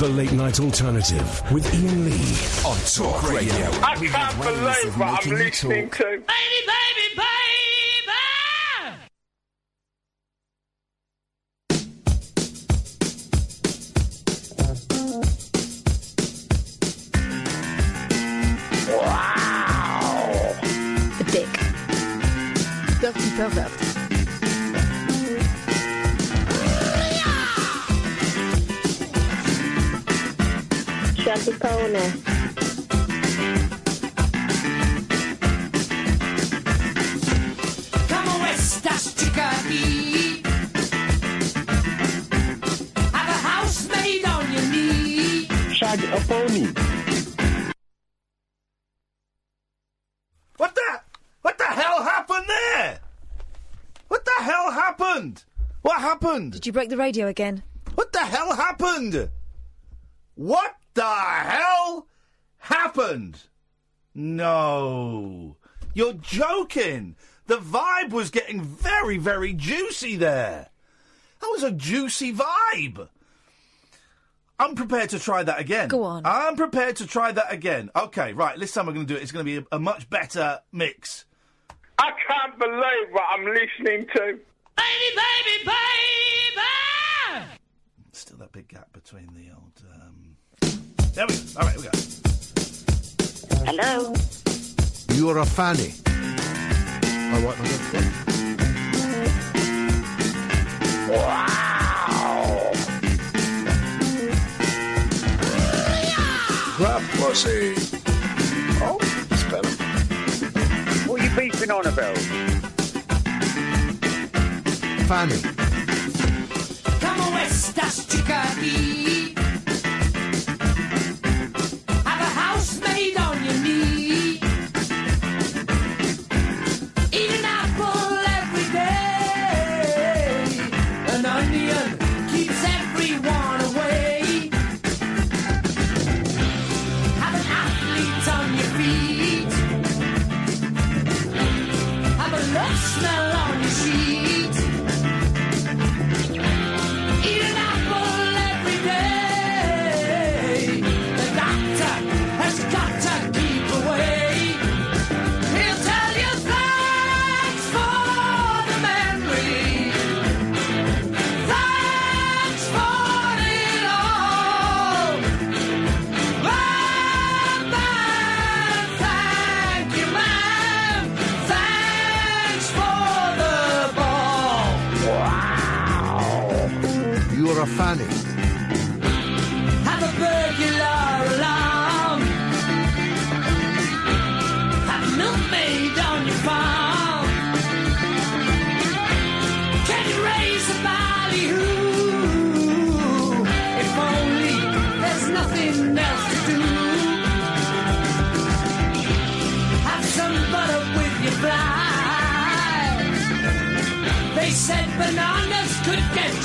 The Late Night Alternative with Iain Lee on Talk Radio. I can't believe what I'm listening to. Baby, baby, baby! The dick. Dirty pervert. Knee. Shag a pony. What the? What the hell happened there? What the hell happened? What happened? Did you break the radio again? What the hell happened? What the hell happened? No. You're joking. The vibe was getting very, very juicy there. That was a juicy vibe. I'm prepared to try that again. Go on. I'm prepared to try that again. Okay, right. This time we're going to do it. It's going to be a, a much better mix. I can't believe what I'm listening to. Baby, baby, baby! Still that big gap between the old. There we go. All right, here we go. Hello. You're a fanny. Oh, what? what? Grab pussy. Oh, it's better. What are you beefing on about? Fanny. Come on, estas chickadee. Have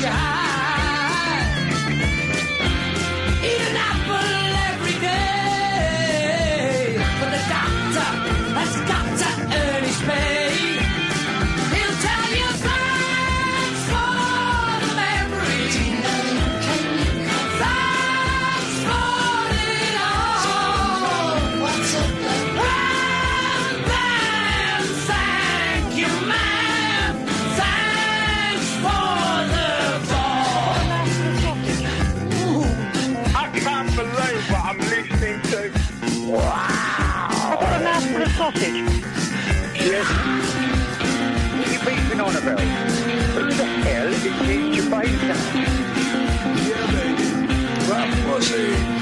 could sausage. Yes. What are you beefing on about? Who the hell is Ginger Baker? Yeah, baby. Grab pussy. Yes,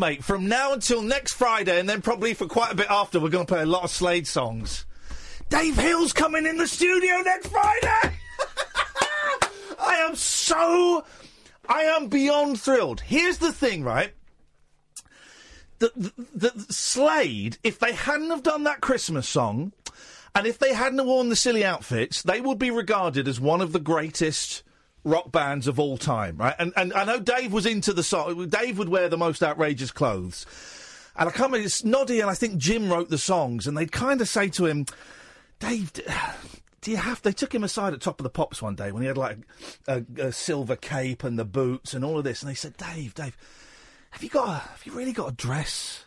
mate. From now until next Friday, and then probably for quite a bit after, we're going to play a lot of Slade songs. Dave Hill's coming in the studio next Friday. I am so, I am beyond thrilled. Here's the thing, right? The, the, the Slade, if they hadn't have done that Christmas song, and if they hadn't have worn the silly outfits, they would be regarded as one of the greatest rock bands of all time, right? And and I know Dave was into the song. Dave would wear the most outrageous clothes. And I can't remember, it's Noddy and I think Jim wrote the songs, and they'd kind of say to him, Dave, do you have. They took him aside at Top of the Pops one day when he had like a, a silver cape and the boots and all of this, and they said, Dave, Dave, have you got a, have you really got a dress?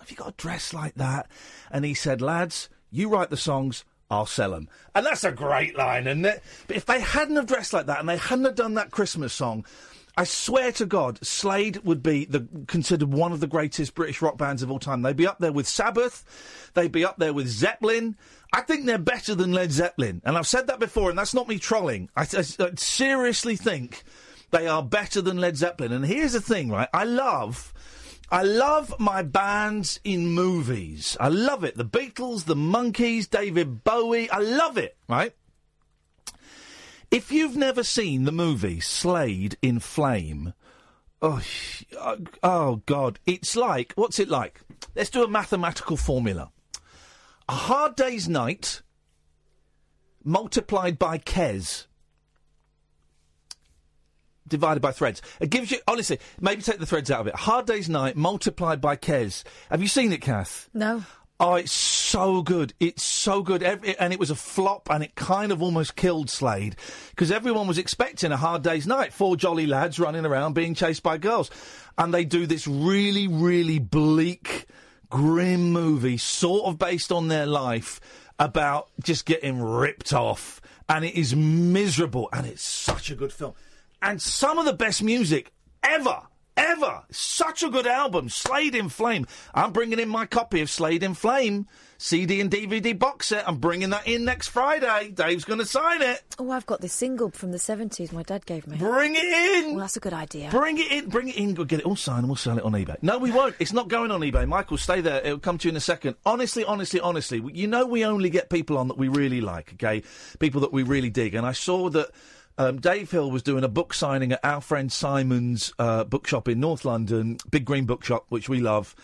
Have you got a dress like that? And he said, lads, you write the songs, I'll sell them. And that's a great line, isn't it? But if they hadn't have dressed like that and they hadn't have done that Christmas song, I swear to God, Slade would be the, considered one of the greatest British rock bands of all time. They'd be up there with Sabbath. They'd be up there with Zeppelin. I think they're better than Led Zeppelin. And I've said that before, and that's not me trolling. I, I- I seriously think they are better than Led Zeppelin. And here's the thing, right? I love. I love my bands in movies. I love it. The Beatles, the Monkees, David Bowie. I love it, right? If you've never seen the movie Slade in Flame, oh, oh God, it's like, what's it like? Let's do a mathematical formula. A hard day's night multiplied by Kes divided by threads. It gives you, honestly, maybe take the threads out of it. Hard day's night multiplied by Kes. Have you seen it, Kath? No. Oh, it's so good. It's so good. Every, and it was a flop, and it kind of almost killed Slade because everyone was expecting a hard day's night. Four jolly lads running around being chased by girls. And they do this really, really bleak, grim movie, sort of based on their life, about just getting ripped off. And it is miserable, and it's such a good film. And some of the best music ever. Ever. Such a good album. Slade in Flame. I'm bringing in my copy of Slade in Flame. CD and DVD box set. I'm bringing that in next Friday. Dave's going to sign it. Oh, I've got this single from the 70s my dad gave me. Bring it in. Well, that's a good idea. Bring it in. Bring it in. Go get it all signed and we'll sell it on eBay. No, we won't. It's not going on eBay. Michael, stay there. It'll come to you in a second. Honestly, honestly, honestly, you know we only get people on that we really like, okay? People that we really dig. And I saw that um, Dave Hill was doing a book signing at our friend Simon's uh, bookshop in North London, Big Green Bookshop, which we love.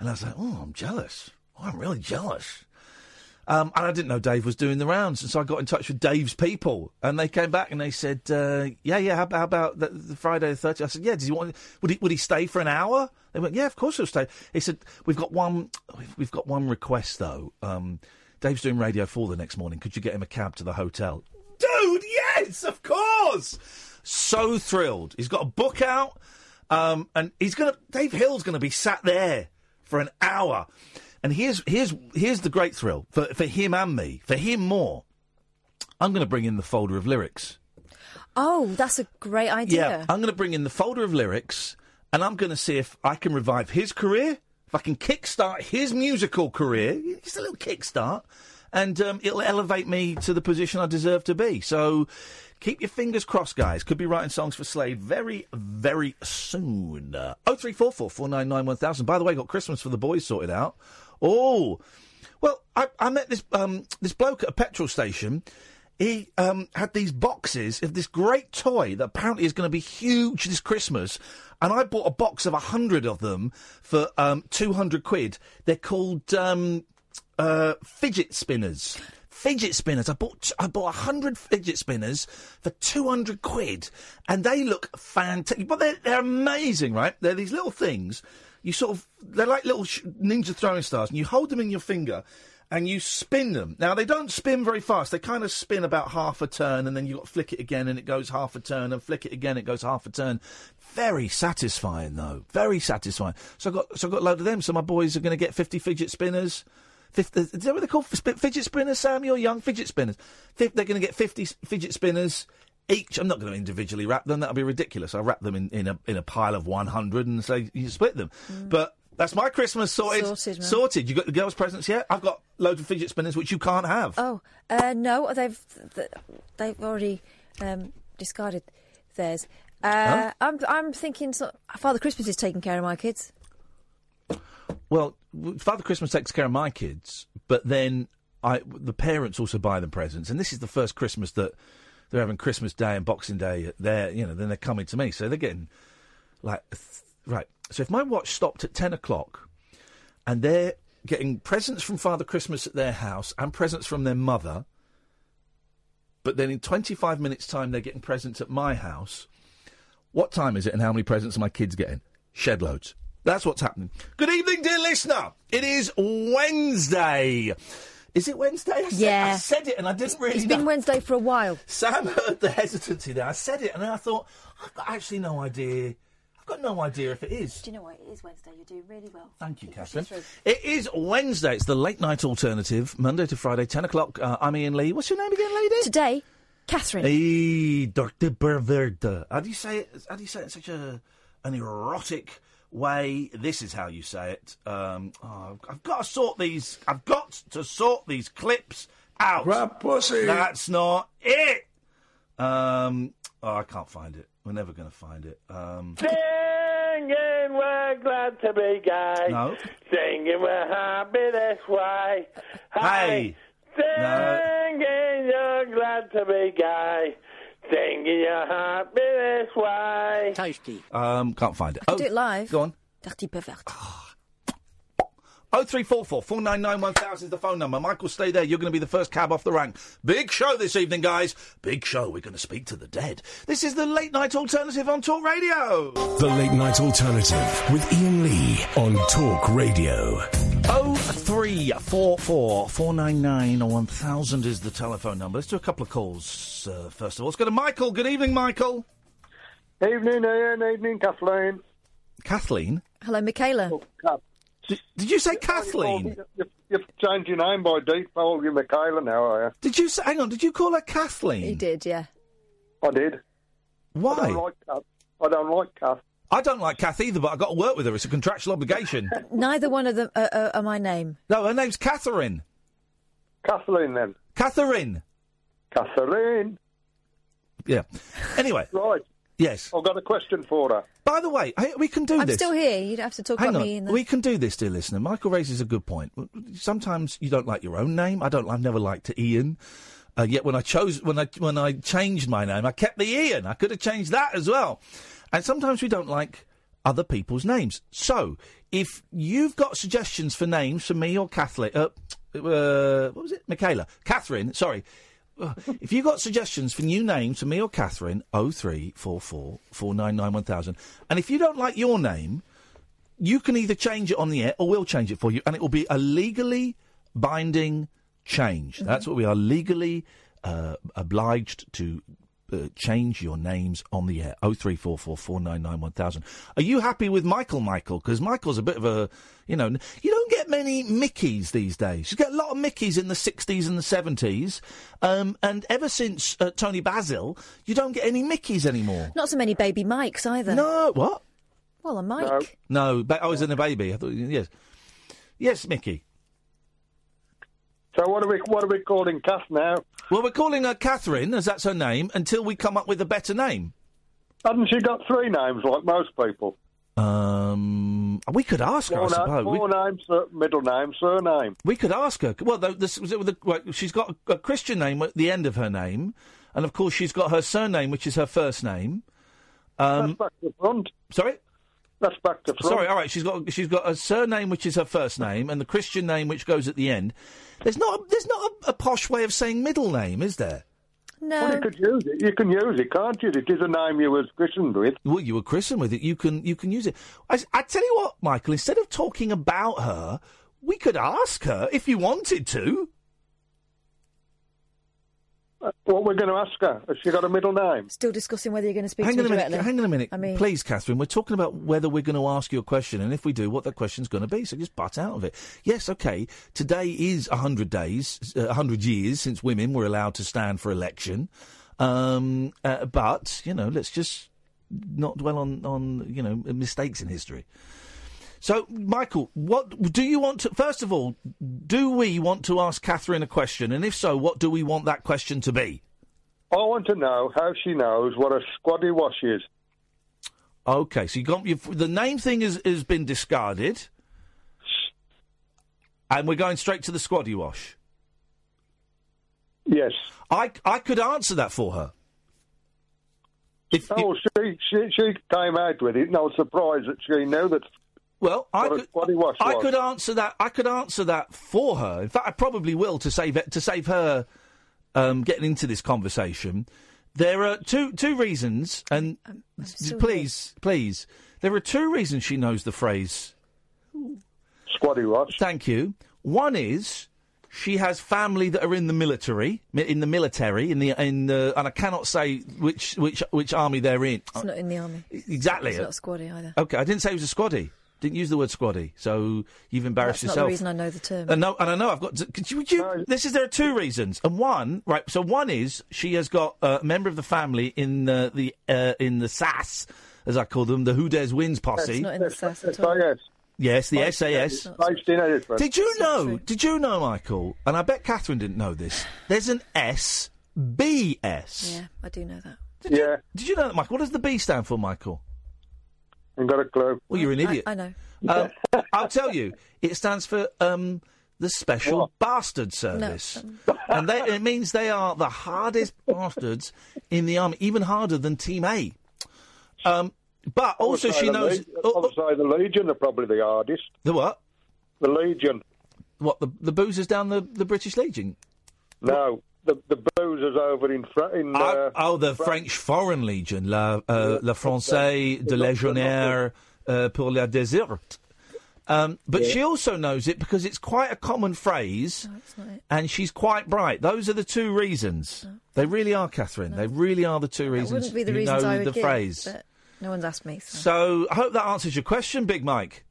And I was like, oh, I'm jealous. Oh, I'm really jealous. Um, and I didn't know Dave was doing the rounds, and so I got in touch with Dave's people, and they came back and they said, uh, "Yeah, yeah, how, how about the, the Friday the 30th? I said, "Yeah, does he want? Would he would he stay for an hour?" They went, "Yeah, of course he'll stay." He said, "We've got one, we've, we've got one request though. Um, Dave's doing Radio Four the next morning. Could you get him a cab to the hotel?" Dude, yes, of course. So thrilled. He's got a book out, um, and he's gonna. Dave Hill's gonna be sat there for an hour. And here's here's here's the great thrill for for him and me, for him more. I'm going to bring in the folder of lyrics. Oh, that's a great idea. Yeah, I'm going to bring in the folder of lyrics, and I'm going to see if I can revive his career, if I can kickstart his musical career, just a little kickstart, and um, it'll elevate me to the position I deserve to be. So keep your fingers crossed, guys. Could be writing songs for Slade very, very soon. Uh, 0344 499 By the way, got Christmas for the boys sorted out. Oh, well, I, I met this um, this bloke at a petrol station. He um, had these boxes of this great toy that apparently is going to be huge this Christmas. And I bought a box of a hundred of them for um, two hundred quid. They're called um, uh, fidget spinners. Fidget spinners. I bought I bought hundred fidget spinners for two hundred quid, and they look fantastic. But they're they're amazing, right? They're these little things. You sort of they're like little ninja throwing stars, and you hold them in your finger, and you spin them. Now they don't spin very fast. They kind of spin about half a turn, and then you got to flick it again, and it goes half a turn, and flick it again, it goes half a turn. Very satisfying though. Very satisfying. So I got so I got a load of them. So my boys are going to get fifty fidget spinners. 50, is that what they're called? Fidget spinners, Sam? You're young. Fidget spinners. Fif- they're going to get 50 fidget spinners each. I'm not going to individually wrap them. That'll be ridiculous. I'll wrap them in, in, a, in a pile of 100 and say you split them. But that's my Christmas sorted. Sorted, man. Sorted. You got the girls' presents yet? I've got loads of fidget spinners which you can't have. Oh, uh, no, they've they've already um, discarded theirs. Uh, I'm I'm thinking so, Father Christmas is taking care of my kids. Well, Father Christmas takes care of my kids, but then I, the parents also buy them presents, and this is the first Christmas that they're having Christmas Day and Boxing Day. There, you know, then they're coming to me, so they're getting like th- right. So if my watch stopped at ten o'clock, and they're getting presents from Father Christmas at their house and presents from their mother, but then in twenty five minutes' time they're getting presents at my house. What time is it, and how many presents are my kids getting? Shed loads. That's what's happening. Good evening, dear listener. It is Wednesday. Is it Wednesday? I said, Yeah. I said it, and I didn't really. It's been Wednesday for a while. Sam heard the hesitancy there. I said it, and then I thought, I've got actually no idea. I've got no idea if it is. Do you know what? It is Wednesday. You're doing really well. Thank you, Keep Catherine. It is Wednesday. It's the late night alternative, Monday to Friday, 10 o'clock. Uh, I'm Iain Lee. What's your name again, lady? Today, Catherine. Hey, Dr. Perverta. How do you say it? How do you say it in such a an erotic way? This is how you say it. Um, oh, I've got to sort these. I've got to sort these clips out. Grab pussy. That's not it. Um, oh, I can't find it. We're never going to find it. Um, Singing, we're glad to be gay. no. Singing, we're happy this way. Hey. No. Singing, you're glad to be gay. Singing, you're happy this way. Tasty. Um, can't find it. I can do it live. Go on. Dirty pervert. Oh three four four four nine nine one thousand is the phone number. Michael, stay there. You're going to be the first cab off the rank. Big show this evening, guys. Big show. We're going to speak to the dead. This is the late night alternative on Talk Radio. The Late Night Alternative with Iain Lee on Talk Radio. Oh three four four four nine nine one thousand is the telephone number. Let's do a couple of calls uh, first of all. Let's go to Michael. Good evening, Michael. Evening, Iain. Evening, Kathleen. Kathleen. Hello, Michaela. Kath. Did, did you say Kathleen? You've, you've changed your name by default. You're Michaela now, are you? Did you say? Hang on. Did you call her Kathleen? He did, yeah. I did. I Why? don't like Kath. I don't like Kath. I don't like Kath either, but I've got to work with her. It's a contractual obligation. Neither one of them uh, uh, are my name. no, her name's Catherine. Kathleen, then. Catherine. Catherine. Yeah. Anyway, Right. Yes. I've got a question for her. By the way, hey, we can do this. I'm this. still here. You don't have to talk Hang about on, me. In the... we can do this, dear listener. Michael raises a good point. Sometimes you don't like your own name. I don't. I've never liked Iain. Uh, yet when I chose when I when I changed my name, I kept the Iain. I could have changed that as well. And sometimes we don't like other people's names. So if you've got suggestions for names for me or Kathleen, uh, uh, what was it, Michaela, Catherine? Sorry. If you've got suggestions for new names for me or Catherine, oh three four four four nine nine one thousand. And if you don't like your name, you can either change it on the air or we'll change it for you, and it will be a legally binding change. That's what we are legally uh, obliged to. Uh, change your names on the air. Oh three four four four nine nine one thousand. Are you happy with Michael? Michael, because Michael's a bit of a, you know, you don't get many Mickeys these days. You get a lot of Mickeys in the sixties and the seventies, um, and ever since uh, Toni Basil, you don't get any Mickeys anymore. Not so many baby Mikes either. No, what? Well, a Mike. No, ba- I was in a baby. I thought, yes, yes, Mickey. So what are we what are we calling Kath now? Well, we're calling her Catherine, as that's her name, until we come up with a better name. Hasn't she got three names like most people? Um, we could ask her, I Four, suppose. We, four names, sur- middle name, surname. we could ask her. Well, this was the, well, she's got a, a Christian name at the end of her name, and of course she's got her surname, which is her first name. Um, That's back to front. sorry. That's back to front. Sorry, all right. She's got she's got a surname which is her first name, and the Christian name which goes at the end. There's not a, there's not a, a posh way of saying middle name, is there? Well, No. you could use it. You can use it, can't you? It is a name you was christened with. Well, you were christened with it. You can you can use it. I, I tell you what, Michael. Instead of talking about her, we could ask her if you wanted to. Uh, What we're going to ask her? Has she got a middle name? Still discussing whether you're going to speak Hang to on a minute. directly. Hang on a minute. I mean, Please, Catherine. We're talking about whether we're going to ask you a question, and if we do, what that question's going to be. So just butt out of it. Yes, okay. Today is hundred days, uh, hundred years since women were allowed to stand for election. Um, uh, but you know, let's just not dwell on on you know mistakes in history. So, Michael, what do you want to? First of all, do we want to ask Catherine a question? And if so, what do we want that question to be? I want to know how she knows what a squaddy wash is. Okay, so you got you've, the name thing has, has been discarded, and we're going straight to the squaddy wash. Yes. I I could answer that for her. If, oh, she, she she came out with it. No surprise that she knew that. Well, I could, what he was. I was. could answer that. I could answer that for her. In fact, I probably will to save it, to save her um, getting into this conversation. There are two two reasons, and still please, please, there are two reasons she knows the phrase. Squaddy wash. Thank you. One is she has family that are in the military, in the military, in the in the, and I cannot say which which which army they're in. It's not in the army. Exactly. It's not a squaddy either. Okay, I didn't say it was a squaddy. Didn't use the word squaddy, so you've embarrassed That's not the reason I know the term. And no, and I know I've got. To, could you, would you, this is there are two reasons, and one right. So one is she has got a member of the family in the the uh, in the SAS, as I call them, the Who Dares Wins posse. It's not in the SAS at all. Yes, the SAS. Based in Edinburgh. Did you know? Did you know, Michael? And I bet Catherine didn't know this. There's an SBS. Yeah, I do know that. yeah. Did you know that, Michael? What does the B stand for, Michael? I've got a clue. Well, you're an idiot. I, I know. Um, I'll tell you, it stands for um, the Special Bastard Service. and they, it means they are the hardest bastards in the army, even harder than Team A. Um, but I would also, she knows. Le- I would say the Legion are probably the hardest. The what? The Legion. What, the, the boozers down the, the British Legion? No, the the boozers over in Fra- in. Uh, oh, oh, the France. French Foreign Legion, la, uh, la Français de Légionnaire uh, pour la désert. Um, but she also knows it because it's quite a common phrase, and she's quite bright. Those are the two reasons. They really are, Catherine. They really are the two That reasons. wouldn't be the you reasons know I would the give, phrase. but no one's asked me. So. So I hope that answers your question, Big Mike,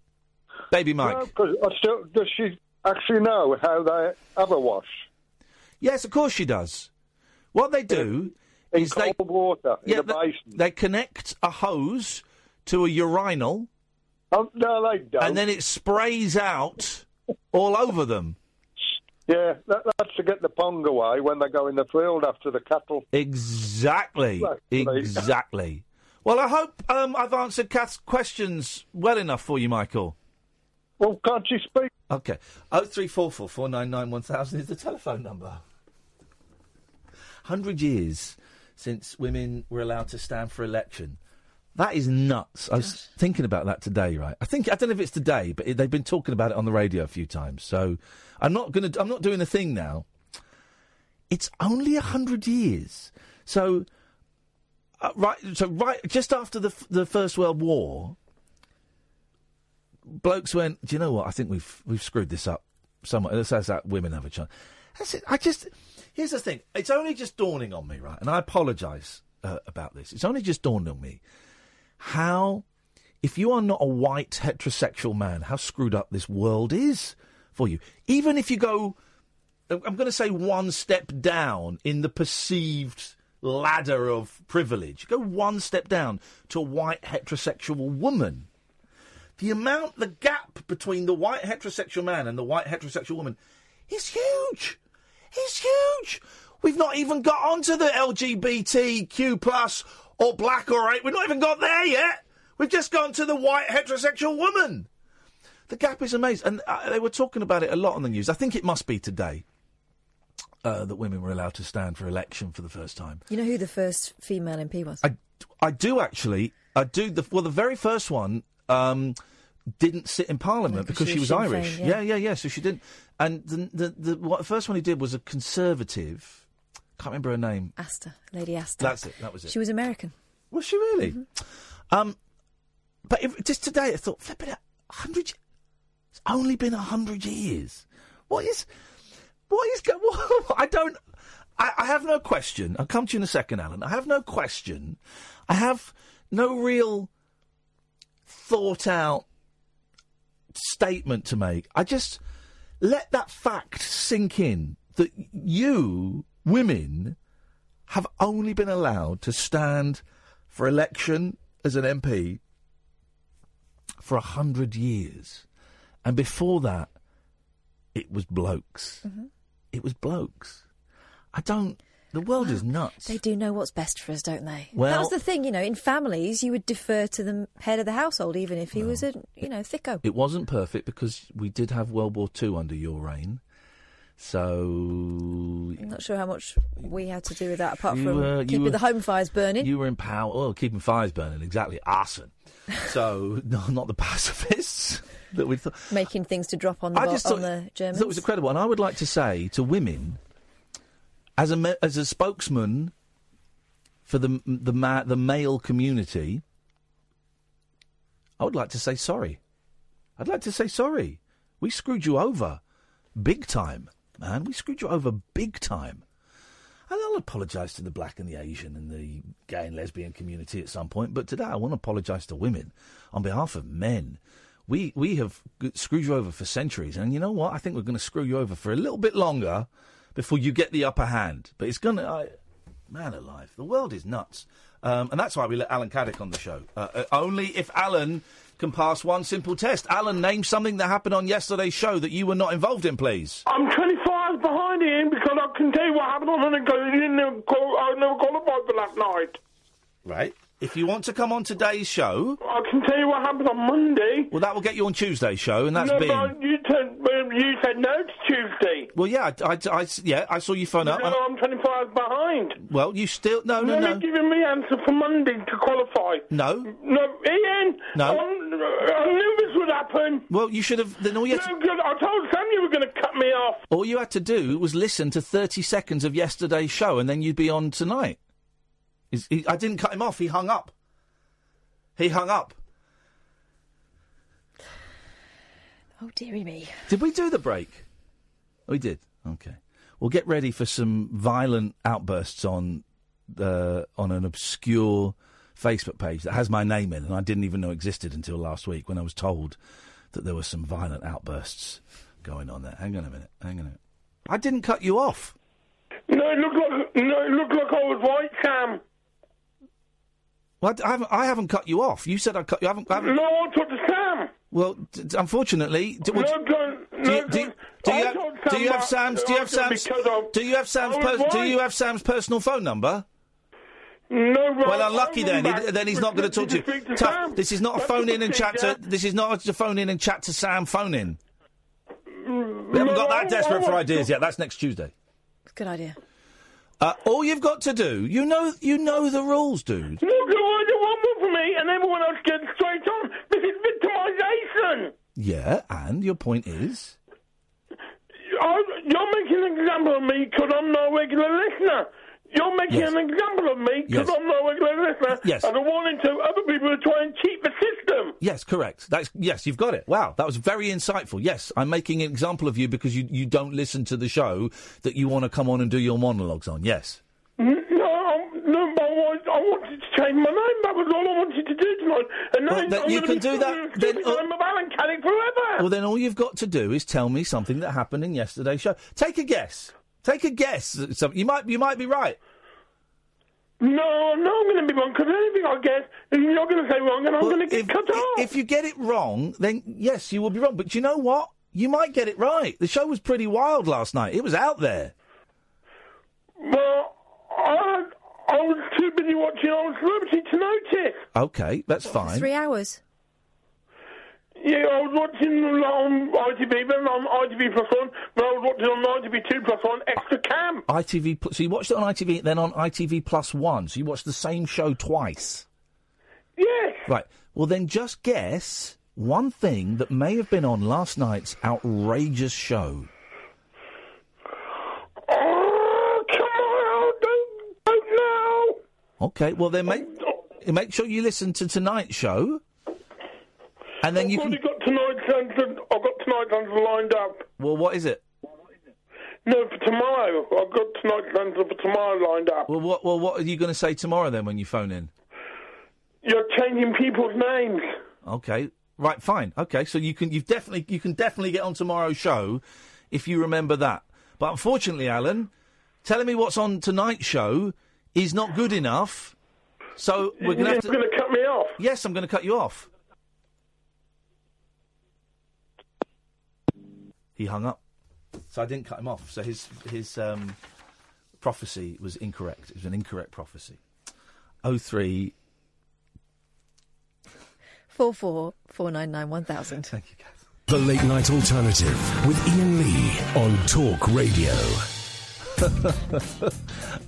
Baby Mike. No, 'cause I still, does she actually know how they have a wash? Yes, of course she does. What they do In is they cold water in yeah, the they, basin. they connect a hose to a urinal. Oh, no, they don't. and then it sprays out all over them. Yeah, that, that's to get the pong away when they go in the field after the cattle. Exactly. Exactly. Exactly. Well, I hope um, I've answered Kath's questions well enough for you, Michael. Well, can't you speak? Okay. Oh three four four four nine nine one thousand is the telephone number. Hundred years since women were allowed to stand for election. That is nuts. I was thinking about that today, right? I think I don't know if it's today, but it, they've been talking about it on the radio a few times. So I'm not gonna. I'm not doing a thing now. It's only a hundred years. So uh, right. So right just after the the First World War, blokes went. Do you know what? I think we've we've screwed this up. Somewhat. Let's that women have a chance. That's it. I just. Here's the thing. It's only just dawning on me, right? And I apologise uh, about this. It's only just dawned on me how, if you are not a white heterosexual man, how screwed up this world is for you. Even if you go, I'm going to say one step down in the perceived ladder of privilege, go one step down to a white heterosexual woman. The amount, the gap between the white heterosexual man and the white heterosexual woman is huge. It's huge. We've not even got onto the LGBTQ plus or black or white. We've not even got there yet. We've just gone to the white heterosexual woman. The gap is amazing, and uh, they were talking about it a lot on the news. I think it must be today uh, that women were allowed to stand for election for the first time. You know who the first female MP was? I, I do actually. I do. The, well, the very first one um, didn't sit in Parliament No, 'cause because she she was Irish. yeah. yeah, yeah, yeah. So she didn't. And the the, the what, first one he did was a Conservative. Can't remember her name. Astor, Lady Astor. That's it. That was it. She was American. Was she really? Um, but if, just today, I thought, flipping it, hundred. It's only been a hundred years. What is? What is? What, I don't. I, I have no question. I'll come to you in a second, Alan. I have no question. I have no real thought out statement to make. I just let that fact sink in that you, women, have only been allowed to stand for election as an MP for a hundred years. And before that, it was blokes. Mm-hmm. It was blokes. I don't. The world is nuts. They do know what's best for us, don't they? Well, that was the thing, you know. In families, you would defer to the head of the household, even if he was a, you know, thicko. It wasn't perfect because we did have World War Two under your reign. So I'm not sure how much we had to do with that, apart from were- keeping were- the home fires burning. you were in power. Oh, keeping fires burning. Exactly. Arson. so, no, not the pacifists that we thought. making things to drop on the, I bo- just on thought, the Germans. thought it was incredible, and I would like to say to women, as a as a spokesman for the the ma- the male community, I would like to say sorry. I'd like to say sorry. We screwed you over, big time, man. We screwed you over big time. And I'll apologise to the black and the Asian and the gay and lesbian community at some point. But today I want to apologise to women on behalf of men. We we have screwed you over for centuries, and you know what? I think we're going to screw you over for a little bit longer before you get the upper hand. But it's going to, man alive, the world is nuts, um, and that's why we let Alan Caddick on the show. Uh, uh, only if Alan can pass one simple test. Alan, name something that happened on yesterday's show that you were not involved in, please. I'm 25 hours behind Iain because I can tell you what happened on the I never qualified for last night. Right. If you want to come on today's show, I can tell you what happened on Monday. well, that will get you on Tuesday's show, and that's no, been. but you, said, well, you said no to Tuesday. Well, yeah, I, I- I- yeah, I saw you phone up. No, and- I'm 25 hours behind. well, you still no, no, no, You're no, giving me answer for Monday to qualify. no. No, Iain. No. I'm- I knew this would happen. Well, you should have. Then all you had to. I told Sam you were going to cut me off. all you had to do was listen to thirty seconds of yesterday's show, and then you'd be on tonight. Is- he- I didn't cut him off. He hung up. He hung up. oh dearie me! Did we do the break? We did. Okay. We'll get ready for some violent outbursts on uh, on an obscure Facebook page that has my name in, and I didn't even know existed until last week when I was told that there were some violent outbursts going on there. Hang on a minute. Hang on a minute. I didn't cut you off. No, it looked like no, it looked like I was right, Sam. Well, I haven't. I haven't cut you off. You said I cut you. I haven't. I haven't No, I talked to Sam. well, d- d- unfortunately, d- No, would- don't. No, you, do, you- don't. do you have, do you have Sam's? Do you have Sam's? Do you have Sam's? Pers- do you have Sam's personal phone number? No, right. Well, unlucky then. He, then he's not going to talk to you. speak to Tough. Sam. This is not a That's phone in and thing, chat yeah. to. This is not a phone in and chat to Sam. Phone in. Mm, We haven't got that desperate for ideas to- yet. That's next Tuesday. Good idea. Uh, all you've got to do, you know, you know the rules, dude. Look, you want one more for me, and everyone else gets straight on. This is victimisation. Yeah, and your point is, I, you're making an example of me because I'm not a regular listener. You're making Yes. an example of me because Yes. I'm no regular listener. Yes. And I'm warning to other people who try and cheat the system. yes, correct. That's yes, you've got it. Wow, that was very insightful. Yes, I'm making an example of you because you you don't listen to the show that you want to come on and do your monologues on. Yes. No, I'm- no, but I want- I wanted to change my name. That was all I wanted to do tonight. And now Well, then I'm you can be do that, the then, uh, of Alan Caddick forever. Well, then all you've got to do is tell me something that happened in yesterday's show. Take a guess. Take a guess. So you might you might be right. No, no, I'm going to be wrong because anything I guess, you're going to say wrong, and I'm Well, going to get if, cut off. if you get it wrong, then yes, you will be wrong. But you know what? You might get it right. The show was pretty wild last night. It was out there. Well, I, I was too busy watching Old Celebrity to notice. Okay, that's fine. Three hours. Yeah, I was watching on ITV, then on ITV Plus One, then I was watching on ITV Two Plus One, Extra Cam. ITV. So you watched it on ITV, then on ITV Plus One. So you watched the same show twice. Yes. Right. Well, then just guess one thing that may have been on last night's outrageous show. Oh, come on, don't, don't now. Okay. Well, then make oh, oh. make sure you listen to tonight's show, and then you I've can. already got tonight's answer. I've got tonight's answer lined up. Well, what is it? No, for tomorrow. I've got tonight's answer for tomorrow lined up. Well, what well what are you going to say tomorrow then when you phone in? You're changing people's names. Okay. Right. Fine. Okay. So you can you've definitely you can definitely get on tomorrow's show if you remember that. But unfortunately, Alan, telling me what's on tonight's show is not good enough. So we're going to have to. You're going to cut me off. Yes, I'm going to cut you off. He hung up, so I didn't cut him off. So his his um, prophecy was incorrect. It was an incorrect prophecy. Oh three. Four four four nine nine one thousand. Thank you, Kath. The Late Night Alternative with Iain Lee on Talk Radio.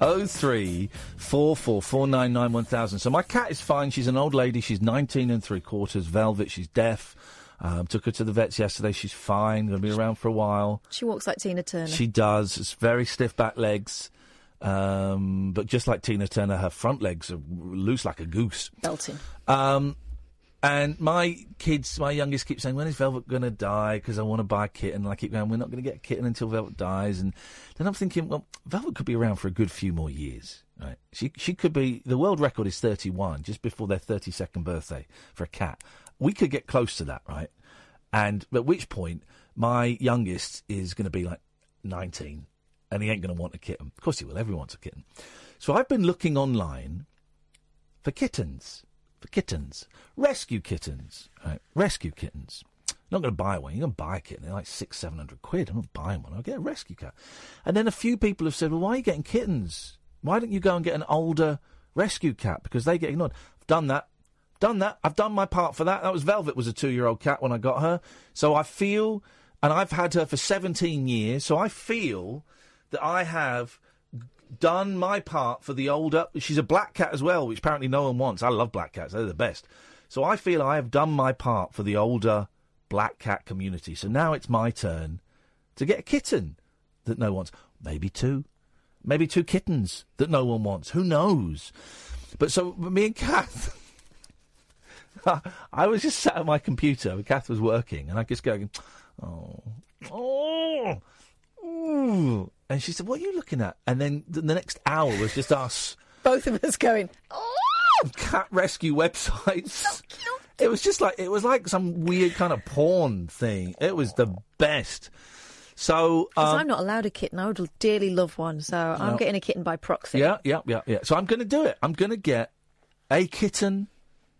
Oh three four four four nine nine one thousand. So my cat is fine. She's an old lady. She's nineteen and three quarters. Velvet. She's deaf. Um, took her to the vets yesterday. She's fine. Going to be around for a while. She walks like Tina Turner. She does. It's very stiff back legs. Um, but just like Tina Turner, her front legs are loose like a goose. belting. Um, and my kids, my youngest, keep saying, "When is Velvet going to die?" Because I want to buy a kitten. And I keep going, "We're not going to get a kitten until Velvet dies." And then I'm thinking, well, Velvet could be around for a good few more years. Right? She she could be. The world record is 31, just before their 32nd birthday for a cat. We could get close to that, right? And at which point, my youngest is going to be like 19, and he ain't going to want a kitten. Of course, he will. Everyone wants a kitten. So I've been looking online for kittens, for kittens, rescue kittens, right? Rescue kittens. Not going to buy one. You're going to buy a kitten. They're like six, seven hundred quid. I'm not buying one. I'll get a rescue cat. And then a few people have said, well, why are you getting kittens? Why don't you go and get an older rescue cat? Because they get ignored. I've done that. Done that. I've done my part for that. That was Velvet was a two-year-old cat when I got her. So I feel, and I've had her for 17 years. So I feel that I have done my part for the older. She's a black cat as well, which apparently no one wants. I love black cats; they're the best. So I feel I have done my part for the older black cat community. So now it's my turn to get a kitten that no one wants. Maybe two, maybe two kittens that no one wants. Who knows? But so me and Kath. I was just sat at my computer, Kath was working, and I just going, oh, oh, ooh. And she said, "What are you looking at?" And then the next hour was just us Both of us going. cat rescue websites. It was just like it was like some weird kind of porn thing. It was the best. So Because um, I'm not allowed a kitten. I would dearly love one, so I'm No. getting a kitten by proxy. yeah, yeah, yeah, yeah. So I'm going to do it. I'm going to get a kitten.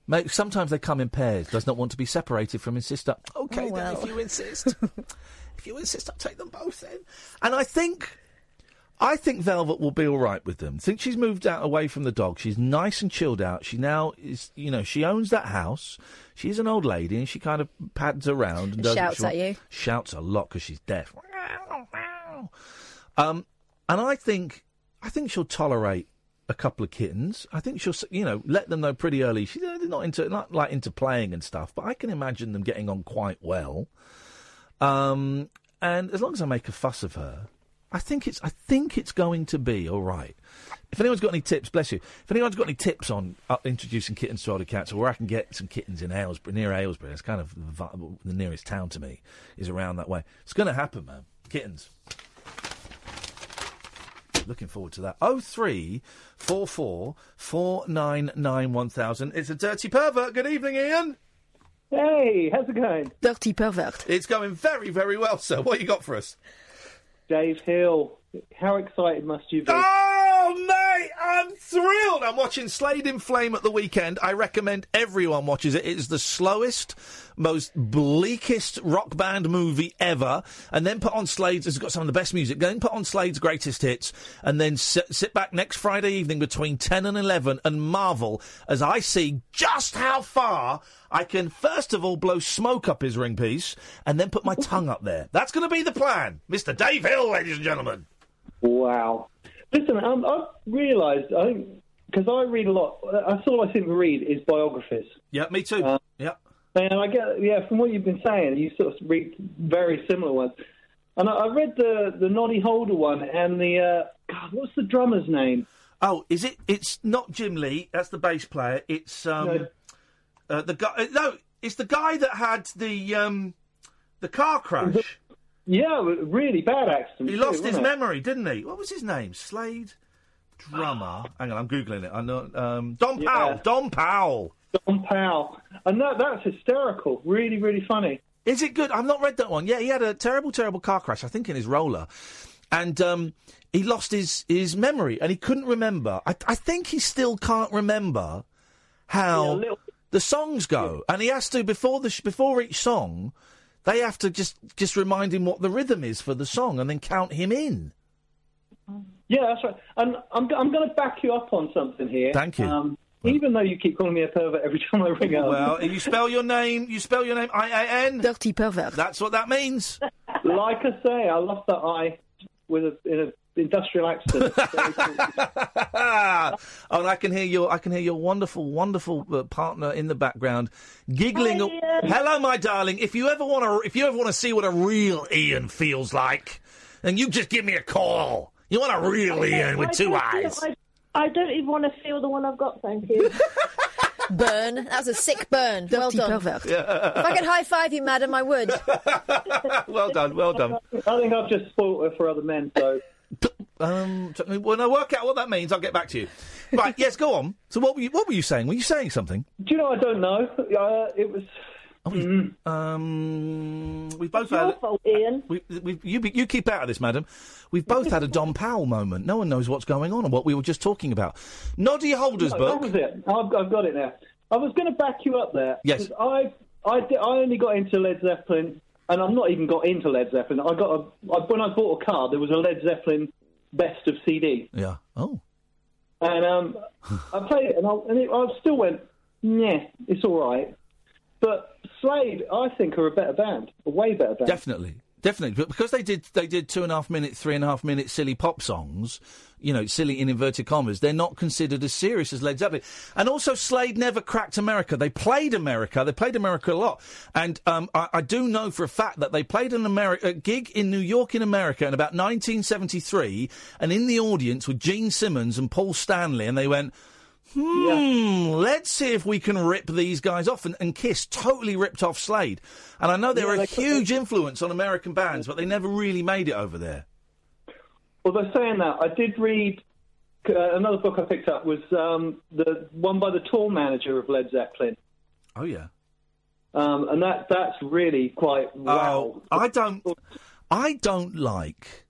Mate, sometimes they come in pairs. Does not want to be separated from his sister. Okay, Oh, then well. if you insist, if you insist, I'll take them both in. And I think, I think Velvet will be all right with them. Think she's moved out away from the dog. She's nice and chilled out. She now is, you know, she owns that house. She's an old lady, and she kind of pads around and does Shouts she at you. Shouts a lot because she's deaf. Um, and I think, I think she'll tolerate a couple of kittens. I think she'll, you know, let them know pretty early. She's uh, not into, not like into playing and stuff, but I can imagine them getting on quite well. Um, and as long as I make a fuss of her, I think it's, I think it's going to be all right. If anyone's got any tips, bless you. If anyone's got any tips on uh, introducing kittens to older cats, or where I can get some kittens in Aylesbury, near Aylesbury, it's kind of the, the nearest town to me is around that way. It's going to happen, man. Kittens. Looking forward to that. Oh three four four four nine nine one thousand. It's a dirty pervert. Good evening, Iain. Hey, how's it going? Dirty pervert. It's going very, very well, sir. What you got for us? Dave Hill. How excited must you be? Oh, mate, I'm thrilled. I'm watching Slade in Flame at the weekend. I recommend everyone watches it. It's the slowest, most bleakest rock band movie ever. And then put on Slade's, it's got some of the best music. Then put on Slade's greatest hits. And then sit, sit back next Friday evening between 10 and 11 and marvel as I see just how far I can, first of all, blow smoke up his ring piece and then put my tongue up there. That's going to be the plan. Mr. Dave Hill, ladies and gentlemen. Wow. Listen, um, I've realised, I think, because I read a lot, that's all I seem to read is biographies. Yeah, me too. Uh, yeah. And I get, yeah, from what you've been saying, you sort of read very similar ones. And I, I read the, the Noddy Holder one and the, uh, God, what's the drummer's name? Oh, is it? It's not Jim Lea. That's the bass player. It's um, No. uh, the guy. Uh, no, it's the guy that had the um, the car crash. Yeah, really bad accident. He too, lost his it? memory, didn't he? What was his name? Slade drummer. Hang on, I'm googling it. I know. Um, Don Yeah. Powell. Don Powell. Don Powell. And that, that's hysterical. Really, really funny. Is it good? I've not read that one. Yeah, he had a terrible, terrible car crash. I think in his roller, and um, he lost his his memory, and he couldn't remember. I, I think he still can't remember how the songs go, and he has to before the sh- before each song, they have to just just remind him what the rhythm is for the song, and then count him in. Yeah, that's right. And I'm, I'm going to back you up on something here. Thank you. Um, even though you keep calling me a pervert every time I ring up. Well, you spell your name. You spell your name I A N. Dirty pervert. That's what that means. like I say, I lost that eye with a, in an industrial accident. oh, and I can hear your I can hear your wonderful, wonderful uh, partner in the background giggling. Hello, my darling. If you ever want to, if you ever want to see what a real Ian feels like, then you just give me a call. You want a real Ian with I two don't feel- eyes. I, I don't even want to feel the one I've got, thank you. Burn. That was a sick burn. well done. Yeah. If I could high five you, madam, I would. well done, well done. I think I've just spoilt her for other men, so. Um, t- when I work out what that means, I'll get back to you. Right? yes, go on. So, what were you? What were you saying? Were you saying something? Do you know, I don't know. Uh, it was. Um, we've both Your had. fault, Ian. We, we, you, you keep out of this, madam. We've both had a Don Powell moment. No one knows what's going on and what we were just talking about. Noddy Holder's No, book. That was it. I've, I've got it now. I was going to back you up there. Yes. 'cause I, I, I only got into Led Zeppelin, and I'm not even got into Led Zeppelin. I got a, I, when I bought a car, there was a Led Zeppelin best of CD. Yeah. Oh. And um, I played it, and I, and it, I still went, yeah, it's all right. But Slade, I think, are a better band, a way better band. Definitely, definitely. But because they did they did two and a half minute, three and a half minute silly pop songs, you know, silly in inverted commas, they're not considered as serious as Led Zeppelin. And also, Slade never cracked America. They played America. They played America a lot. And um, I, I do know for a fact that they played an Ameri- a gig in New York in America in about 1973, and in the audience were Gene Simmons and Paul Stanley, and they went. Hmm, let's see if we can rip these guys off. And, and Kiss totally ripped off Slade. And I know they Yeah, a they- huge influence on American bands, but they never really made it over there. Although saying that, I did read uh, another book I picked up was um, the one by the tour manager of Led Zeppelin, Oh, yeah. um, and that that's really quite wow. Oh, I don't. I don't like.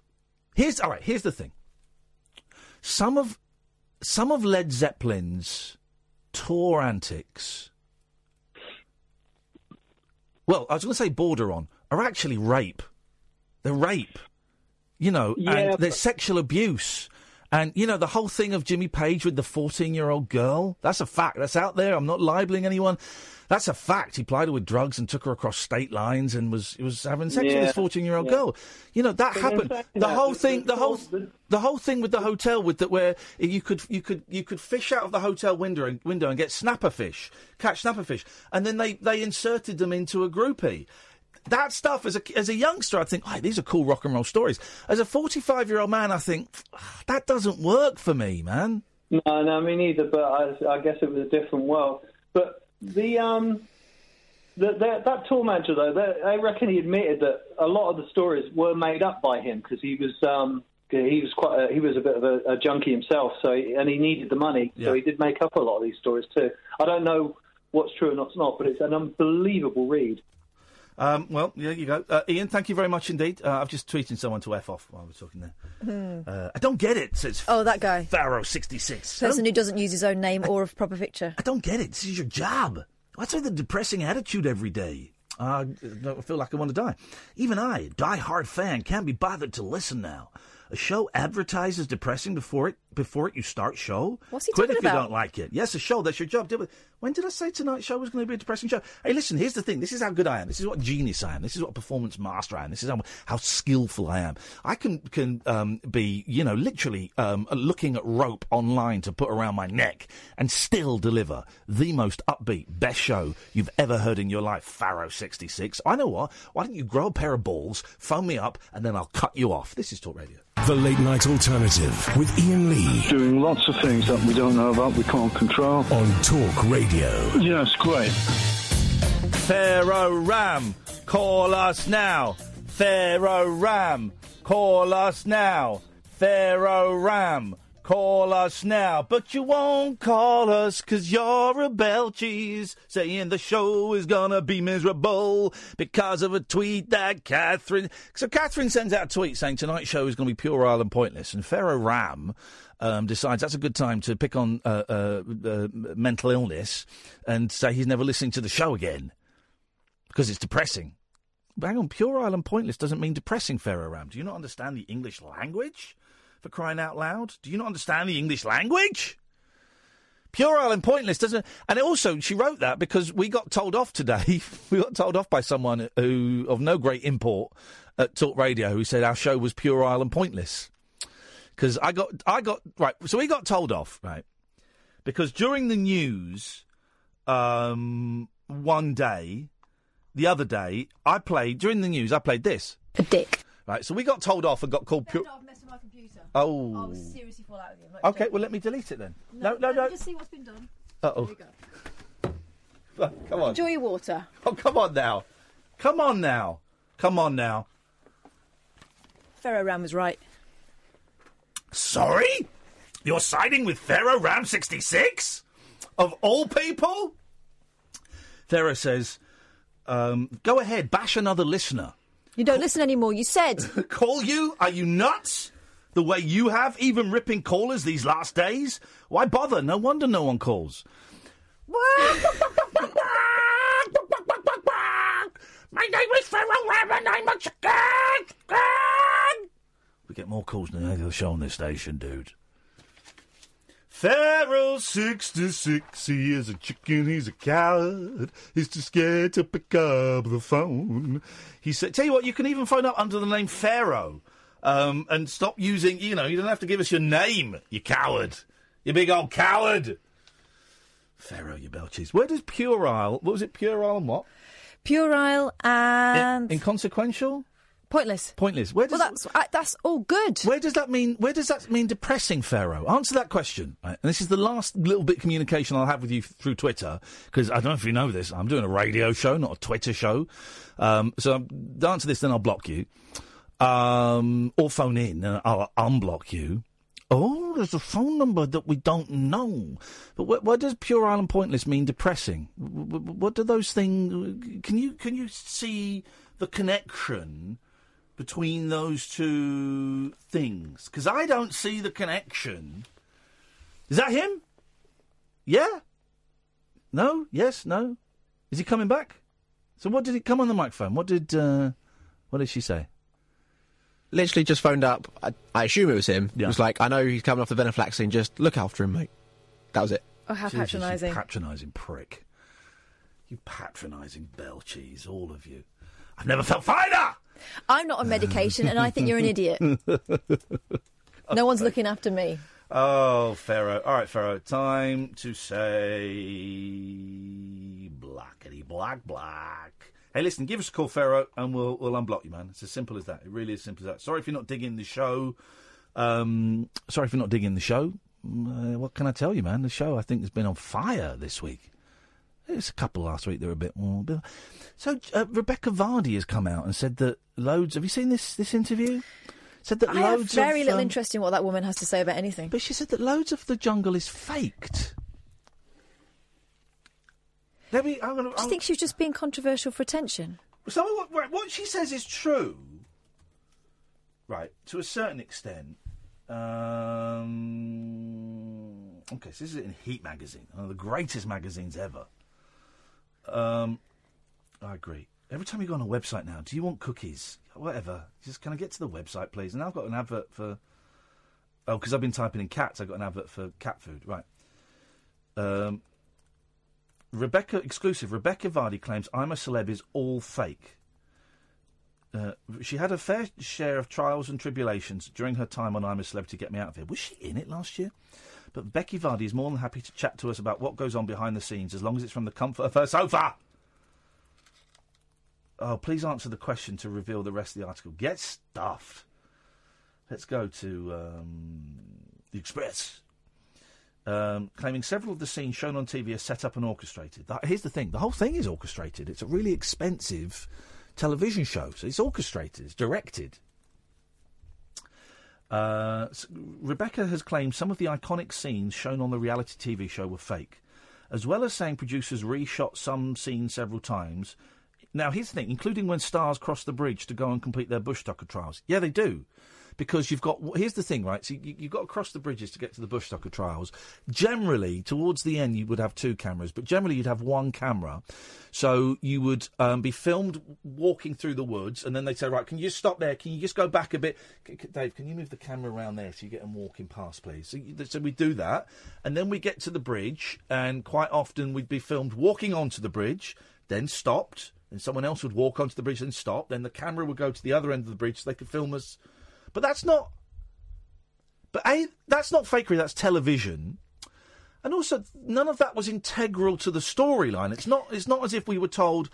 Here's all right. Here's the thing. Some of some of Led Zeppelin's tour antics. Well, I was going to say border on are actually rape. They're rape. You know, Yeah, and but- there's sexual abuse. And, you know, the whole thing of Jimmy Page with the 14 year old girl, that's a fact. That's out there. I'm not libeling anyone. That's a fact. He plied her with drugs and took her across state lines and was was having sex with Yeah, this 14 year old yeah. girl. You know, that happened. The that- whole thing, the whole, the whole thing with the hotel with that where you could you could you could fish out of the hotel window and, window and get snapper fish, catch snapper fish, and then they they inserted them into a groupie. That stuff as a as a youngster, I think, oh, these are cool rock and roll stories. As a 45 year old man, I think "Ah, that doesn't work for me, man. No, no, me neither. But I, I guess it was a different world. But the um, the, the, that tour manager though, they, I reckon he admitted that a lot of the stories were made up by him because he was um, he was quite a, he was a bit of a, a junkie himself. So he, and he needed the money, Yeah. so he did make up a lot of these stories too. I don't know what's true and what's not, but it's an unbelievable read. Um, well, there you go. Uh, Ian, thank you very much indeed. Uh, I've just tweeted someone to F off while we're talking there. Uh, I don't get it, says Oh, that guy. Pharaoh66. Person who doesn't use his own name or a proper picture. I don't get it. This is your job. What's with the depressing attitude every day? Uh, I feel like I want to die. Even I, a die-hard fan, can't be bothered to listen now. A show advertises depressing before it before it you start show. What's he Quit talking if you don't like it. Yes, a show. That's your job. When did I say tonight's show was going to be a depressing show? Hey, listen. Here's the thing. This is how good I am. This is what genius I am. This is what performance master I am. This is how, how skillful I am. I can can um, be you know literally um, looking at rope online to put around my neck and still deliver the most upbeat, best show you've ever heard in your life. Pharaoh sixty six. I know what. Why don't you grow a pair of balls, phone me up, and then I'll cut you off. This is Talk Radio. The Late Night Alternative with Iain Lee Doing lots of things that we don't know about, we can't control. on Talk Radio. Yes, great. Pharaoh Ram, call us now. Pharaoh Ram, call us now. Pharaoh Ram, call us now. But you won't call us cause you're a bell cheese, saying the show is gonna be miserable because of a tweet that Catherine. So Catherine sends out a tweet saying tonight's show is gonna be puerile and pointless, and Pharaoh Ram. Um, decides that's a good time to pick on uh, uh, uh, mental illness and say he's never listening to the show again because it's depressing. But hang on, puerile and pointless doesn't mean depressing, Pharaoh Ram. Do you not understand the English language? For crying out loud, do you not understand the English language? Puerile and pointless, doesn't? And also, she wrote that because we got told off today. we got told off by someone who, of no great import, at Talk Radio, who said our show was puerile and pointless. Because I got, I got right. So we got told off, right? Because during the news, um, one day, the other day, I played during the news. I played this. A dick. Right. So we got told off and got called. Pu- oh. I was seriously fall out with you. Okay. Well, let me delete it then. No, no, no. Just see what's been done. Uh oh. Come on. Enjoy your water. Oh, come on now. Come on now. Come on now. Pharaoh Ram was right. Sorry? You're siding with Pharaoh Ram 66? Of all people? Thera says, um, go ahead, bash another listener. You don't listen anymore. You said. Call you? Are you nuts? The way you have, even ripping callers these last days? Why bother? No wonder no one calls. My name is Pharaoh Ram and I'm a chicken! We get more calls than any other show on this station, dude. Pharaoh 66, he is a chicken, he's a coward. He's too scared to pick up the phone. He said, Tell you what, you can even phone up under the name Pharaoh um, and stop using, you know, you don't have to give us your name, you coward. You big old coward. Pharaoh, you belches. Where does puerile, what was it, puerile and what? Puerile and Inconsequential? Pointless. Pointless. Where does Well, that's I, that's all good. Where does that mean? Where does that mean? Depressing, Pharaoh. Answer that question. Right? And this is the last little bit of communication I'll have with you through Twitter because I don't know if you know this. I'm doing a radio show, not a Twitter show. Um, so um, answer this, then I'll block you, um, or phone in and I'll unblock you. Oh, there's a phone number that we don't know. But what, what does puerile and pointless mean? Depressing. W- w- What do those things? Can you can you see the connection? Between those two things? Because I don't see the connection. Is that him? Yeah? No? Yes? No? Is he coming back? So what did he come on the microphone? What did uh, what did she say? Literally just phoned up. I, I assume it was him. He was like, I know he's coming off the venlafaxine. Just look after him, mate. That was it. Oh, how Jesus, patronising. patronising prick. You patronising bell cheese, all of you. I've never felt finer! I'm not on medication, and I think you're an idiot. no one's looking after me. Oh, Pharaoh. All right, Pharaoh. Time to say blackety black black. Hey, listen, give us a call, Pharaoh, and we'll we'll unblock you, man. It's as simple as that. It really is simple as that. Sorry if you're not digging the show. Um, sorry if you're not digging the show. Uh, what can I tell you, man? The show I think has been on fire this week. There's a couple last week that were a bit more. Bit... So uh, Rebecca Vardy has come out and said that loads. Have you seen this this interview? Said that I have loads very of, little um, interest in what that woman has to say about anything. But she said that loads of the jungle is faked. Let me. I'm gonna. Do you think she was just being controversial for attention? So what, what- what she says is true, right? To a certain extent. Um, okay, so this is in Heat magazine, one of the greatest magazines ever. Um, I agree. Every time you go on a website now, do you want cookies? Whatever. Just can I get to the website, please? And I've got an advert for. Oh, because I've been typing in cats. I've got an advert for cat food. Right. Um, Rebecca exclusive. Rebecca Vardy claims "I'm a Celeb" is all fake. Uh, she had a fair share of trials and tribulations during her time on I'm a Celebrity, Get Me Out of Here. Was she in it last year? But Becky Vardy is more than happy to chat to us about what goes on behind the scenes as long as it's from the comfort of her sofa. Oh, please answer the question to reveal the rest of the article. Get stuffed. Let's go to um, the Express. Um, claiming several of the scenes shown on TV are set up and orchestrated. That, here's the thing: the whole thing is orchestrated. It's a really expensive television show, so it's orchestrated, it's directed. Uh, Rebecca has claimed some of the iconic scenes shown on the reality TV show were fake, as well as saying producers reshot some scenes several times. Now, here's the thing, including when stars cross the bridge to go and complete their bush tucker trials. Yeah, they do. Because you've got. Here's the thing, right? So you, you've got to cross the bridges to get to the Bush Tucker trials. Generally, towards the end, you would have two cameras, but generally you'd have one camera. So you would um, be filmed walking through the woods, and then they'd say, "Right, can you just stop there? Can you just go back a bit, C- c- Dave? Can you move the camera around there so you get them walking past, please?" So, you, so we do that, and then we get to the bridge, and quite often we'd be filmed walking onto the bridge, then stopped, and someone else would walk onto the bridge and stop. Then the camera would go to the other end of the bridge so they could film us. But that's not. But a that's not fakery. That's television. And also, none of that was integral to the storyline. It's not. It's not as if we were told,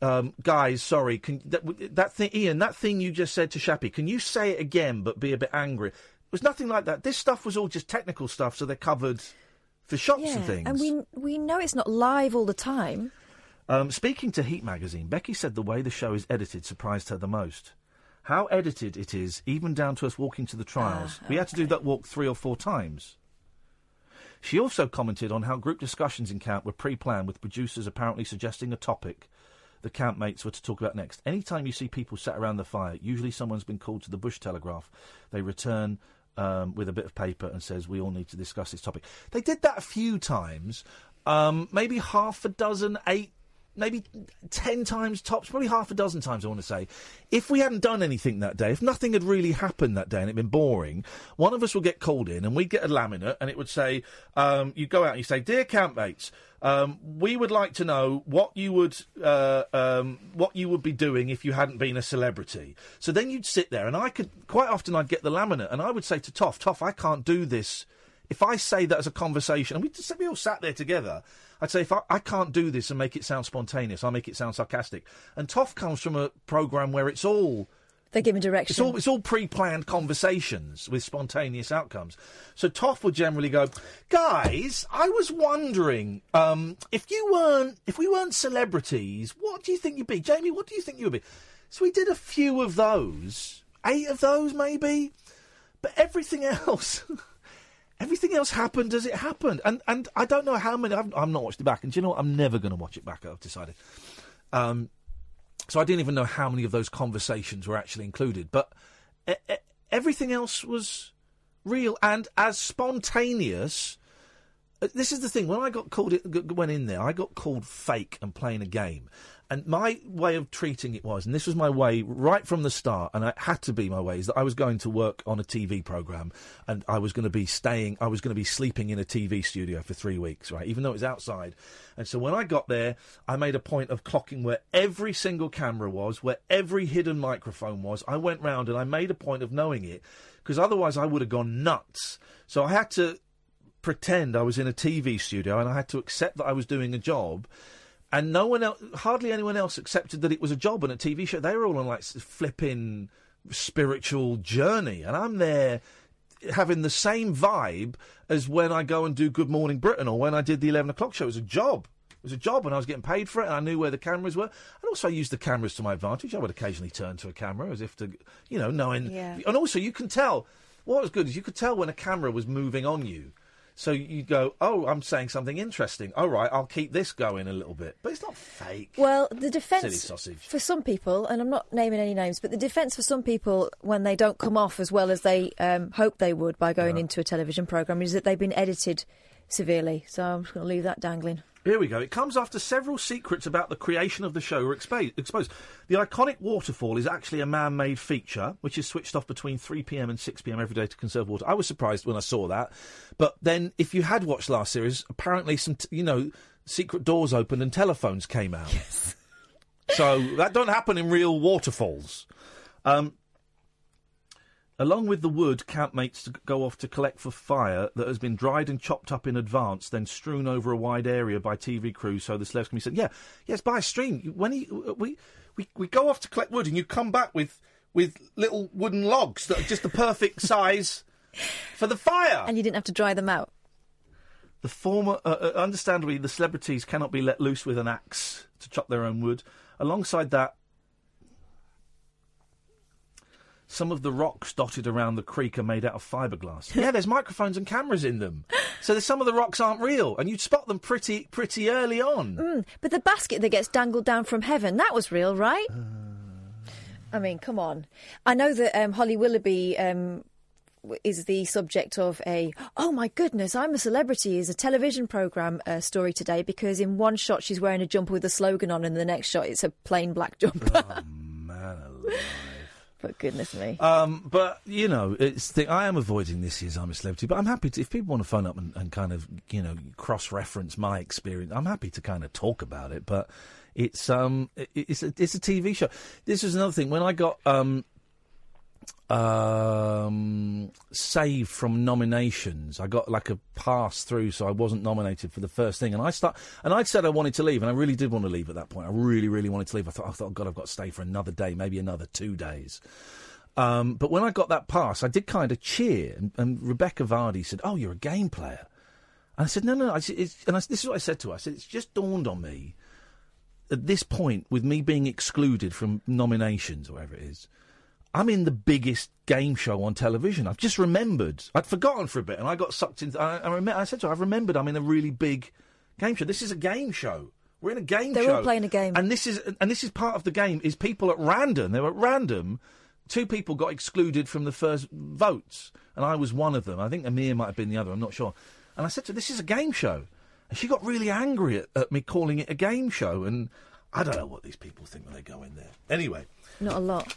um, guys, sorry, can, that, that thing, Iain, that thing you just said to Shappi, can you say it again but be a bit angry? It was nothing like that. This stuff was all just technical stuff, so they're covered for shots yeah, and things. and we we know it's not live all the time. Um, speaking to Heat magazine, Becky said the way the show is edited surprised her the most. How edited it is, even down to us walking to the trials. we had to do that walk three or four times. She also commented on how group discussions in camp were pre planned, with producers apparently suggesting a topic the campmates were to talk about next. Anytime you see people sat around the fire, usually someone's been called to the Bush Telegraph. They return um, with a bit of paper and says, "We all need to discuss this topic." They did that a few times, um, maybe half a dozen, eight, maybe ten times tops, probably half a dozen times. I want to say, if we hadn't done anything that day, if nothing had really happened that day and it'd been boring, one of us would get called in and we'd get a laminate and it would say, um, you go out and you say, "Dear campmates." Um, we would like to know what you would uh, um, what you would be doing if you hadn't been a celebrity. So then you'd sit there, and I could quite often I'd get the laminate, and I would say to Toff, Toff, I can't do this. If I say that as a conversation, and we just we all sat there together, I'd say if I, I can't do this and make it sound spontaneous, I'll make it sound sarcastic. And Toff comes from a program where it's all They're giving direction. it's all it's all pre-planned conversations with spontaneous outcomes. So Toff would generally go, guys, I was wondering um, if you weren't if we weren't celebrities, what do you think you'd be? Jamie, what do you think you would be? So we did a few of those, eight of those maybe, but everything else. Everything else happened as it happened, and and I don't know how many. I've, I've not watched it back, and do you know what? I'm never going to watch it back. I've decided. Um, so I didn't even know how many of those conversations were actually included. But everything else was real and as spontaneous. Uh, This is the thing. When I got called, it, went in there, I got called fake and playing a game. And my way of treating it was, and this was my way right from the start, and it had to be my way, is that I was going to work on a TV program, and I was going to be staying, I was going to be sleeping in a TV studio for three weeks, right? Even though it was outside. And so when I got there, I made a point of clocking where every single camera was, where every hidden microphone was. I went round and I made a point of knowing it, because otherwise I would have gone nuts. So I had to pretend I was in a TV studio, and I had to accept that I was doing a job and no one else, hardly anyone else accepted that it was a job and a TV show. They were all on like flipping spiritual journey, and I'm there having the same vibe as when I go and do Good Morning Britain or when I did the eleven o'clock show. It was a job. It was a job, and I was getting paid for it, and I knew where the cameras were. And also, I used the cameras to my advantage. I would occasionally turn to a camera as if to, you know, knowing. Yeah. And also, you can tell. What was good is you could tell when a camera was moving on you. So you go, oh, I'm saying something interesting. All right, I'll keep this going a little bit. But it's not fake. Well, the Silly defence sausage. for some people, and I'm not naming any names, but the defence for some people when they don't come off as well as they um, hope they would by going into a television programme is that they've been edited severely. So I'm just going to leave that dangling. Here we go. It comes after several secrets about the creation of the show were exposed. The iconic waterfall is actually a man made feature, which is switched off between 3 pm and 6 pm every day to conserve water. I was surprised when I saw that. But then, if you had watched last series, apparently some, t- you know, secret doors opened and telephones came out. so that don't happen in real waterfalls. Um, Along with the wood, campmates to go off to collect for fire that has been dried and chopped up in advance, then strewn over a wide area by TV crews so the slabs can be sent. Yeah, yes, by a stream. When he, we, we we go off to collect wood, and you come back with with little wooden logs that are just the perfect size for the fire. And you didn't have to dry them out. The former, uh, uh, understandably, the celebrities cannot be let loose with an axe to chop their own wood. Alongside that, some of the rocks dotted around the creek are made out of fiberglass. yeah, there's microphones and cameras in them, so there's some of the rocks aren't real, and you'd spot them pretty pretty early on. Mm, but the basket that gets dangled down from heaven, that was real, right? I mean, come on. I know that um, Holly Willoughby um, is the subject of a "Oh my goodness, I'm a celebrity" is a television program uh, story today because in one shot she's wearing a jumper with a slogan on, and in the next shot it's a plain black jumper. Man alive. But goodness me. Um, but you know, it's the, I am avoiding this year's I'm a Celebrity, but I'm happy to if people want to phone up and, and kind of you know cross-reference my experience. I'm happy to kind of talk about it, but it's um it- it's a, it's a TV show. This is another thing when I got um um saved from nominations. I got like a pass through, so I wasn't nominated for the first thing. And I start and I'd said I wanted to leave, and I really did want to leave at that point. I really, really wanted to leave. I thought, I thought, God, I've got to stay for another day, maybe another two days. Um, but when I got that pass, I did kind of cheer. And, and Rebecca Vardy said, "Oh, you're a game player," and I said, "No, no." no. I said, and I, this is what I said to her. I said, "It's just dawned on me at this point, with me being excluded from nominations, or whatever it is." I'm in the biggest game show on television. I've just remembered. I'd forgotten for a bit, and I got sucked into. I, I, rem- I said to her, "I've remembered. I'm in a really big game show. This is a game show. We're in a game show. They're show. all playing a game. and this is and this is part of the game. Is people at random? They were at random. Two people got excluded from the first votes, and I was one of them. I think Amir might have been the other. I'm not sure. And I said to her, "This is a game show," and she got really angry at, at me calling it a game show. And I don't know what these people think when they go in there. Anyway. Not a lot.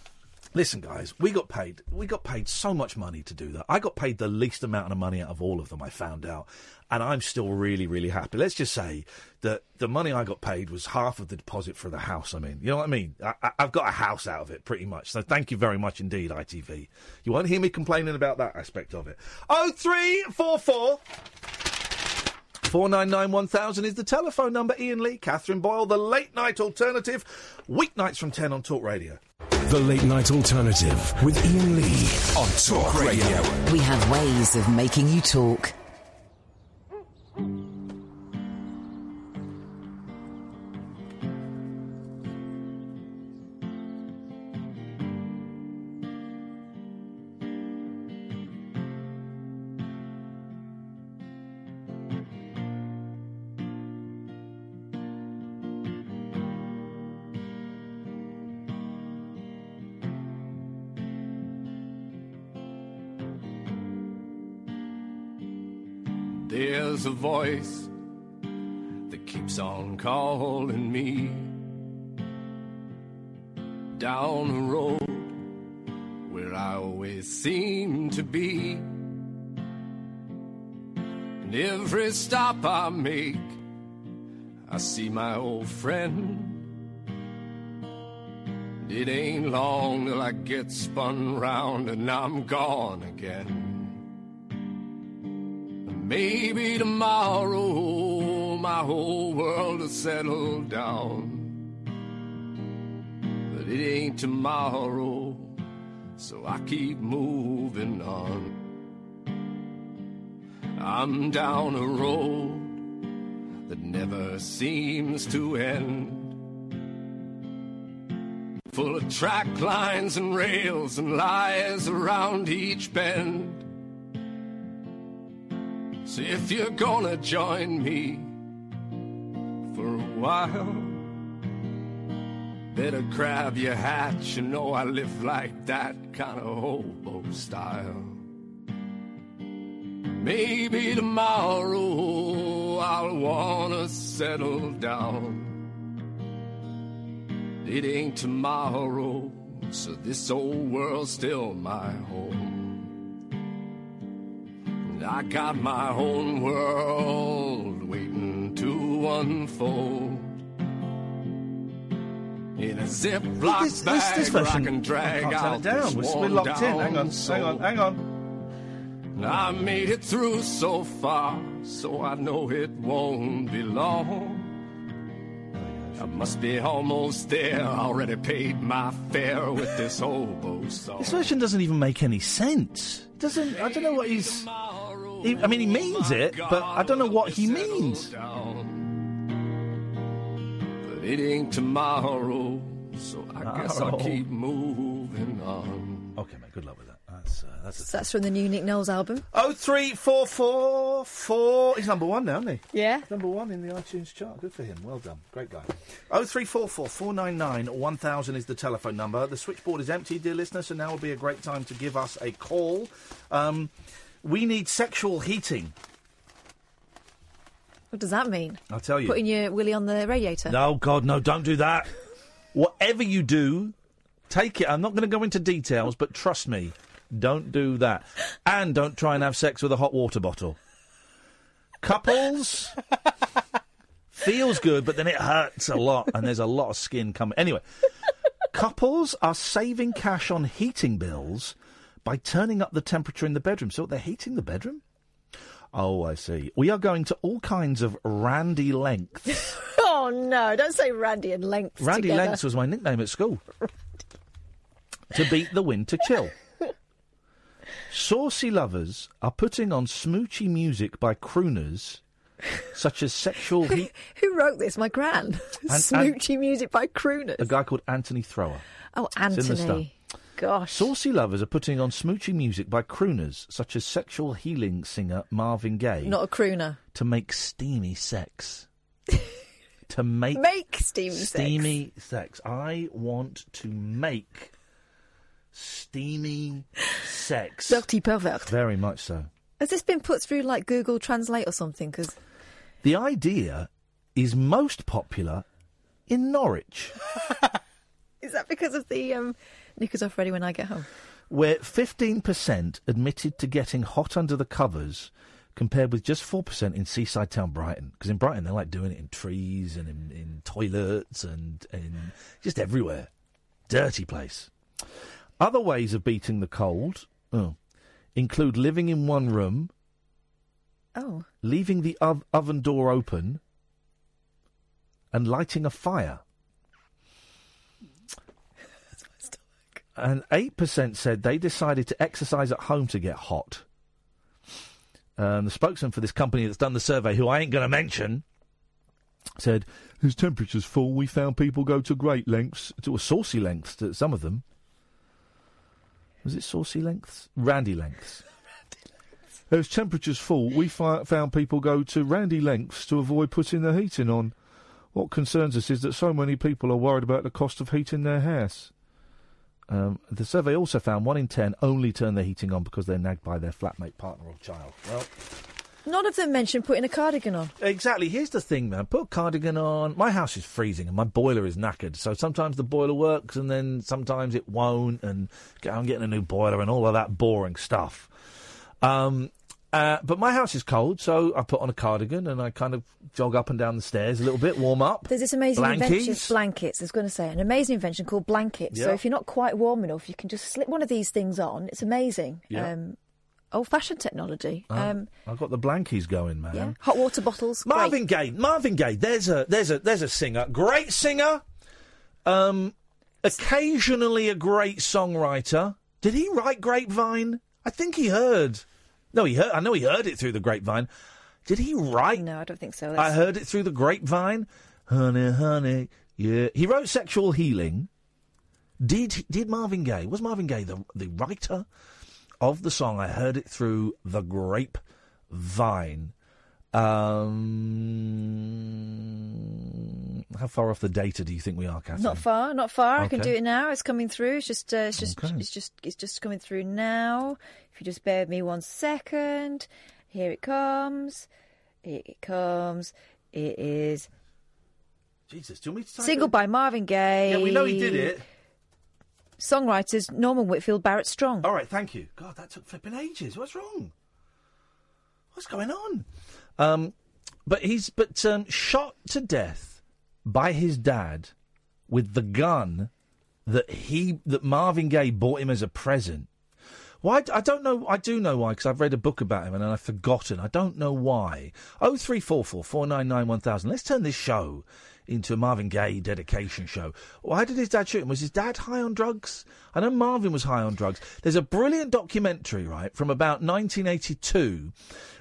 Listen, guys, we got paid. We got paid so much money to do that. I got paid the least amount of money out of all of them. I found out, and I'm still really, really happy. Let's just say that the money I got paid was half of the deposit for the house. I mean, you know what I mean? I, I've got a house out of it, pretty much. So thank you very much indeed, ITV. You won't hear me complaining about that aspect of it. Oh three four four. 499 1000 is the telephone number. Iain Lee, Catherine Boyle, the late night alternative. Weeknights from 10 on Talk Radio. The Late Night Alternative with Iain Lee on Talk Radio. We have ways of making you talk. A voice that keeps on calling me down a road where I always seem to be. And every stop I make, I see my old friend. It ain't long till I get spun round and I'm gone again. Maybe tomorrow my whole world will settle down. But it ain't tomorrow, so I keep moving on. I'm down a road that never seems to end. Full of track lines and rails and lies around each bend. So if you're gonna join me for a while, better grab your hat. You know I live like that kind of hobo style. Maybe tomorrow I'll wanna settle down. It ain't tomorrow, so this old world's still my home. I got my own world waiting to unfold. In a Ziploc This- this- this version- can drag I can't turn out it down. this We're- we're locked in. Hang on, hang on, hang on. I made it through so far, so I know it won't be long. I must be almost there. Already paid my fare with this hobo song. This version doesn't even make any sense. Doesn't I don't know what he's. He, I mean, he means it, but I don't know what he means. But it ain't tomorrow, so I guess I'll keep moving on. Okay, mate. Good luck with that. That's, uh, that's So that's from the new Nick Knowles album. Oh three four four four. He's number one now, isn't he? Yeah. Number one in the iTunes chart. Good for him. Well done. Great guy. Oh three four four four nine nine one thousand is the telephone number. The switchboard is empty, dear listener. So now will be a great time to give us a call. Um, we need sexual heating. What does that mean? I'll tell you. Putting your willy on the radiator. No, God, no, don't do that. Whatever you do, take it. I'm not going to go into details, but trust me, don't do that. And don't try and have sex with a hot water bottle. Couples feels good, but then it hurts a lot, and there's a lot of skin coming. Anyway, couples are saving cash on heating bills by turning up the temperature in the bedroom. So they're heating the bedroom? Oh, I see. We are going to all kinds of randy lengths. Oh no! Don't say Randy and Lengths. Randy together. Lengths was my nickname at school. to beat the winter chill. Saucy lovers are putting on smoochy music by crooners such as Sexual Heat. Who wrote this? My gran. And- and- Smoochy music by crooners. A guy called Anthony Thrower. Oh, It's in the Anthony. Gosh. Saucy lovers are putting on smoochy music by crooners such as sexual healing singer Marvin Gaye Not a crooner. to make steamy sex. to make Make steamy sex. steamy sex. I want to make steamy sex. Dirty pervert. Very much so. Has this been put through like Google Translate or something? Because The idea is most popular in Norwich, is that because of the um, knickers off ready when I get home? where 15% admitted to getting hot under the covers compared with just 4% in seaside town Brighton. Because in Brighton, they're like doing it in trees and in, in toilets and in just everywhere. Dirty place. Other ways of beating the cold oh, include living in one room, Oh, leaving the ov- oven door open, and lighting a fire. And 8% said they decided to exercise at home to get hot. Um, the spokesman for this company that's done the survey, who I ain't going to mention, said, As temperatures fall, we found people go to great lengths, to a saucy lengths, to some of them. Was it saucy lengths? Randy lengths. As temperatures fall, we fi- found people go to randy lengths to avoid putting the heating on. What concerns us is that so many people are worried about the cost of heating their house. Um, the survey also found one in ten only turn their heating on because they're nagged by their flatmate, partner, or child. Well, none of them mentioned putting a cardigan on. Exactly. Here's the thing, man. Put a cardigan on. My house is freezing and my boiler is knackered. So sometimes the boiler works and then sometimes it won't. And I'm getting a new boiler and all of that boring stuff. Um, uh, but my house is cold, so I put on a cardigan and I kind of jog up and down the stairs a little bit, warm up. There's this amazing Blankies. invention, blankets. I was going to say an amazing invention called blankets. So if you're not quite warm enough, you can just slip one of these things on. It's amazing. Yeah. Um, old-fashioned technology. Um, Um, I've got the blankies going, man. yeah, hot water bottles. Marvin Gaye. Marvin Gaye. There's a there's a there's a singer. Great singer. Um, occasionally a great songwriter. Did he write Grapevine? I think he heard. No, he heard. I know he heard it through the grapevine. Did he write? No, I don't think so. I heard it through the grapevine. Honey, honey, yeah. He wrote "Sexual Healing." Did did Marvin Gaye? Was Marvin Gaye the the writer of the song? I heard it through the grapevine. Um, how far off the data do you think we are, Catherine? Not far, not far. I can do it now. It's coming through. It's just, uh, it's just, Okay. it's just, it's just coming through now. If you just bear with me one second, here it comes. Here it comes. It is Jesus, do you want me to single it? by Marvin Gaye. Yeah, we know he did it. Songwriters Norman Whitfield, Barrett Strong. All right, thank you. God, that took flipping ages. What's wrong? What's going on? Um, but he's but um, shot to death by his dad with the gun that he that Marvin Gaye bought him as a present. Why? I don't know. I do know why because I've read a book about him and I've forgotten. I don't know why. Oh three four four four nine nine one thousand. Let's turn this show into a Marvin Gaye dedication show. Why did his dad shoot him? Was his dad high on drugs? I know Marvin was high on drugs. There's a brilliant documentary, right, from about 1982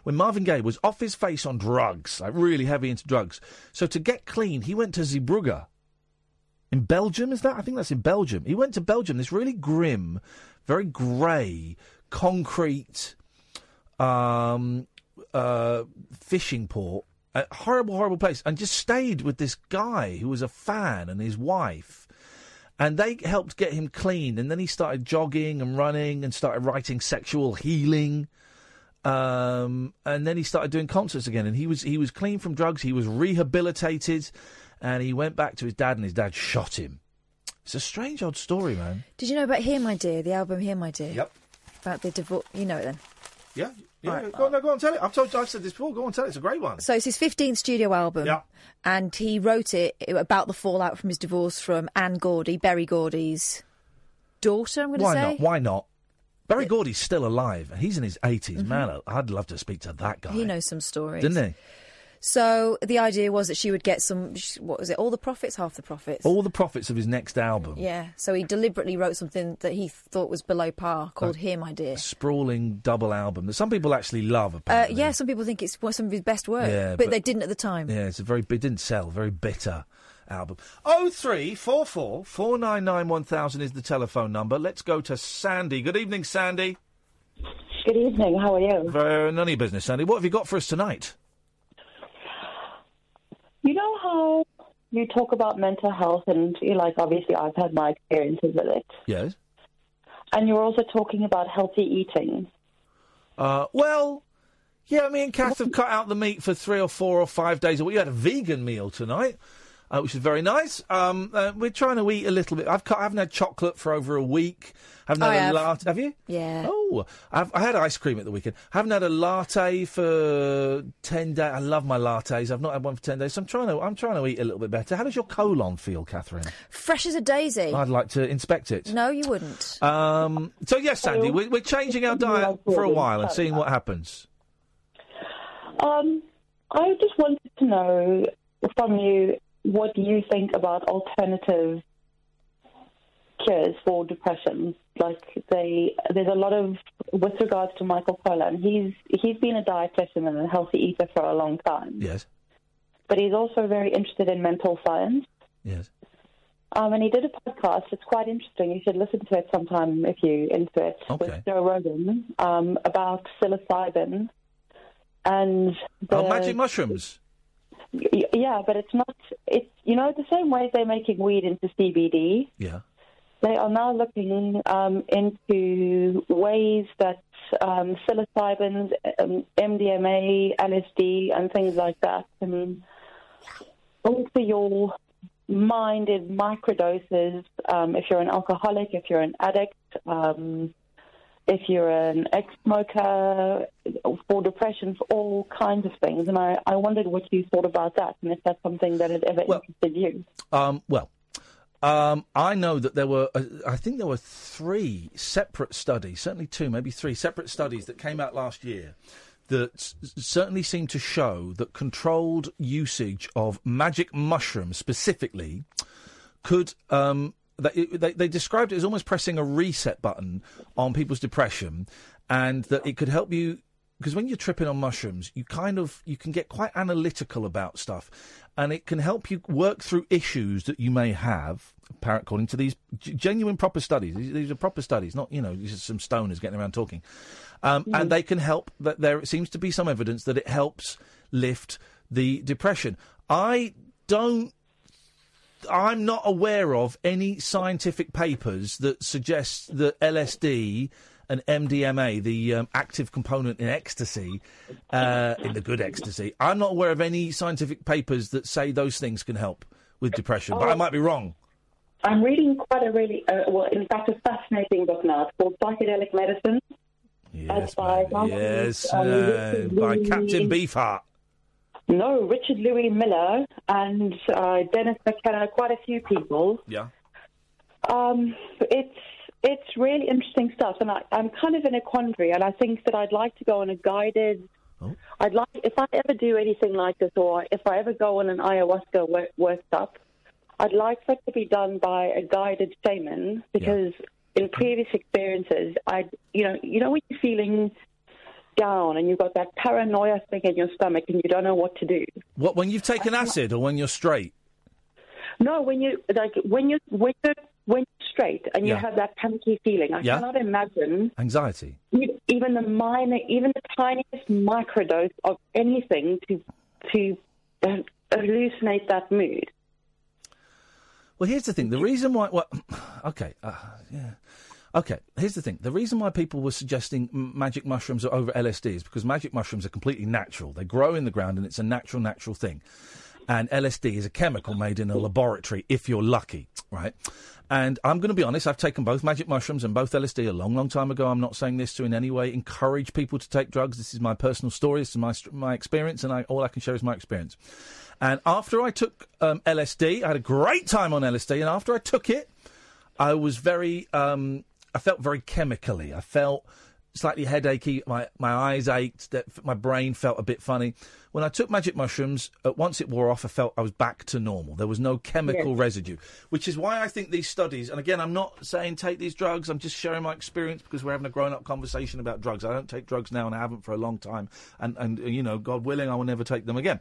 when Marvin Gaye was off his face on drugs, like really heavy into drugs. So to get clean, he went to Zeebrugge in Belgium, is that? I think that's in Belgium. He went to Belgium, this really grim, very grey, concrete um, uh, fishing port. A horrible, horrible place. And just stayed with this guy who was a fan and his wife. And they helped get him clean. And then he started jogging and running and started writing sexual healing. Um, and then he started doing concerts again. And he was he was clean from drugs. He was rehabilitated. And he went back to his dad, and his dad shot him. It's a strange odd story, man. Did you know about Here My Dear, the album Here My Dear? Yep. About the divorce. You know it then. Yeah, yeah. Go on, no, go on, tell it. I've told, I've said this before. Go on, tell it. It's a great one. So it's his 15th studio album. Yeah. And he wrote it about the fallout from his divorce from Anne Gordy, Berry Gordy's daughter, I'm going to say. Why not? Why not? Berry Gordy's still alive. And he's in his 80s. Man, I'd love to speak to that guy. Mm-hmm. He knows some stories. Didn't he? So the idea was that she would get some, what was it, all the profits, half the profits? All the profits of his next album. Yeah. So he deliberately wrote something that he thought was below par called Here My Dear. Sprawling double album that some people actually love. Uh, Apparently. yeah, some people think it's some of his best work, Yeah, but, but- they didn't at the time. Yeah, it's a very. It didn't sell. Very bitter album. Oh three four four four nine nine one thousand is the telephone number. Let's go to Sandy. Good evening, Sandy. Good evening. How are you? Very none of your business, Sandy. What have you got for us tonight? You know how you talk about mental health, and you like obviously I've had my experiences with it, Yes. and you're also talking about healthy eating. Uh, well, yeah, me and Kath have cut out the meat for three or four or five days a week. We had a vegan meal tonight, uh, which is very nice. Um, uh, we're trying to eat a little bit. I've cut, I haven't had chocolate for over a week. Haven't had I a have. latte. Have you? Yeah. Oh, I've, I had ice cream at the weekend. I Haven't had a latte for ten days. I love my lattes. I've not had one for ten days. So I'm trying to. I'm trying to eat a little bit better. How does your colon feel, Catherine? Fresh as a daisy. I'd like to inspect it. No, you wouldn't. Um, so yes, Sandy, we're, we're changing our diet for a while and seeing what happens. Um, I just wanted to know from you what do you think about alternative cures for depression. Like they, there's a lot of with regards to Michael Pollan. He's he's been a dietitian and a healthy eater for a long time, Yes. but he's also very interested in mental science. Yes. Um, and he did a podcast. It's quite interesting. You should listen to it sometime if you're into it. Okay. With Joe Rogan um, about psilocybin and the, Oh, magic mushrooms. Y- Yeah, but it's not. It's you know the same way they're making weed into CBD. Yeah. They are now looking um, into ways that um, psilocybins, um, MDMA, LSD, and things like that can alter your mind in microdoses. Um, if you're an alcoholic, if you're an addict, um, if you're an ex-smoker, for depression, for all kinds of things. And I, I wondered what you thought about that, and if that's something that had ever interested you. Um, well, um, I know that there were, uh, I think there were three separate studies, certainly two, maybe three separate studies that came out last year that certainly seemed to show that controlled usage of magic mushrooms specifically could. Um, they, they, they described it as almost pressing a reset button on people's depression, and that it could help you because when you're tripping on mushrooms, you kind of you can get quite analytical about stuff, and it can help you work through issues that you may have. According to these genuine proper studies, these, are proper studies, not you know are some stoners getting around talking, um, and they can help. That there seems to be some evidence that it helps lift the depression. I don't I'm not aware of any scientific papers that suggest that LSD and MDMA, the um, active component in ecstasy, uh, in the good ecstasy, I'm not aware of any scientific papers that say those things can help with depression. But I might be wrong. I'm reading quite a really, uh, well, in fact, a fascinating book now. It's called Psychedelic Medicine. Yes, by yes, um, by Captain Beefheart. No, Richard Louis Miller and uh, Dennis McKenna, quite a few people. Yeah. Um, it's it's really interesting stuff, and I, I'm kind of in a quandary, and I think that I'd like to go on a guided. Oh. I'd like if I ever do anything like this, or if I ever go on an ayahuasca work, workshop, I'd like for it to be done by a guided shaman because in previous experiences, I, you know, you know when you're feeling down and you've got that paranoia thing in your stomach and you don't know what to do. What when you've taken acid or when you're straight? No, when you like when you when you're when you're straight and you Yeah. have that panicky feeling, I Yeah. cannot imagine Anxiety. even the minor, even the tiniest microdose of anything to to uh, hallucinate that mood. Well, here's the thing. The reason why. Well, okay. Uh, yeah. Okay. Here's the thing. The reason why people were suggesting magic mushrooms over LSD is because magic mushrooms are completely natural. They grow in the ground, and it's a natural, natural thing. And LSD is a chemical made in a laboratory, if you're lucky, right? And I'm going to be honest. I've taken both magic mushrooms and both LSD a long, long time ago. I'm not saying this to in any way encourage people to take drugs. This is my personal story. This is my my experience, and I, all I can share is my experience. And after I took um, LSD, I had a great time on LSD. And after I took it, I was very, um, I felt very chemically. I felt slightly headachy. My my eyes ached. That my brain felt a bit funny. When I took magic mushrooms, uh, once it wore off, I felt I was back to normal. There was no chemical Yes. residue, which is why I think these studies. And again, I'm not saying take these drugs. I'm just sharing my experience because we're having a grown up conversation about drugs. I don't take drugs now, and I haven't for a long time. And and you know, God willing, I will never take them again.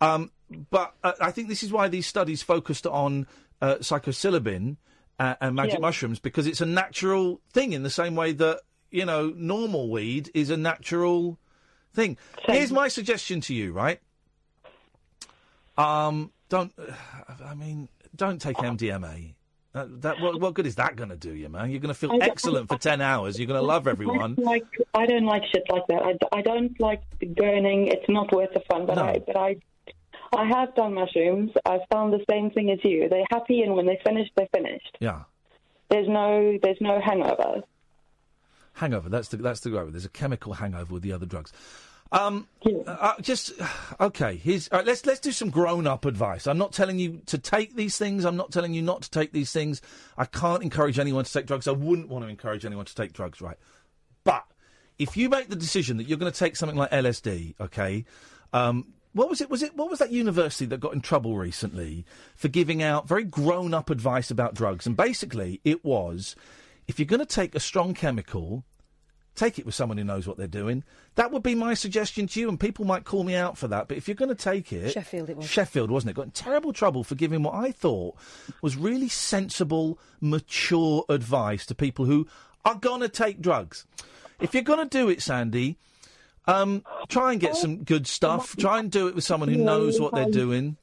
Um, but uh, I think this is why these studies focused on uh, psilocybin uh, and magic Yeah. mushrooms because it's a natural thing in the same way that you know normal weed is a natural thing. Here's my suggestion to you, right? Um, don't. I mean, don't take MDMA. That, that what, what good is that going to do you, man? You're going to feel excellent for ten hours. You're going to love everyone. I don't like I don't like shit like that. I don't like burning. It's not worth the fun. But I but I I have done mushrooms. I've found the same thing as you. They're happy, and when they finish, they're finished. Yeah. There's no there's no hangover. Hangover. That's the that's the right. There's a chemical hangover with the other drugs. Um, uh, just okay. Here's all right, let's let's do some grown up advice. I'm not telling you to take these things. I'm not telling you not to take these things. I can't encourage anyone to take drugs. I wouldn't want to encourage anyone to take drugs. Right, but if you make the decision that you're going to take something like LSD, okay. Um, what was it? Was it what was that university that got in trouble recently for giving out very grown up advice about drugs? And basically, it was if you're going to take a strong chemical, take it with someone who knows what they're doing. That would be my suggestion to you, and people might call me out for that. But if you're going to take it, Sheffield it was. Sheffield, wasn't it? Got in terrible trouble for giving what I thought was really sensible, mature advice to people who are going to take drugs. If you're going to do it, Sandy, um, try and get some good stuff. Try and do it with someone who knows what they're doing.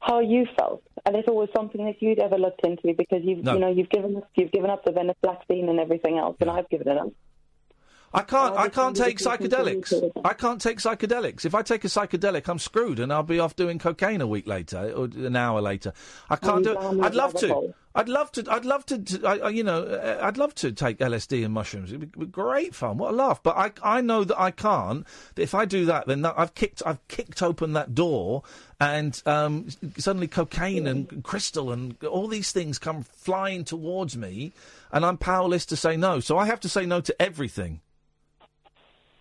How you felt, and if it was something that you'd ever looked into, because you've No. you know you've given you've given up the venlafaxine and everything else, and I've given it up. I can't. I can't take is something to psychedelics. I can't take psychedelics. If I take a psychedelic, I'm screwed, and I'll be off doing cocaine a week later or an hour later. I can't do it. I'd love to. I'd love to. I'd love to. to I, you know, uh, I'd love to take LSD and mushrooms. It'd be great fun. What a laugh! But I, I know that I can't. That if I do that, then that, I've kicked. I've kicked open that door, and um, suddenly cocaine and crystal and all these things come flying towards me, and I'm powerless to say no. So I have to say no to everything.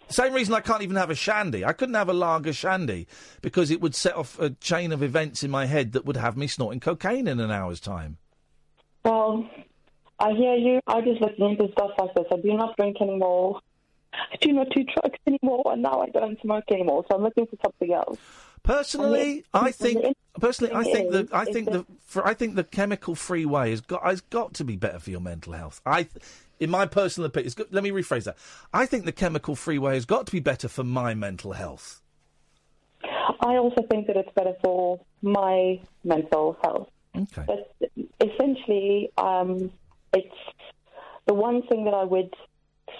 Same reason I can't even have a shandy. I couldn't have a lager shandy because it would set off a chain of events in my head that would have me snorting cocaine in an hour's time. Well, I hear you. I'm just looking into stuff like this. I do not drink anymore. I do not do drugs anymore, and now I don't smoke anymore. So I'm looking for something else. Personally, I think personally, I think that I think the I think the chemical free way has got has got to be better for your mental health. I, in my personal opinion, it's let me rephrase that. I think the chemical freeway has got to be better for my mental health. I also think that it's better for my mental health. Okay. But essentially, um, it's the one thing that I would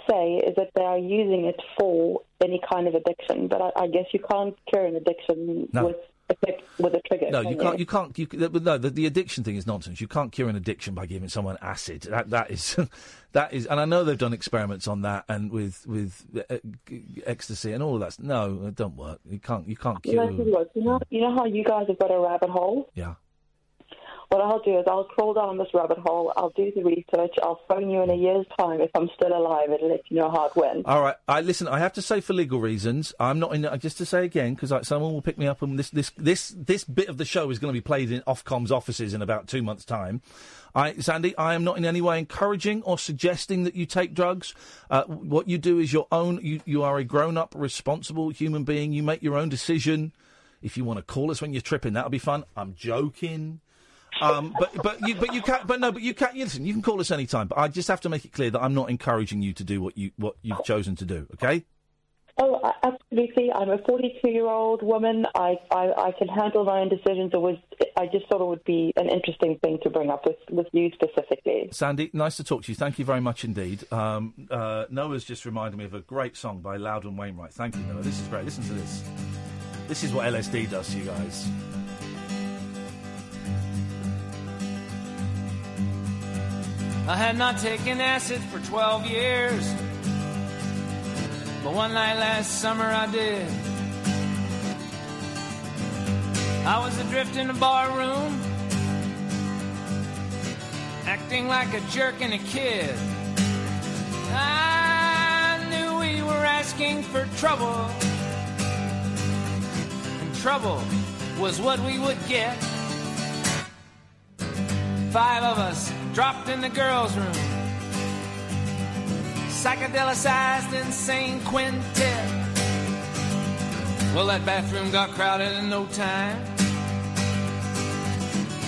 say is that they are using it for any kind of addiction. But I, I guess you can't cure an addiction No. with a, with a trigger. No, you can't. You can't. You, no, the, the addiction thing is nonsense. You can't cure an addiction by giving someone acid. That that is that is. And I know they've done experiments on that and with with uh, ecstasy and all of that. No, it don't work. You can't. You can't You know, cure. you know, you know how you guys have got a rabbit hole. Yeah. What I'll do is I'll crawl down this rabbit hole. I'll do the research. I'll phone you in a year's time if I'm still alive and let you know how it went. All right. I listen. I have to say, for legal reasons, I'm not in. Just to say again, because someone will pick me up, and this this this this bit of the show is going to be played in Ofcom's offices in about two months' time. I, Sandy, I am not in any way encouraging or suggesting that you take drugs. Uh, what you do is your own. You you are a grown-up, responsible human being. You make your own decision. If you want to call us when you're tripping, that'll be fun. I'm joking. Um, but but you but you can't but no but you can't listen. You can call us any time. But I just have to make it clear that I'm not encouraging you to do what you what you've chosen to do. Okay. Oh, absolutely. I'm a 42 year old woman. I, I, I can handle my own decisions. It was, I just thought it would be an interesting thing to bring up with, with you specifically. Sandy, nice to talk to you. Thank you very much indeed. Um, uh, Noah's just reminded me of a great song by Loudon Wainwright. Thank you, Noah. This is great. Listen to this. This is what LSD does to you guys. I had not taken acid for 12 years. But one night last summer I did. I was adrift in a bar room, acting like a jerk and a kid. I knew we were asking for trouble, and trouble was what we would get. Five of us dropped in the girls' room psychedelicized insane quintet. Well, that bathroom got crowded in no time.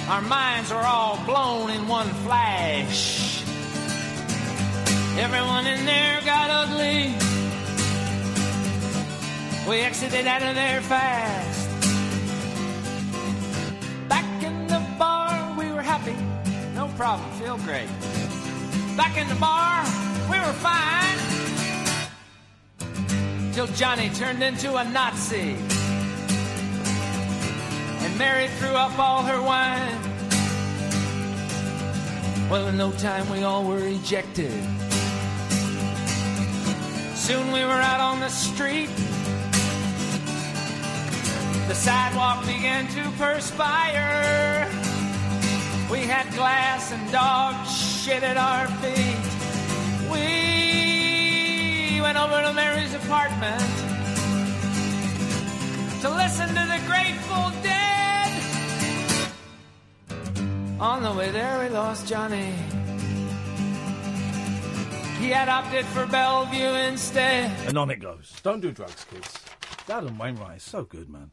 Our minds are all blown in one flash. Everyone in there got ugly. We exited out of there fast. Back in the bar, we were happy. Problem, feel great. Back in the bar, we were fine. Till Johnny turned into a Nazi. And Mary threw up all her wine. Well, in no time, we all were ejected. Soon we were out on the street. The sidewalk began to perspire. We had glass and dog shit at our feet. We went over to Mary's apartment to listen to the Grateful Dead. On the way there, we lost Johnny. He had opted for Bellevue instead. And on it goes. Don't do drugs, kids. Dad and Wainwright is so good, man.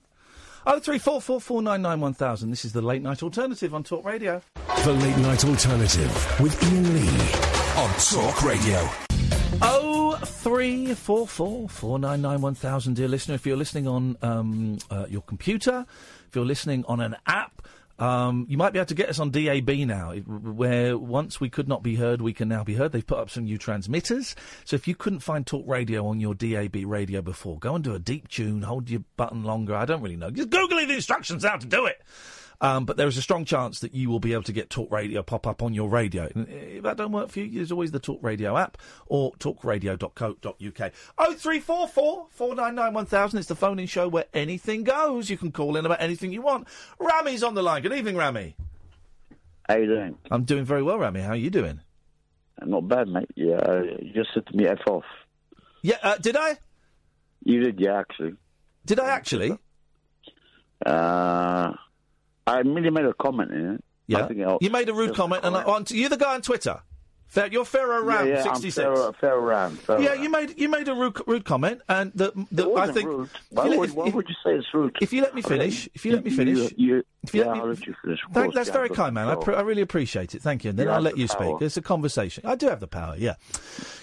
Oh three four four four nine nine one thousand. This is the late night alternative on Talk Radio. The Late Night Alternative with Iain Lee on Talk Radio. Oh three four four four nine nine one thousand, dear listener. If you're listening on um, uh, your computer, if you're listening on an app, um, you might be able to get us on DAB now, where once we could not be heard, we can now be heard. They've put up some new transmitters. So if you couldn't find Talk Radio on your DAB radio before, go and do a deep tune, hold your button longer. I don't really know. Just Google the instructions how to do it. Um, but there is a strong chance that you will be able to get Talk Radio pop up on your radio. And If that don't work for you, there's always the Talk Radio app or talkradio.co.uk. Oh three four four four nine nine one thousand. It's the phone-in show where anything goes. You can call in about anything you want. Rami's on the line. Good evening, Rami. How you doing? I'm doing very well, Rami. How are you doing? Not bad, mate. Yeah, uh, you just said to me, F off. Yeah, uh, did I? You did, yeah, actually. Did I actually? Uh, I merely made a comment in it. Yeah. Else. Oh, you made a rude comment, and I, on, you're the guy on Twitter. You're Pharaoh Ram, yeah, yeah, I'm 66. Pharaoh, Pharaoh Ram. Pharaoh yeah, Ram. you made you made a rude, rude comment, and the, the I think. Why, you let- would, if- why if- would you say it's rude? If you let me finish, if you let me finish, you, you yeah, me, I'll let you finish. Thank, that's yeah, very kind, man. I, pr- I really appreciate it. Thank you. And then You I'll let the you speak. It's a conversation. I do have the power. Yeah.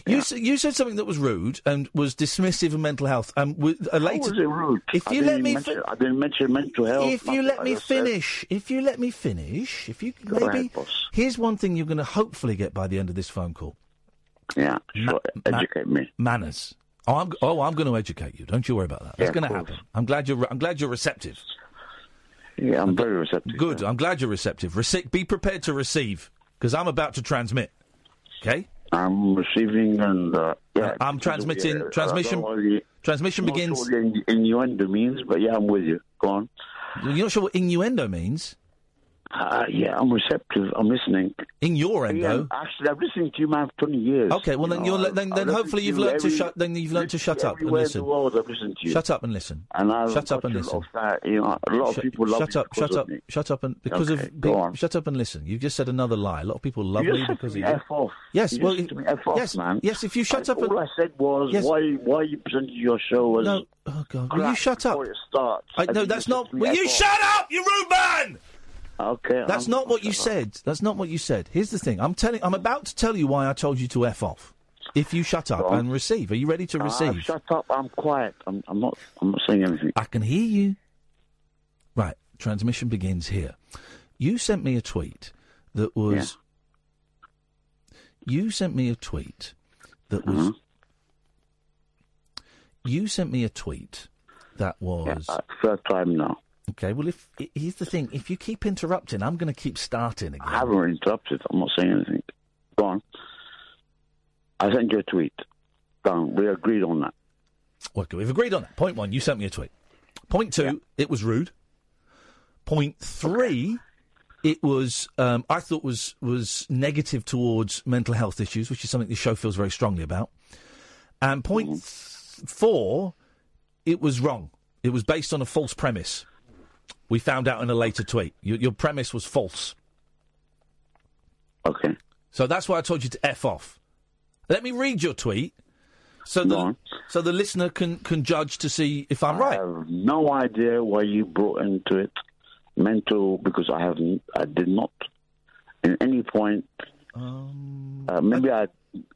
You s- you said something that was rude and was dismissive of mental health. Um, with a How later. was it rude? If I you didn't let me, mention, fi- I didn't mention mental health. if you let me just said- finish, if you let me finish, if you Go maybe boss. here's one thing you're going to hopefully get by the end of this phone call. Yeah, sure. Educate me. Manners. Oh, I'm oh I'm going to educate you. Don't you worry about that. That's Yeah, going to happen. I'm glad you're I'm glad you're receptive. Yeah, I'm very receptive. Good. I'm glad you're receptive. Rece- be prepared to receive because I'm about to transmit. Okay. I'm receiving and uh, yeah. I'm transmitting- Yeah, transmission- don't know what transmission begins- Sure innuendo means, but yeah, I'm with you. Go on. You're not sure what innuendo means? Uh, yeah, I'm receptive. I'm listening. In your endo. Yeah, actually, I've listened to you, man, for 20 years. Okay, well then You you're then, then hopefully you've you learned to shut then you've learned to shut up and everywhere in listen. the world, I've listened to you. Shut up and listen. And I've shut up and a listen. lot of that, you know, a lot of Shut- people love shut up, shut up, me. shut up, and because Okay, of on. shut up and listen. You've just said another lie. A lot of people love You me because of you. F off. Yes, you well, to F off, yes, man. yes. If you shut up all I said was why why you presented your show as No, oh God, will you shut up? before it starts. I, no, that's not. said to me, Will you shut up, you rude man? Okay. That's I'm- not what you said. That's not what you said. Here's the thing. I'm telling. I'm about to tell you why I told you to f off. If you shut up and receive, are you ready to Uh, receive? shut up. I'm quiet. I'm, I'm not. I'm not saying anything. I can hear you. Right. Transmission begins here. You sent me a tweet that was. You sent me a tweet that was. Uh-huh. You sent me a tweet that was. Uh, third time now. Okay. Well, if here's the thing, if you keep interrupting, I'm going to keep starting again. I haven't interrupted. I'm not saying anything. Go on. I sent you a tweet. Done. We agreed on that. Okay, we've agreed on that. Point one, you sent me a tweet. Point two, it was rude. Point three, it was um, I thought was was negative towards mental health issues, which is something the show feels very strongly about. And point th- four, it was wrong. It was based on a false premise. We found out in a later tweet. Your, your premise was false. Okay. So that's why I told you to f off. Let me read your tweet, so the so the listener can can judge to see if I'm right. I have no idea why you brought into it mental because I haven't. I did not. In any point. Um, uh, maybe I. I,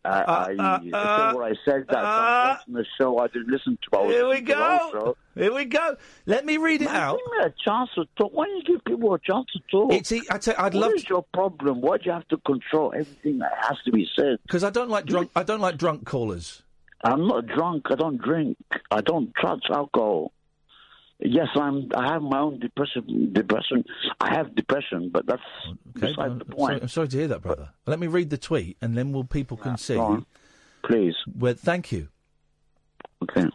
I uh, said uh, uh, what I said that uh, on the show I didn't listen to. I Here we listening to the whole go. Here we go. Let me read it Man, out. Give me a chance to talk. Why don't you give people a chance to talk? It's, I tell, I'd What love is your problem? Why do you have to control everything that has to be said? because I don't like drunk. I don't like drunk callers. I'm not drunk. I don't drink. I don't touch alcohol. Yes, I'm. I have my own depression. Depression. I have depression, but that's beside the I'm point. sorry, I'm sorry to hear that, brother. Let me read the tweet, and then will people can see. on. Please. Well, thank you. Okay.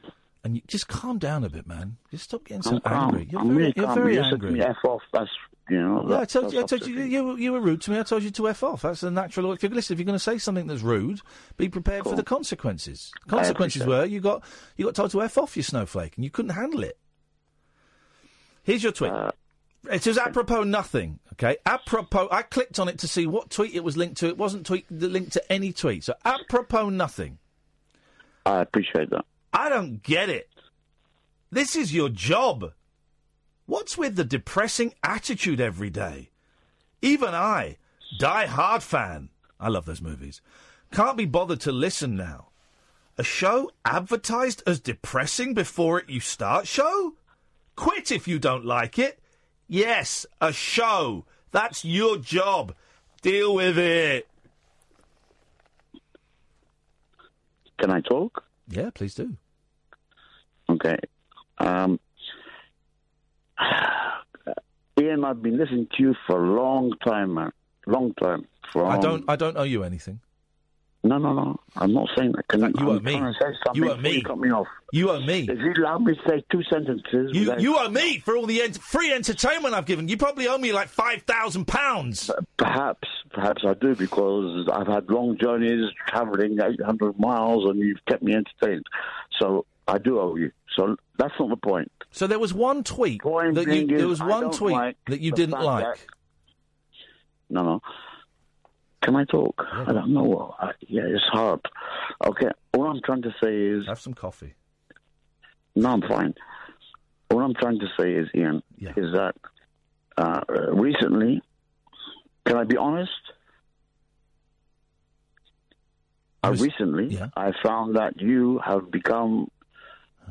And you, just calm down a bit, man. Just stop getting so I'm angry. You're I'm very, really you're very you angry. me, F off. That's you know. Yeah, I told you. I told you, you. were- You were rude to me. I told you to f off. That's the natural. If you listen, if you're going to say something that's rude, be prepared for the consequences. Consequences were you got you got told to f off, your snowflake, and you couldn't handle it. Here's your tweet. Uh, it says apropos nothing. Okay, apropos. I clicked on it to see what tweet it was linked to. It wasn't tweet linked to any tweet. So apropos nothing. I appreciate that. I don't get it. This is your job. What's with the depressing attitude every day? Even I, die hard fan, I love those movies, can't be bothered to listen now. A show advertised as depressing before it you start show? Quit if you don't like it. Yes, a show. That's your job. Deal with it. Can I talk? Yeah, please do. Okay. Um, Iain, I've been listening to you for a long time, man. Long time. From... I don't. I don't owe you anything. No, no, no. I'm not saying that. Can you I'm owe me. You owe me. cut me off. You owe me. If you allow me to say two sentences. You without- you owe me for all the ent- free entertainment I've given. You probably owe me like five thousand pounds. Uh, perhaps, perhaps I do because I've had long journeys, travelling 800 miles, and you've kept me entertained. So I do owe you. So that's not the point. So there was one tweet Point that you there was one tweet like that you didn't like. that- No, no. Can I talk? I don't know. I, yeah, it's hard. Okay, all I'm trying to say is. Have some coffee. No, I'm fine. All I'm trying to say is, Iain, is that uh, recently, can I be honest? Uh, recently, yeah. I found that you have become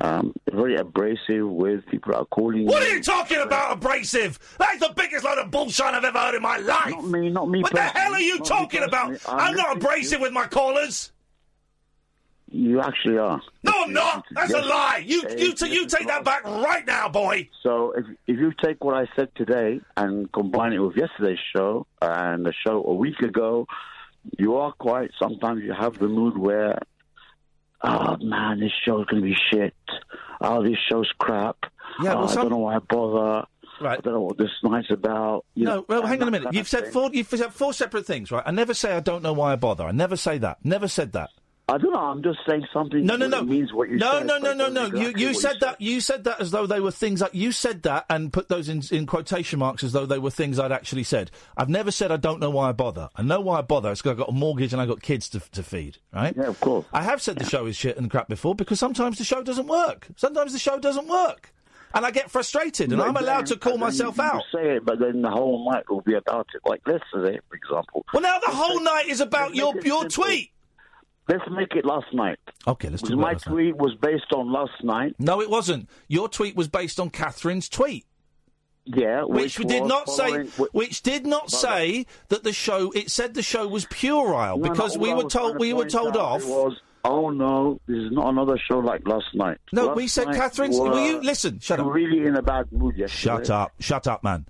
um, very abrasive with people that are calling What are you talking about, abrasive? That's the biggest load of bullshit I've ever heard in my life. Not me, not me. What the hell are you talking about? personally. I'm not abrasive with my callers. You actually are. No, I'm not. That's a lie. You you t- you take that back right now, boy. So if if you take what I said today and combine it with yesterday's show and the show a week ago, you are quite. Sometimes you have the mood where, oh man, this show's gonna be shit. Oh, this show's crap. Yeah, well, oh, I don't know why I bother. Right. I don't know what this night's about. You No, know, well, hang on a minute. You've said thing. four. You've said four separate things, right? I never say I don't know why I bother. I never say that. Never said that. I don't know. I'm just saying something. No, no, that no. Means what you no, said, no, no, no, no. You exactly you what said that you said that as though they were things that you said that and put those in, in quotation marks as though they were things I'd actually said. I've never said I don't know why I bother. I know why I bother. It's because I've got a mortgage and I've got kids to, to feed. Right? Yeah, of course. I have said the show is shit and crap before because sometimes the show doesn't work. Sometimes the show doesn't work. and I get frustrated, and But I'm allowed to call myself you out. Say it, but then the whole night will be about it. Like yesterday, for example. Well, now the whole night is about your your tweet. Let's make it last night. Okay, let's do My it last night. tweet was based on last night. No, it wasn't. Your tweet was based on Catherine's tweet. Yeah, Which, which did not say, wh- which did not say that the show. It said the show was puerile No, no, because all we were told we were told off. Was oh no, this is not another show like last night. No, Last we said Catherine's. were- Will you listen? Shut up. Really in a bad mood yesterday. Shut up! Shut up, man.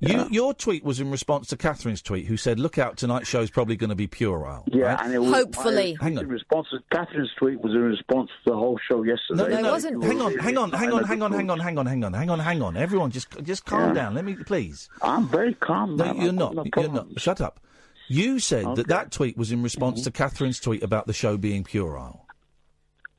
You, your tweet was in response to Catherine's tweet, who said, "Look out, tonight's show is probably going to be puerile." Yeah, right? and it was Hopefully. My, in response to Catherine's tweet was in response to the whole show yesterday. No, no, no. Hang on, hang on, hang on, hang on, hang on, hang on, hang on, hang on, hang on. Everyone, just just calm Yeah. down. Let me, please. I'm very calm. No, man. you're I've got not. no you're not. Shut up. You said Okay. that that tweet was in response to mm-hmm. Catherine's tweet about the show being puerile.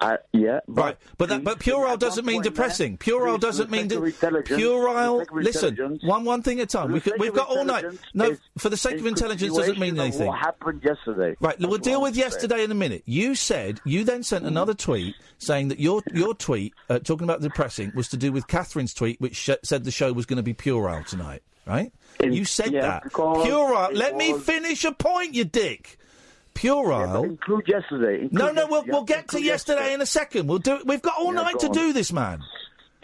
I, yeah, right. But that, but puerile doesn't mean depressing. Puerile doesn't mean de- puerile. Listen, one one thing at a time. We we've got all night. No, for the sake of intelligence doesn't mean anything. What happened yesterday? Right, we'll deal with yesterday in a minute. You said you then sent another tweet saying that your your tweet uh, talking about depressing was to do with Catherine's tweet, which sh- said the show was going to be puerile tonight. Right? you said yeah, that puerile. Let me finish a point, you dick. Puerile. Include yesterday. Include no, no, we'll, we'll get to Include yesterday in a second. We'll do. We've got all Yeah, night go to on. do this, man.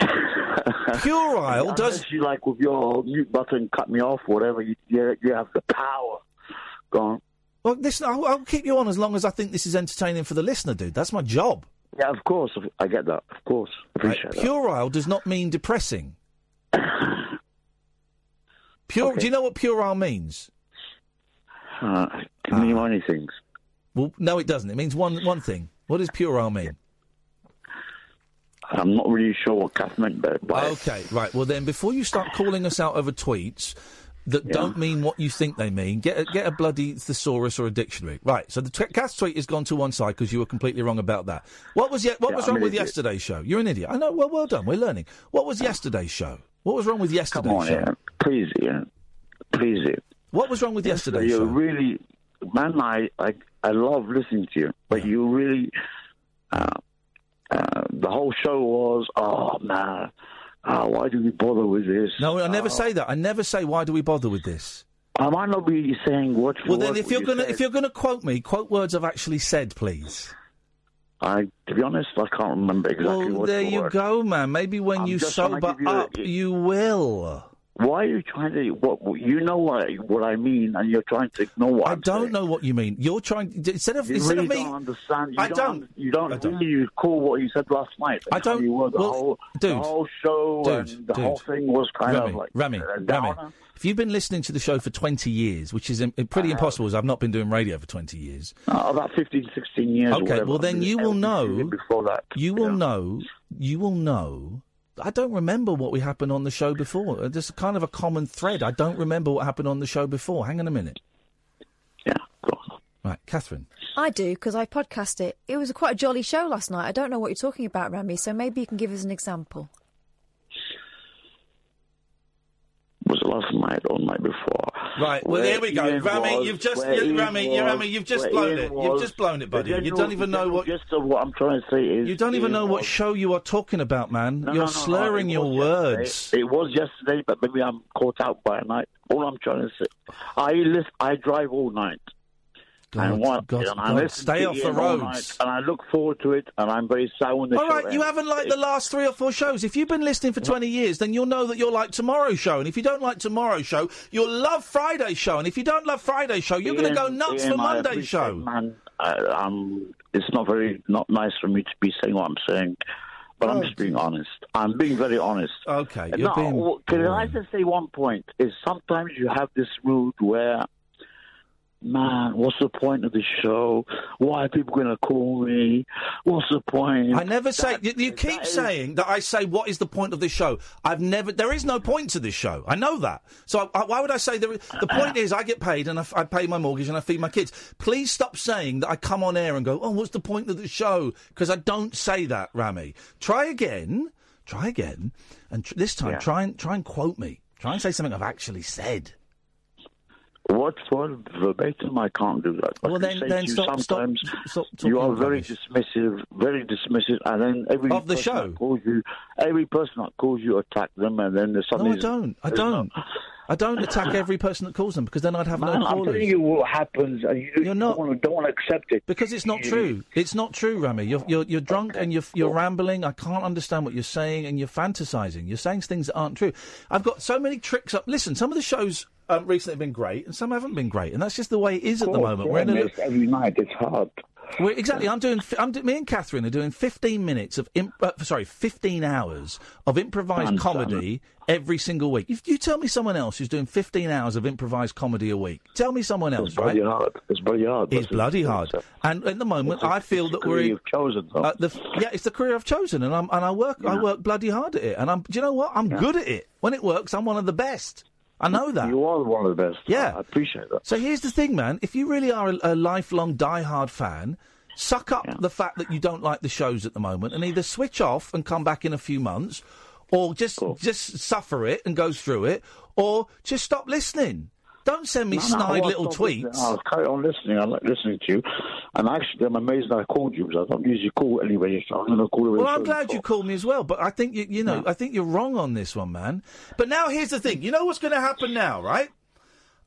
Puerile does. You like with your mute button, cut me off, whatever. You you, you have the power. Go on. Well, listen, I'll, I'll keep you on as long as I think this is entertaining for the listener, dude. That's my job. Yeah, of course. I get that. Of course. Appreciate that. Puerile does not mean depressing. Pure. Do you know what puerile means? Uh, can mean many things. Well, no, it doesn't. It means one one thing. What does puerile mean? I'm not really sure what Kath meant. But Okay, right. Well, then, before you start calling us out over tweets that don't mean what you think they mean, get a, get a bloody thesaurus or a dictionary. Right. So the t- Kath tweet has gone to one side because you were completely wrong about that. What was ye- what Yeah, was I'm wrong with idiot. yesterday's show? You're an idiot. I know. Well, well done. We're learning. What was yesterday's show? What was wrong with yesterday's Come on, show? yeah. Please, yeah. Please, yeah. What was wrong with yesterday? you really, man, I, I, I love listening to you, but you really, uh, uh, the whole show was, oh man, uh, why do we bother with this? No, I never Uh, say that. I never say why do we bother with this. I might not be saying for Well, then, if you're you gonna said. if you're gonna quote me, quote words I've actually said, please. I, to be honest, I can't remember exactly well, what there you word. go, man. Maybe when I'm you just trying to sober give you a- up, you will. Why are you trying to? What you know what what I mean, and you're trying to ignore what I I'm don't saying. know what you mean. You're trying instead of You instead really of me. don't understand. You I don't. don't. You don't, really recall what you said last night. I don't- You were the well, whole, dude, the whole show dude, and the dude. whole thing was kind Remy, of like Remy, a Remy. If you've been listening to the show for 20 years, which is pretty impossible, as I've not been doing radio for 20 years. Uh, about 15, 16 years. Okay, well then you will know. Before that, you will know. You will know. I don't remember what we happened on the show before. Uh, There's kind of a common thread. I don't remember what happened on the show before. Hang on a minute. Yeah, go on. Right, Catherine. I do because I podcast it. It was a quite a jolly show last night. I don't know what you're talking about, Remy. So maybe you can give us an example. Was last night or night before. Right, well, there we go. Iain Rami, was- you've just, you, Rami, you, was- Rami, you've just blown Iain it. was- You've just blown it, buddy. the You don't even know what. general of what I'm trying to say is You don't even Iain know what show you are talking about, man. No, You're no, no, slurring your words. It was yesterday, but maybe I'm caught out by a night. All I'm trying to say, I live, I drive all night. God, and what, God, and I God, stay off the roads. and I look forward to it, and I'm very the All right, you haven't liked the last three or four shows. If you've been listening for 20 years, then you'll know that you'll like tomorrow's show. And if you don't like tomorrow's show, you'll love Friday's show. And if you don't love Friday's show, you're going to go nuts Iain, for Monday's show. Man, I, um, it's not very not nice for me to be saying what I'm saying, but I'm just being honest. I'm being very honest. Okay, you're now, being Can I just say one point? Is sometimes you have this mood where, man, what's the point of the show? Why are people going to call me? What's the point? I never say. You, you keep saying that I say, "What is the point of this show?" I've never. There is no point to this show. I know that. So I, why would I say there? Is, the point is, I get paid and I pay my mortgage and I feed my kids. Please stop saying that I come on air and go, "Oh, what's the point of the show?" Because I don't say that, Rami. Try again. Try again, and tr- this time try and try and quote me. Try and say something I've actually said. What for verbatim? I can't do that. Well, then- then stop- stop- sometimes stop you are very rubbish. dismissive, very dismissive, and then every Of the person show? calls you, every person that calls you, attack them, and then there's No, something. I don't. I don't. I don't attack every person that calls them because then I'd have Man, no I'm callers. telling you what happens, and you You're not. don't want to, don't want to accept it Because it's not true. It's not true, Rami. You're you're, you're drunk and you're you're rambling. I can't understand what you're saying, and you're fantasizing. You're saying things that aren't true. I've got so many tricks up. Listen, some of the shows um, recently have been great, and some haven't been great, and that's just the way it is at the moment. We're in a Yeah, every night. It's hard. Exactly. I'm doing. I'm do, me and Catherine are doing 15 minutes of. Imp, uh, sorry, 15 hours of improvised comedy every single week. If you tell me someone else who's doing 15 hours of improvised comedy a week, tell me someone else. It's bloody right? hard. It's bloody hard. It's bloody hard. And at the moment, I feel that we're. career you've chosen. Uh, the, yeah, it's the career I've chosen, and I'm and I work. I work bloody hard at it, and I'm. Do you know what? I'm good at it. When it works, I'm one of the best. I know that. You are one of the best. Yeah, I appreciate that. So here's the thing, man. If you really are a, a lifelong die-hard fan, suck up the fact that you don't like the shows at the moment, and either switch off and come back in a few months, or just just suffer it and go through it, or just stop listening. Don't send me No, no, snide I'll little tweets. I'll carry on listening. I like listening to you. And actually, I'm amazed I called you because I don't usually call anybody. So I'm going to call. Well, I'm glad you called me as well, but I think you, you know, I think you're wrong on this one, man. But now here's the thing. You know what's going to happen now, right?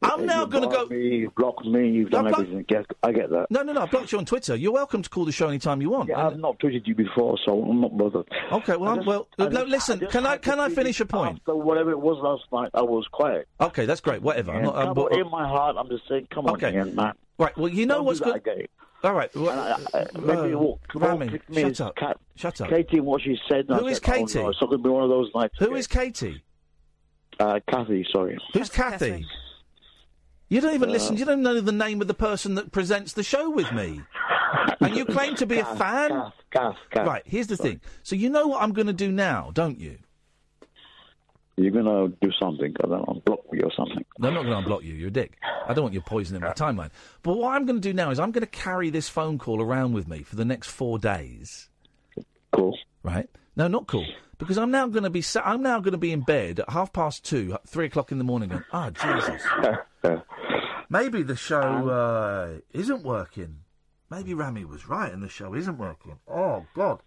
I'm now going to go. Me, you've blocked me. You've done block- everything. Yes, I get that. No, no, no. I blocked you on Twitter. You're welcome to call the show anytime you want. Yeah, I've not tweeted you before, so I'm not bothered. Okay, well, just- well, I no, just- listen. just Can I can I finish a point? After whatever it was last night, I was quiet. Okay, that's great. Whatever. I'm not, I'm, but- in my heart, I'm just saying, come on, Okay. Iain, man. right. Well, you know Don't what's do that good. All right. Well, I- I- maybe uh, what, Rami, what picked me shut up. Kat- Shut up. Katie and what she said. Who is said, oh, Katie? no, it's not going to be one of those nights. Who is Katie? Uh, Kathy, sorry. Who's Kathy? You don't even Uh, listen. You don't know the name of the person that presents the show with me, and you claim to be a fan. Kath, Kath, Kath. Right. Here's the thing. So you know what I'm going to do now, don't you? You're going to do something. I don't know, block me or something. No, I'm not going to unblock you. You're a dick. I don't want you poisoning my timeline. But what I'm going to do now is I'm going to carry this phone call around with me for the next four days. Cool. Right? No, not cool. Because I'm now going to be sa- I'm now going to be in bed at half past two, three o'clock in the morning. Going, ah, Jesus. Maybe the show uh, isn't working. Maybe Rami was right, and the show isn't working. Oh God.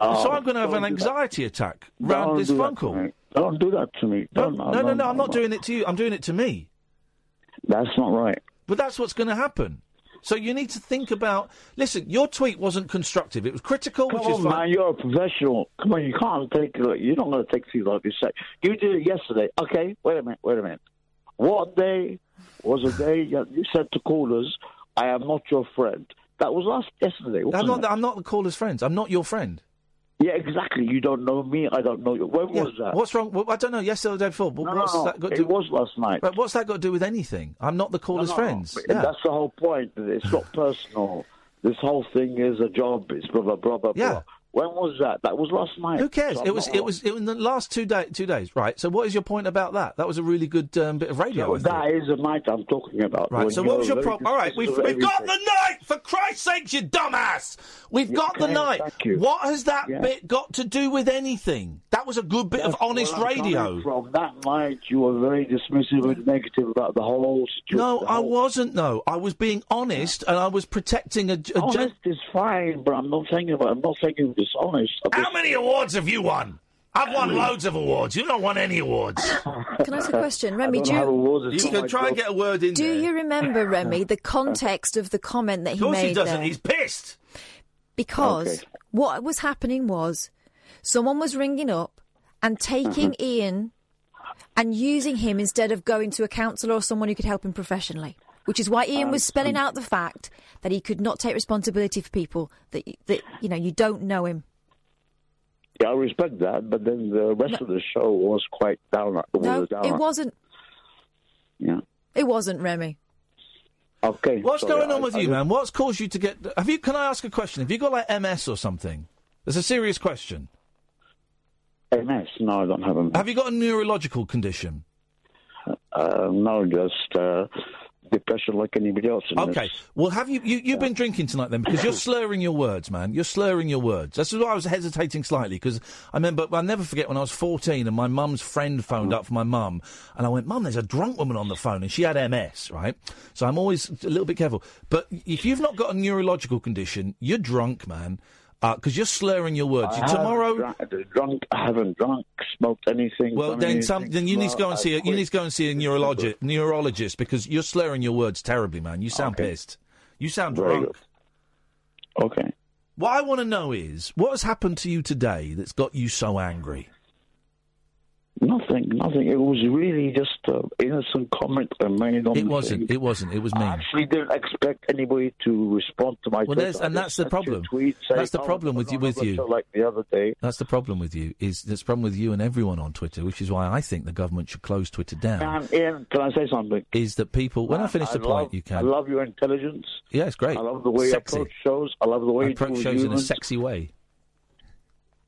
Oh, so I'm going to have an don't that. anxiety attack round Don't this do phone that to call. me. Don't do that to me. No, Don't, no, no, no, I'm not doing it to you. I'm doing it to me. That's not right. But that's what's going to happen. So you need to think about. Listen, your tweet wasn't constructive. It was critical, Come which is on, fine. man, you're a professional. Come on, you can't take it. You're not going to take things like this. You did it yesterday. Okay, wait a minute, wait a minute. What day was a day that uh, you said to callers, "I am not your friend"? That was last yesterday. I'm it? I'm not the caller's friends. I'm not your friend. Yeah, exactly. You don't know me. I don't know you. When Yeah, was that? What's wrong? Well, I don't know. Yesterday or the day before. But No, what's no, that got to It do? was last night. But what's that got to do with anything? I'm not the caller's no. friends. Yeah. That's the whole point. It's not personal. This whole thing is a job. It's blah blah blah blah. Yeah. blah. When was that? That was last night. Who cares? So it was. It was. It was in the last two day, two days. Right. So what is your point about that? That was a really good um, bit of radio. Thought. That is the night I'm talking about. Right. So what was your problem? All right. We've, we've got the night. For Christ's sake, you dumbass. We've got the night. What has that Yeah. bit got to do with anything? That was a good bit of honest where I'm coming radio. From that night, you were very dismissive and negative about the whole situation. No, the I wasn't. No, I was being honest, and I was protecting a. a Honest is fine, but I'm not saying about. I'm not saying dishonest. How just- many awards have you won? I've won loads of awards. You've not won any awards. Can I ask a question? Remy, do you, You can my try and get a word in do there. you remember, Remy, the context of the comment that he Of he course made he doesn't. there? He's pissed. Because Okay. what was happening was someone was ringing up and taking Mm-hmm. Iain and using him instead of going to a counsellor or someone who could help him professionally. Which is why Iain was spelling out the fact that he could not take responsibility for people that that you know you don't know him. Yeah, I respect that, but then the rest of the show was quite down. No, down it wasn't. Yeah. It wasn't Remy. Okay. What's sorry, going on I- with I you, just- man? What's caused you to get? Have you? Can I ask a question? Have you got like MS or something? It's a serious question. MS? No, I don't have MS. Have you got a neurological condition? Uh, no, just uh, depression like anybody else. Okay. it's- Well, have you, you you've been drinking tonight then? Because you're slurring your words, man. You're slurring your words. That's why I was hesitating slightly because I remember I'll never forget when I was 14 and my mum's friend phoned up for my mum and I went, "Mum, there's a drunk woman on the phone and she had MS, right?" So I'm always a little bit careful. But if you've not got a neurological condition, you're drunk, man. Uh, because you're slurring your words. I haven't Tomorrow, drunk, drunk, I haven't drunk, smoked anything. well, then some. Then you need to go and see. A, you need to go and see a neurologist. Neurologist, because you're slurring your words terribly, man. You sound pissed. You sound Very drunk. Okay. What I want to know is what has happened to you today that's got you so angry. Nothing, nothing. It was really just an innocent comment I made on It wasn't. It wasn't. It was me. I actually didn't expect anybody to respond to my Well, and that's the sent you a problem. tweet saying, That's the "Oh, problem with you. With you. Like the other day. That's the problem with you. Is that's the problem with you and everyone on Twitter, which is why I think the government should close Twitter down. And Ian, can I say something? Is that people? When I finish the love, point, you can. I love your intelligence. Yeah, it's great. I love the way Sexy. you approach shows. I love the way I you approach shows in a sexy way.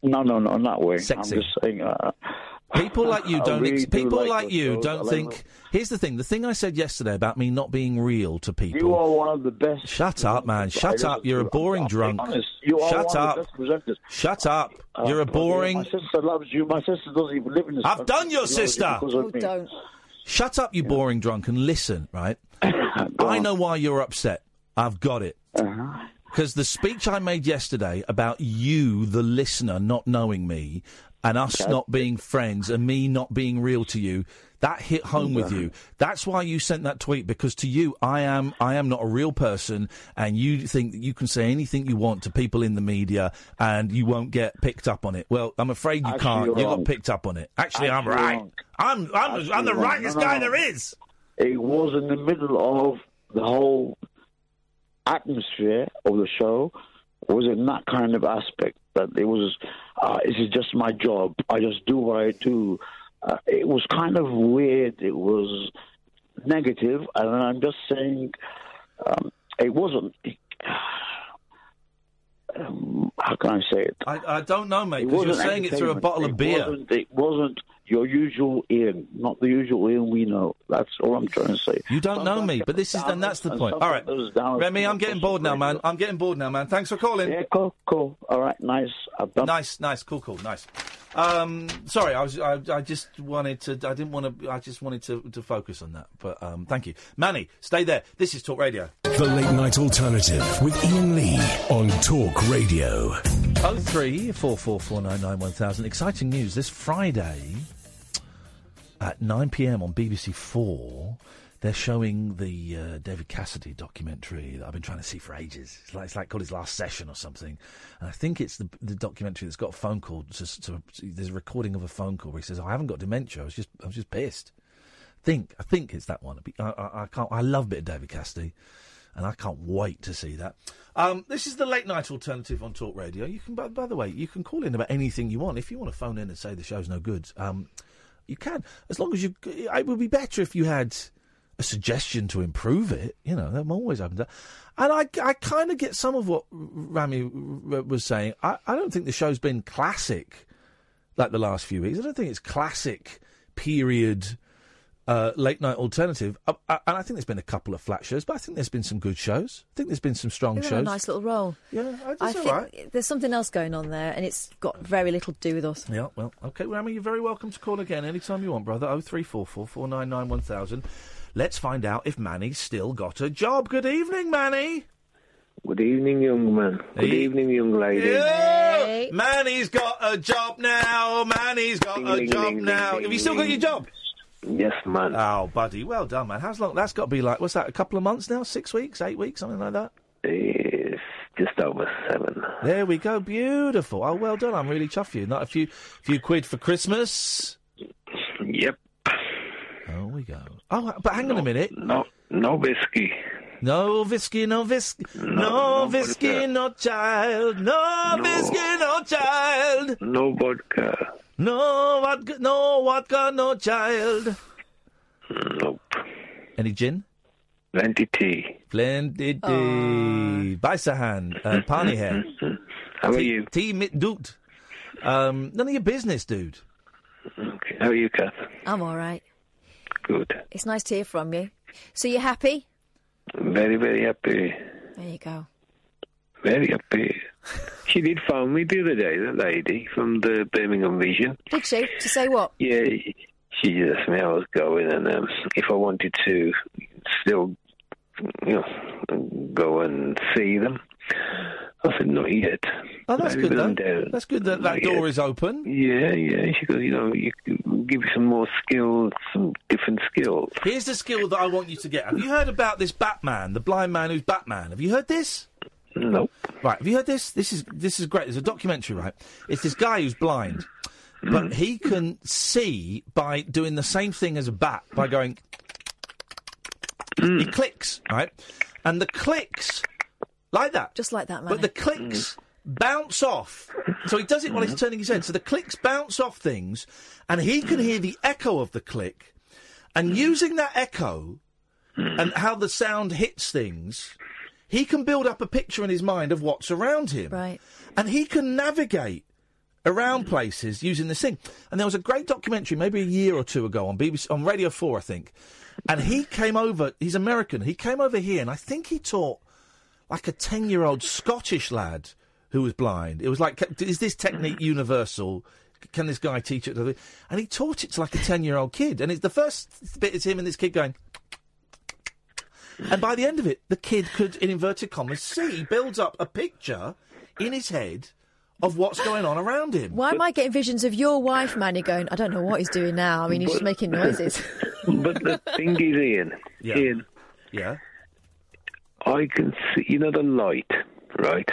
No, no, no, in that way. Sexy. I'm just saying. Uh, People like you don't. really ex- do people like like, you shows. Don't like think. Here's the thing. The thing I said yesterday about me not being real to people. You are one of the best. Shut up, man. Shut up. You're a boring drunk. honest. You are Shut up. of the best presenters. Shut up. Uh, You're a boring. My sister loves you. My sister doesn't even live in this. I've done your She you sister. because of me. Shut up, you boring drunk, and listen, right? I know why you're upset. I've got it. Uh-huh. Because the speech I made yesterday about you, the listener, not knowing me, and us Okay. not being friends, and me not being real to you, that hit home with you. That's why you sent that tweet. Because to you, I am, I am not a real person, and you think that you can say anything you want to people in the media, and you won't get picked up on it. Well, I'm afraid you Actually, can't. you're got picked up on it. Actually, I'm right. wrong. I'm, I'm, I'm the rightest No, no, guy no. there is. It was in the middle of the whole atmosphere of the show. Was in that kind of aspect that it was. Uh, this is just my job. I just do what I do. Uh, it was kind of weird. It was negative, and I'm just saying um, it wasn't. Um, how can I say it? I, I don't know, mate, because you're saying it through a bottle of It beer. Wasn't, it wasn't your usual Iain, not the usual Iain we know. That's all I'm trying to say. You don't know me, but this is, and that's the point. All right, Remy, I'm getting bored now, man. I'm getting bored now, man. Thanks for calling. Yeah, cool, cool. All right, nice. I've done. Nice, nice, cool, cool, nice. Um, sorry, I was, I, I just wanted to, I didn't want to, I just wanted to, to focus on that. But um, thank you, Manny. Stay there. This is Talk Radio. The Late Night Alternative with Iain Lee on Talk Radio. Oh three four four four nine nine one thousand. Exciting news this Friday at nine pm on BBC Four. They're showing the uh, David Cassidy documentary that I've been trying to see for ages. It's like, it's like called his last session or something, and I think it's the the documentary that's got a phone call. To, to, there's a recording of a phone call where he says, "I haven't got dementia. I was just I was just pissed." Think I think it's that one. I, I, I can't. I love a bit of David Cassidy and I can't wait to see that. Um, this is the late night alternative on Talk Radio. You can, by, by the way, you can call in about anything you want. If you want to phone in and say the show's no good, um, you can. As long as you, it would be better if you had a suggestion to improve it. You know, I'm always to. And I, I kind of get some of what Rami was saying. I, I don't think the show's been classic like the last few weeks. I don't think it's classic period uh, late night alternative. Uh, uh, and I think there's been a couple of flat shows, but I think there's been some good shows. I think there's been some strong They're shows. a nice little roll. Yeah, I it's think all right. there's something else going on there, and it's got very little to do with us. Yeah, well, okay, Rami, you're very welcome to call again anytime you want, brother. Oh three four four four nine nine one thousand. Let's find out if Manny's still got a job. Good evening, Manny. Good evening, young man. Good Hey. evening, young lady. Yeah, Manny's got a job now. Manny's got Ding, a ding, job ding, now. ding, Have you still got your job? Yes, man. Oh, buddy, well done, man. How's long? That's got to be like, what's that? A couple of months now? Six weeks? Eight weeks? Something like that? It's just over seven. There we go. Beautiful. Oh, well done. I'm really chuffed for you. Not a few, few quid for Christmas. Yep. Oh, we go. Oh, but hang on a minute. No, no whiskey. No whiskey, no whiskey, no, no whiskey, no child, no, No. whiskey, no child, No vodka. No vodka, no vodka, no child. Nope. Any gin? Plenty tea. Plenty tea. Baisahan, uh, Pani hair. How are you? Tea mit dude. Um, none of your business, dude. Okay. How are you, Kath? I'm all right. Good. It's nice to hear from you. So you're happy? Very, very happy. There you go. Very happy. She did phone me the other day, that lady from the Birmingham Vision. Did she? To say what? Yeah, she just asked me how I was going and um, if I wanted to still, you know, go and see them. I said, not yet. Oh, that's Maybe good, though. down. That's good that that Not door yet. is open. Yeah, yeah. She goes, you know, you give you some more skills, some different skills. Here's the skill that I want you to get. Have you heard about this Batman, the blind man who's Batman? Have you heard this? Nope. Right. Have you heard this? This is this is great. There's a documentary, right? It's this guy who's blind, Mm. but he can see by doing the same thing as a bat by going. Mm. He clicks, right? And the clicks like that, just like that, man. But the clicks bounce off. So he does it while he's turning his head. So the clicks bounce off things, and he can hear the echo of the click. And using that echo and how the sound hits things, he can build up a picture in his mind of what's around him. Right. And he can navigate around places using this thing. And there was a great documentary maybe a year or two ago on BBC on Radio 4, I think. And he came over, he's American. He came over here and I think he taught like a 10-year-old Scottish lad who was blind. It was like is this technique universal? Can this guy teach it to the And he taught it to like a 10-year-old kid. And it's the first bit is him and this kid going and by the end of it, the kid could, in inverted commas, see, builds up a picture in his head of what's going on around him. Why am I getting visions of your wife, Manny, going, I don't know what he's doing now. I mean, he's just making noises. but the thing is, Iain, Yeah. Iain, Yeah. I can see, you know, the light, right?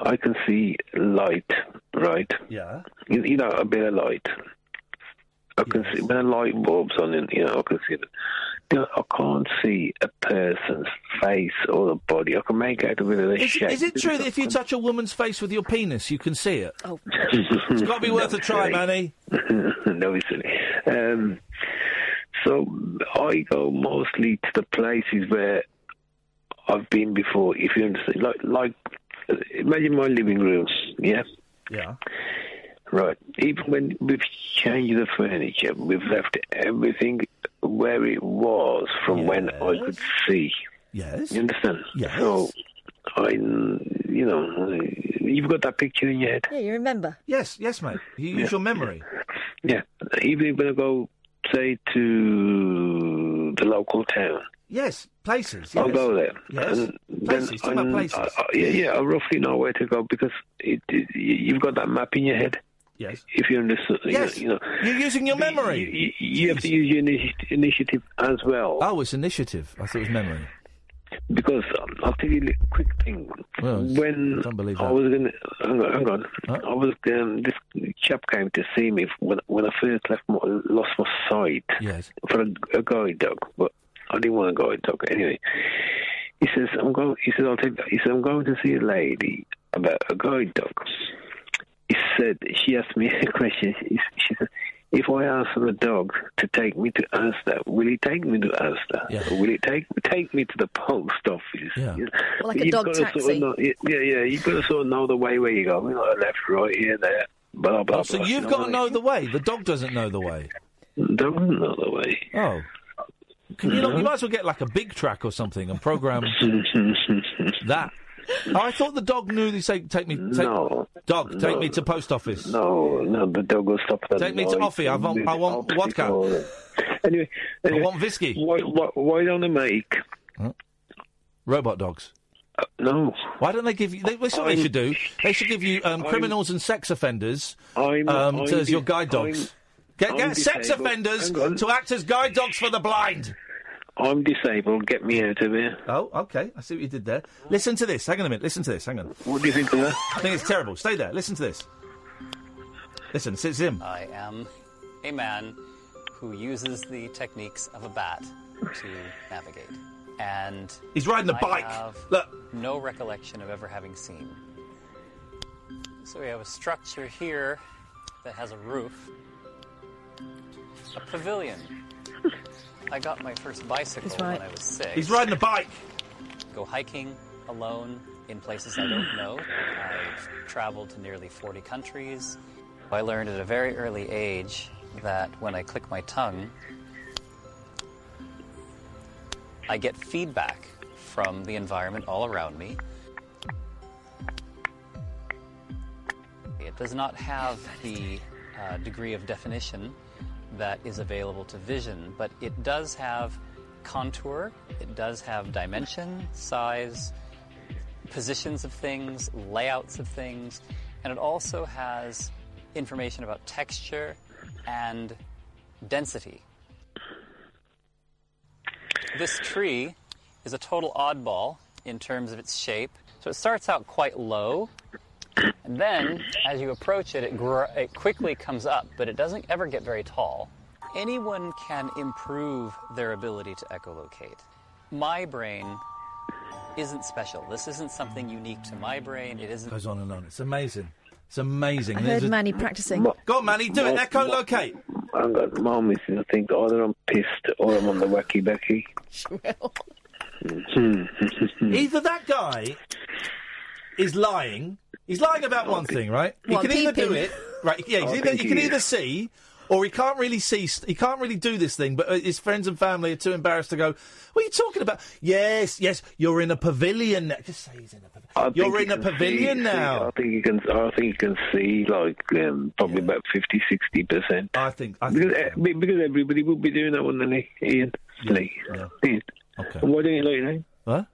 I can see light, right? Yeah. You, you know, a bit of light. I can see when a light bulb's on, and you know, I can see it. You know, I can't see a person's face or the body. I can make out a bit of the Is, shape. is it true that if you touch a woman's face with your penis, you can see it? Oh. it's got to be worth a try, Manny. no, it's silly. Um, so I go mostly to the places where I've been before. If you understand, like, like uh, imagine my living room. Yeah, Yeah. Right. Even when we've changed the furniture, we've left everything where it was from when I could see. Yes. You understand? Yes. So I, you know, you've got that picture in your head. yeah, you remember. Yes, yes, mate. You use Yeah. your memory. Yeah, even if I go, say, to the local town, Yes, places. I'll go there. Yes. And Places, then talking about places. I- I- yeah, yeah, I roughly know where to go because it, it, you've got that map in your head. Yes. If you understand, you know- Yes. you know, You're using your memory. you, you have to use your initi- initiative as well. Oh, it's initiative. I thought it was memory. Because um, I'll tell you a quick thing. Well, when I don't believe I was gonna, hang on, hang on. I was um, this chap came to see me when when I first left, my, lost my sight. Yes. For a, a guide dog, but I didn't want a guide dog anyway. He says, "I'm going." He says, "I'll take." He said, "I'm going to see a lady about a guide dog." He said, "She asked me a question. She, she said." If I ask for a dog to take me to Asda, will he take me to Asda? Or will he take take me to the post office? Yeah. You know, Well, like a you've dog got to Sort of know, yeah, yeah, you've got to sort of know the way where you go. You know, left, right, here, there. Blah blah. Oh, so blah, you've got to know the way. The dog doesn't know the way. mean? Doesn't know the way. Oh. Can you, not, you might as well get like a big track or something and program that. Oh, I thought the dog knew they say take me. Take, No. Dog, take No. me to post office. No, no, the dog will stop at the Take me to Offie. I want, I want vodka. Anyway, anyway, I want whiskey. Why, why, why don't they make? Robot dogs. no. Why don't they give you? They, that's what they I'm- should do. They should give you um, criminals and sex offenders I'm- um, I'm as your guide dogs. I'm- get get sex offenders to act as guide dogs for the blind. I'm disabled. Get me out of here. Oh, okay. I see what you did there. Listen to this. Hang on a minute. Listen to this. Hang on. What do you think of that? I think it's terrible. Stay there. Listen to this. Listen, it's him. I am a man who uses the techniques of a bat to navigate. And He's riding a I bike. Have Look. No recollection of ever having seen. So we have a structure here that has a roof. A pavilion. I got my first bicycle right. when I was six. He's riding a bike. Go hiking alone in places I don't know. I've traveled to nearly 40 countries. I learned at a very early age that when I click my tongue, I get feedback from the environment all around me. It does not have the uh, degree of definition that is available to vision, but it does have contour, it does have dimension, size, positions of things, layouts of things, and it also has information about texture and density. This tree is a total oddball in terms of its shape. So it starts out quite low, and then as you approach it, it, gr- it quickly comes up, but it doesn't ever get very tall. Anyone can improve their ability to echolocate. My brain isn't special. This isn't something unique to my brain. It isn't. Goes on and on. It's amazing. It's amazing. I There's heard a- Manny practicing. Go on, Manny, do it. Mo- Echolocate. I've got my missus. I think either I'm pissed or I'm on the wacky Becky. Hmm. Either that guy is lying. He's lying about one thing, right? What, he can either do it, right? Yeah, he's either, he can either see, or he can't really see. He can't really do this thing. But uh, his friends and family are too embarrassed to go. What are you talking about? Yes, yes, you're in a pavilion. Now. Just say he's in a pavilion. I You're in a pavilion see- now. see- I think you can. I think you can see like um, probably about 50 60 percent. I think. I because, eh, be- because everybody would be doing that, wouldn't they? Iain, Lee, Iain. Okay. Why don't you like your name? What?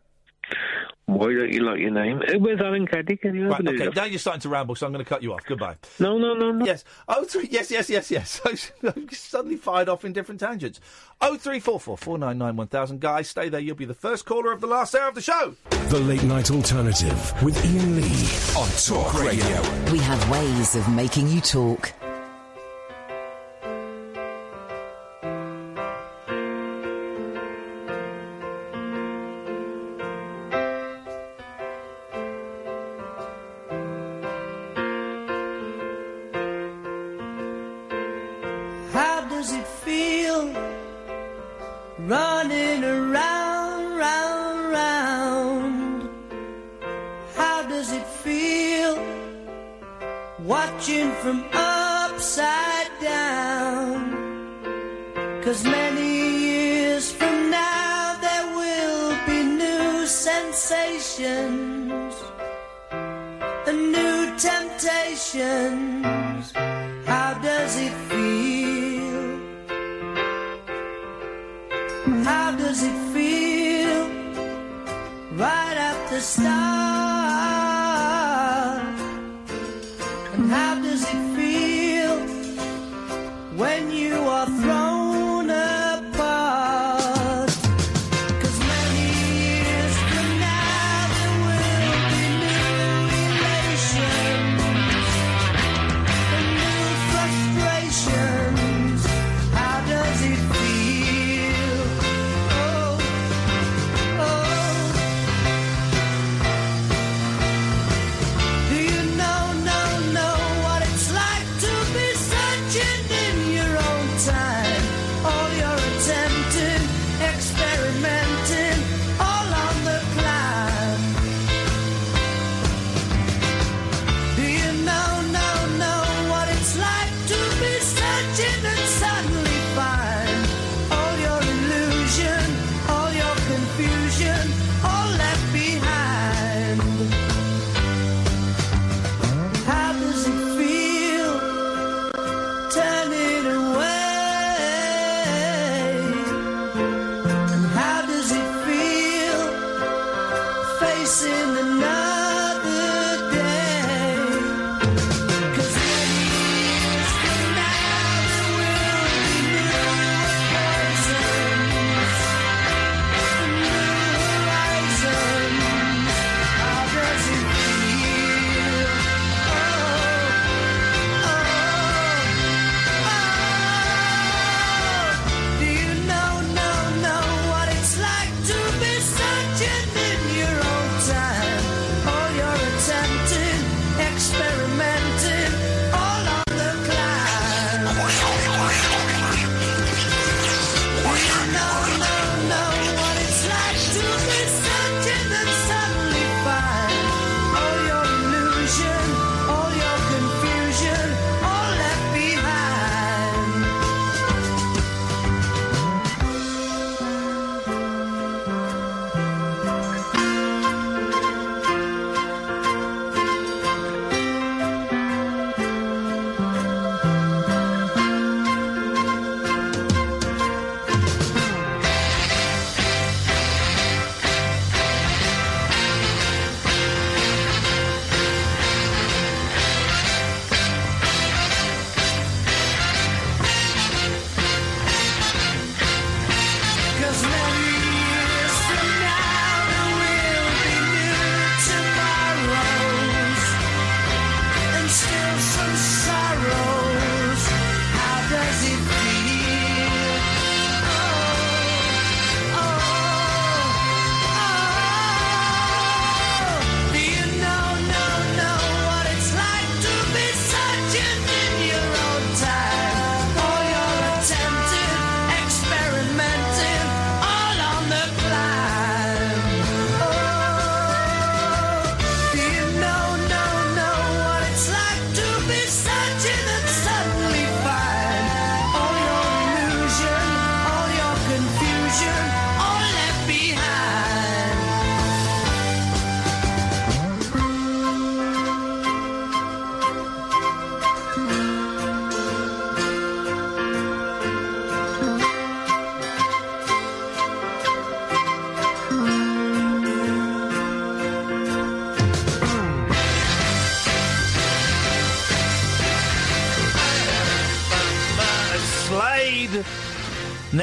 Why don't you like your name? Where's Alan Caddy? Can you Right, open okay, now you're starting to ramble, so I'm going to cut you off. Goodbye. No, no, no, no. Yes. Oh, three. Yes, yes, yes, yes. I'm suddenly fired off in different tangents. Oh, three, four, four, four, nine, nine, one thousand. Guys, stay there. You'll be the first caller of the last hour of the show. The Late Night Alternative with Iain Lee on Talk Radio. We have ways of making you talk.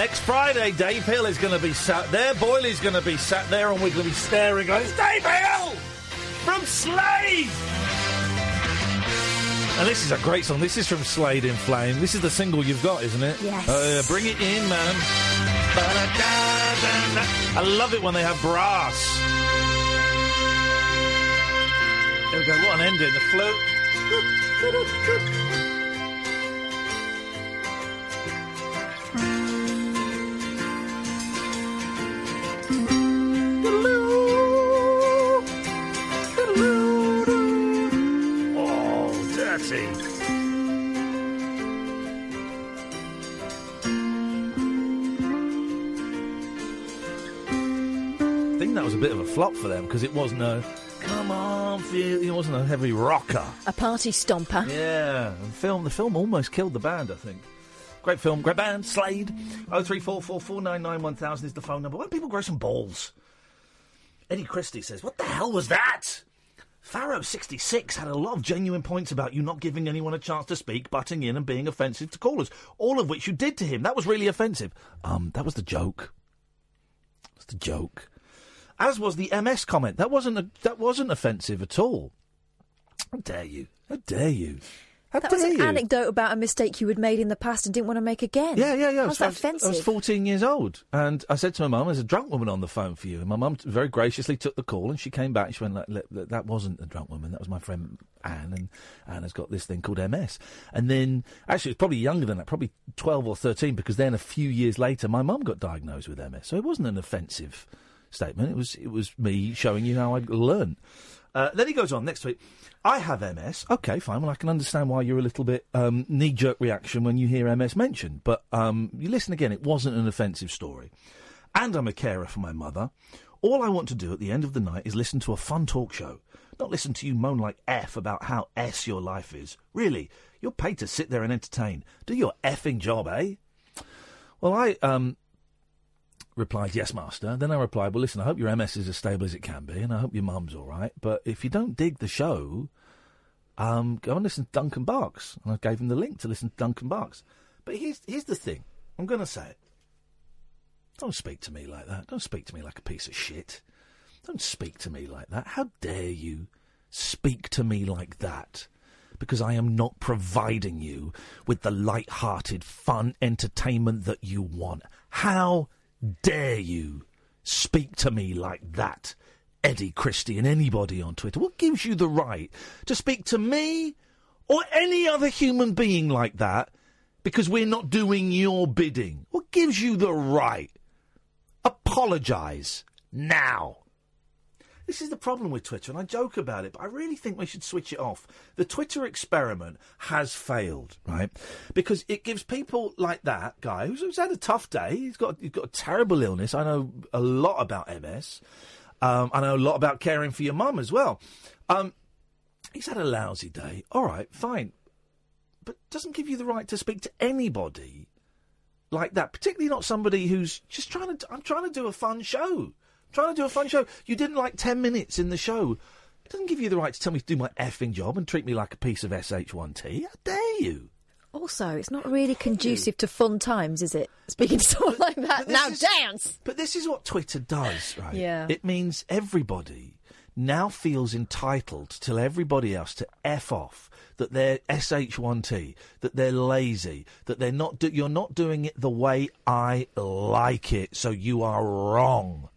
Next Friday, Dave Hill is going to be sat there. Boyley's going to be sat there, and we're going to be staring. Going, it's Dave Hill from Slade. And this is a great song. This is from Slade in Flame. This is the single you've got, isn't it? Yes. Uh, bring it in, man. I love it when they have brass. There we go. What an ending. The flute. Flop for them because it wasn't a come on, feel. It wasn't a heavy rocker. A party stomper. Yeah, the film. The film almost killed the band. I think. Great film, great band. Slade. Oh three four four four nine nine one thousand is the phone number. Why don't people grow some balls? Eddie Christie says, "What the hell was that?" Pharaoh sixty six had a lot of genuine points about you not giving anyone a chance to speak, butting in, and being offensive to callers. All of which you did to him. That was really offensive. Um, that was the joke. That's the joke. As was the MS comment. That wasn't a, that wasn't offensive at all. How dare you? How dare you? How that was dare an you? anecdote about a mistake you had made in the past and didn't want to make again. Yeah, yeah, yeah. How's I that was, offensive? I was 14 years old, and I said to my mum, "There's a drunk woman on the phone for you." And my mum very graciously took the call, and she came back. and She went, like, "Look, look, "That wasn't a drunk woman. That was my friend Anne, and Anne has got this thing called MS." And then, actually, it's probably younger than that, probably 12 or 13, because then a few years later, my mum got diagnosed with MS. So it wasn't an offensive statement. It was it was me showing you how I learned. Uh, then he goes on next week. I have MS. Okay, fine. Well, I can understand why you're a little bit um, knee jerk reaction when you hear MS mentioned. But um, you listen again. It wasn't an offensive story. And I'm a carer for my mother. All I want to do at the end of the night is listen to a fun talk show. Not listen to you moan like F about how S your life is. Really, you're paid to sit there and entertain. Do your effing job, eh? Well, I um, replied, Yes, Master. Then I replied, Well, listen, I hope your MS is as stable as it can be, and I hope your mum's all right. But if you don't dig the show, um, go and listen to Duncan Barkes. And I gave him the link to listen to Duncan Barkes. But here's, here's the thing I'm going to say it. Don't speak to me like that. Don't speak to me like a piece of shit. Don't speak to me like that. How dare you speak to me like that? Because I am not providing you with the light-hearted, fun entertainment that you want. How dare you speak to me like that? Eddie Christie and anybody on Twitter. What gives you the right to speak to me or any other human being like that because we're not doing your bidding? What gives you the right? Apologise now. This is the problem with Twitter, and I joke about it, but I really think we should switch it off. The Twitter experiment has failed, right? Because it gives people like that guy who's, who's had a tough day. He's got he's got a terrible illness. I know a lot about MS. Um, I know a lot about caring for your mum as well. Um, he's had a lousy day. All right, fine, but doesn't give you the right to speak to anybody like that. Particularly not somebody who's just trying to. I'm trying to do a fun show. Trying to do a fun show. You didn't like 10 minutes in the show. It doesn't give you the right to tell me to do my effing job and treat me like a piece of SH1T. How dare you? Also, it's not really conducive to fun times, is it? Speaking to someone like that. Now dance! But this is what Twitter does, right? Yeah. It means everybody now feels entitled to tell everybody else to F off, that they're SH1T, that they're lazy, that they're not do- you're not doing it the way I like it, so you are wrong.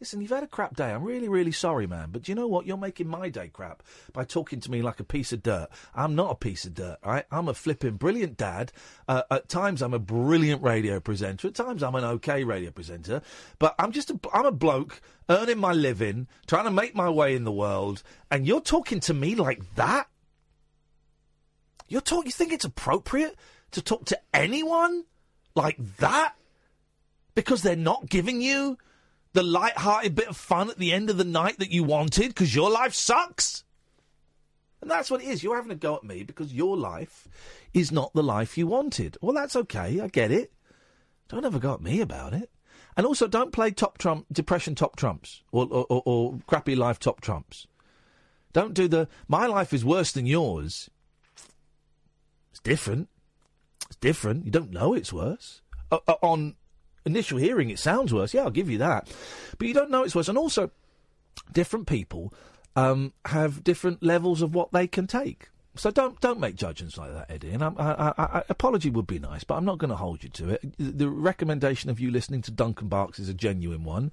Listen, you've had a crap day. I'm really, really sorry, man. But do you know what? You're making my day crap by talking to me like a piece of dirt. I'm not a piece of dirt, right? I'm a flipping brilliant dad. Uh, at times, I'm a brilliant radio presenter. At times, I'm an okay radio presenter. But I'm just a, I'm a bloke earning my living, trying to make my way in the world. And you're talking to me like that? You're talk, You think it's appropriate to talk to anyone like that? Because they're not giving you the light-hearted bit of fun at the end of the night that you wanted because your life sucks. And that's what it is. You're having a go at me because your life is not the life you wanted. Well, that's okay. I get it. Don't ever go at me about it. And also, don't play top trump, depression top trumps or, or, or, or crappy life top trumps. Don't do the my life is worse than yours. It's different. It's different. You don't know it's worse. uh, uh, on initial hearing, it sounds worse. Yeah, I'll give you that. But you don't know it's worse. And also, different people um, have different levels of what they can take. So don't don't make judgments like that, Eddie. And I, I, I, apology would be nice, but I'm not going to hold you to it. The recommendation of you listening to Duncan Barkes is a genuine one.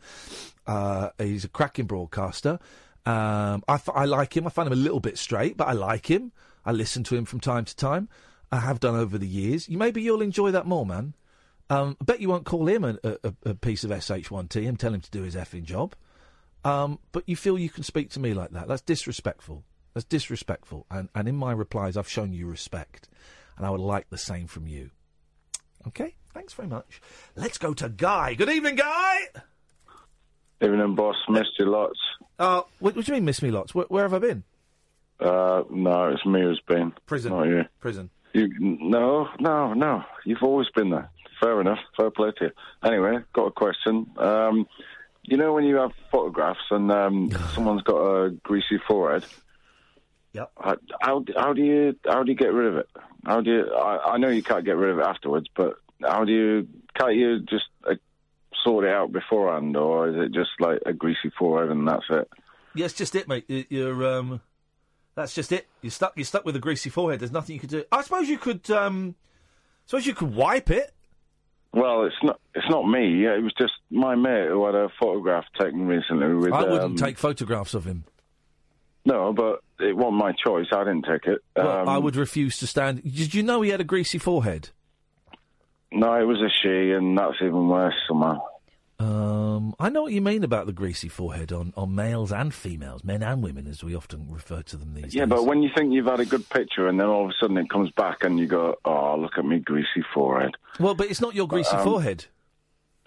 Uh, he's a cracking broadcaster. Um, I, I like him. I find him a little bit straight, but I like him. I listen to him from time to time. I have done over the years. Maybe you'll enjoy that more, man. Um, I bet you won't call him a, a, a piece of sh1t and tell him to do his effing job. Um, but you feel you can speak to me like that. That's disrespectful. That's disrespectful. And, and in my replies, I've shown you respect. And I would like the same from you. Okay? Thanks very much. Let's go to Guy. Good evening, Guy. Evening, boss. Missed you lots. Uh, what, what do you mean, miss me lots? Where, where have I been? Uh, no, it's me who's been. Prison. Not you. Prison. You, no, no, no. You've always been there. Fair enough. Fair play to you. Anyway, got a question. Um, you know when you have photographs and um, someone's got a greasy forehead? Yep. How, how how do you how do you get rid of it? How do you? I, I know you can't get rid of it afterwards, but how do you? Can't you just uh, sort it out beforehand, or is it just like a greasy forehead and that's it? Yeah, just it, mate. You- You're um, that's just it. You're stuck. You're stuck with a greasy forehead. There's nothing you could do. I suppose you could. Um, suppose you could wipe it. Well, it's not. It's not me. Yeah, it was just my mate who had a photograph taken recently. With, I wouldn't um, take photographs of him. No, but it wasn't my choice. I didn't take it. Well, Um, I would refuse to stand. Did you know he had a greasy forehead? No, it was a she, and that's even worse somehow. Um, I know what you mean about the greasy forehead on, on males and females, men and women, as we often refer to them these Yeah, days. Yeah, but when you think you've had a good picture, and then all of a sudden it comes back, and you go, "Oh, look at me greasy forehead." Well, but it's not your greasy Um, forehead.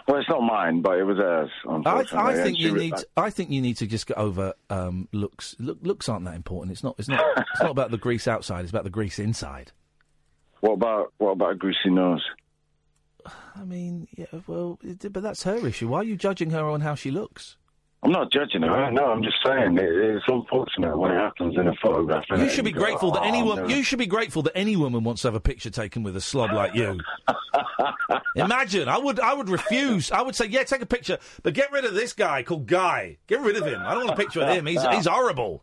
Well, it's not mine, but it was hers. I, I think you need. I think you need to just get over um, looks. Look, looks aren't that important. It's not. It's not. it's not about the grease outside. It's about the grease inside. What about what about a greasy nose? I mean, yeah. Well, it- but that's her issue. Why are you judging her on how she looks? I'm not judging her. No, I'm just saying it, it's unfortunate when it happens in a photograph. You should be go, grateful that "Oh, any woman. You should be grateful that any woman wants to have a picture taken with a slob like you. Imagine, I would. I would refuse. I would say, yeah, take a picture, but get rid of this guy called Guy. Get rid of him. I don't want a picture of him. He's he's horrible.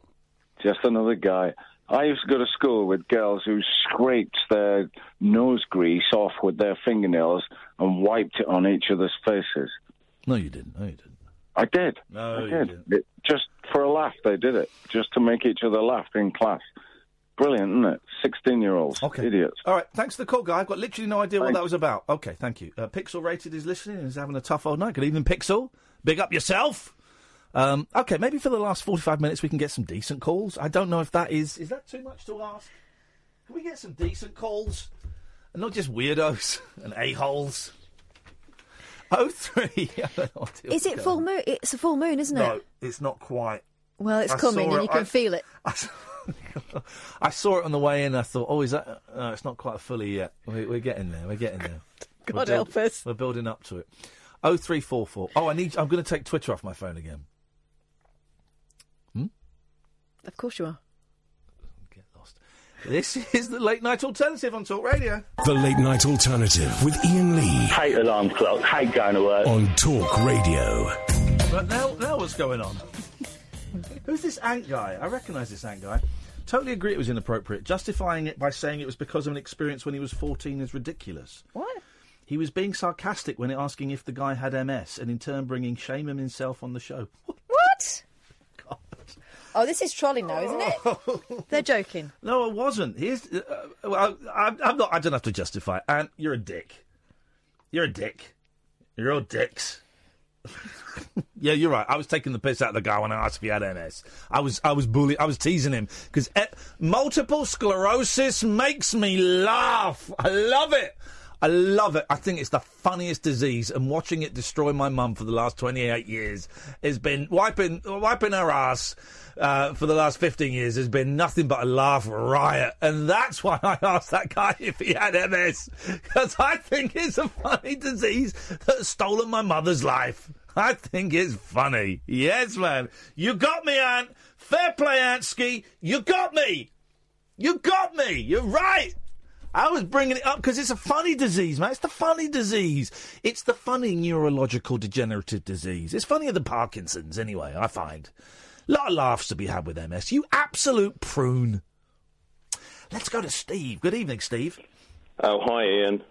Just another guy. I used to go to school with girls who scraped their nose grease off with their fingernails and wiped it on each other's faces. No, you didn't. No, you didn't. I did. No, I you did. didn't. It, just for a laugh, they did it. Just to make each other laugh in class. Brilliant, isn't it? 16 year olds. Idiots. All right, thanks for the call, Guy. I've got literally no idea what that was about. Okay, thank you. Uh, Pixel Rated is listening and is having a tough old night. Good evening, Pixel. Big up yourself. Um, okay, maybe for the last 45 minutes we can get some decent calls. I don't know if that is... Is that too much to ask? Can we get some decent calls? And not just weirdos and a-holes? Oh, three. I don't know Is it full moon? It's a full moon, isn't it? No, it's not quite. Well, it's I coming, and it- you can I- feel it. I saw it on the way in. I thought, oh, is that? No, it's not quite fully yet. We're, we're getting there. We're getting there. God We're help us. We're building up to it. Oh three four four. Oh, I need. I'm going to take Twitter off my phone again. Of course you are. This is the late night alternative on Talk Radio. The Late Night Alternative with Iain Lee. Hate alarm clock, hate going to work. On Talk Radio. But now, now what's going on? Who's this ant guy? I recognise this ant guy. Totally agree it was inappropriate. Justifying it by saying it was because of an experience when he was 14 is ridiculous. What? He was being sarcastic when asking if the guy had MS, and in turn bringing shame on himself on the show. What? Oh, this is trolling now, isn't it? They're joking. No, I wasn't. Here's, uh, well, I, I'm not. I don't have to justify. it. And you're a dick. You're a dick. You're all dicks. yeah, you're right. I was taking the piss out of the guy when I asked if he had MS. I was, I was bullying. I was teasing him because multiple sclerosis makes me laugh. I love it. I love it. I think it's the funniest disease, and watching it destroy my mum for the last 28 years has been wiping wiping her ass uh, for the last 15 years has been nothing but a laugh riot, and that's why I asked that guy if he had MS because I think it's a funny disease that's stolen my mother's life. I think it's funny. Yes, man. You got me, Ant. Fair play, Antsky. You got me. You got me. You're right. I was bringing it up because it's a funny disease, man. It's the funny disease. It's the funny neurological degenerative disease. It's funnier than Parkinson's, anyway, I find. A lot of laughs to be had with MS. You absolute prune. Let's go to Steve. Good evening, Steve. Oh, hi, Iain.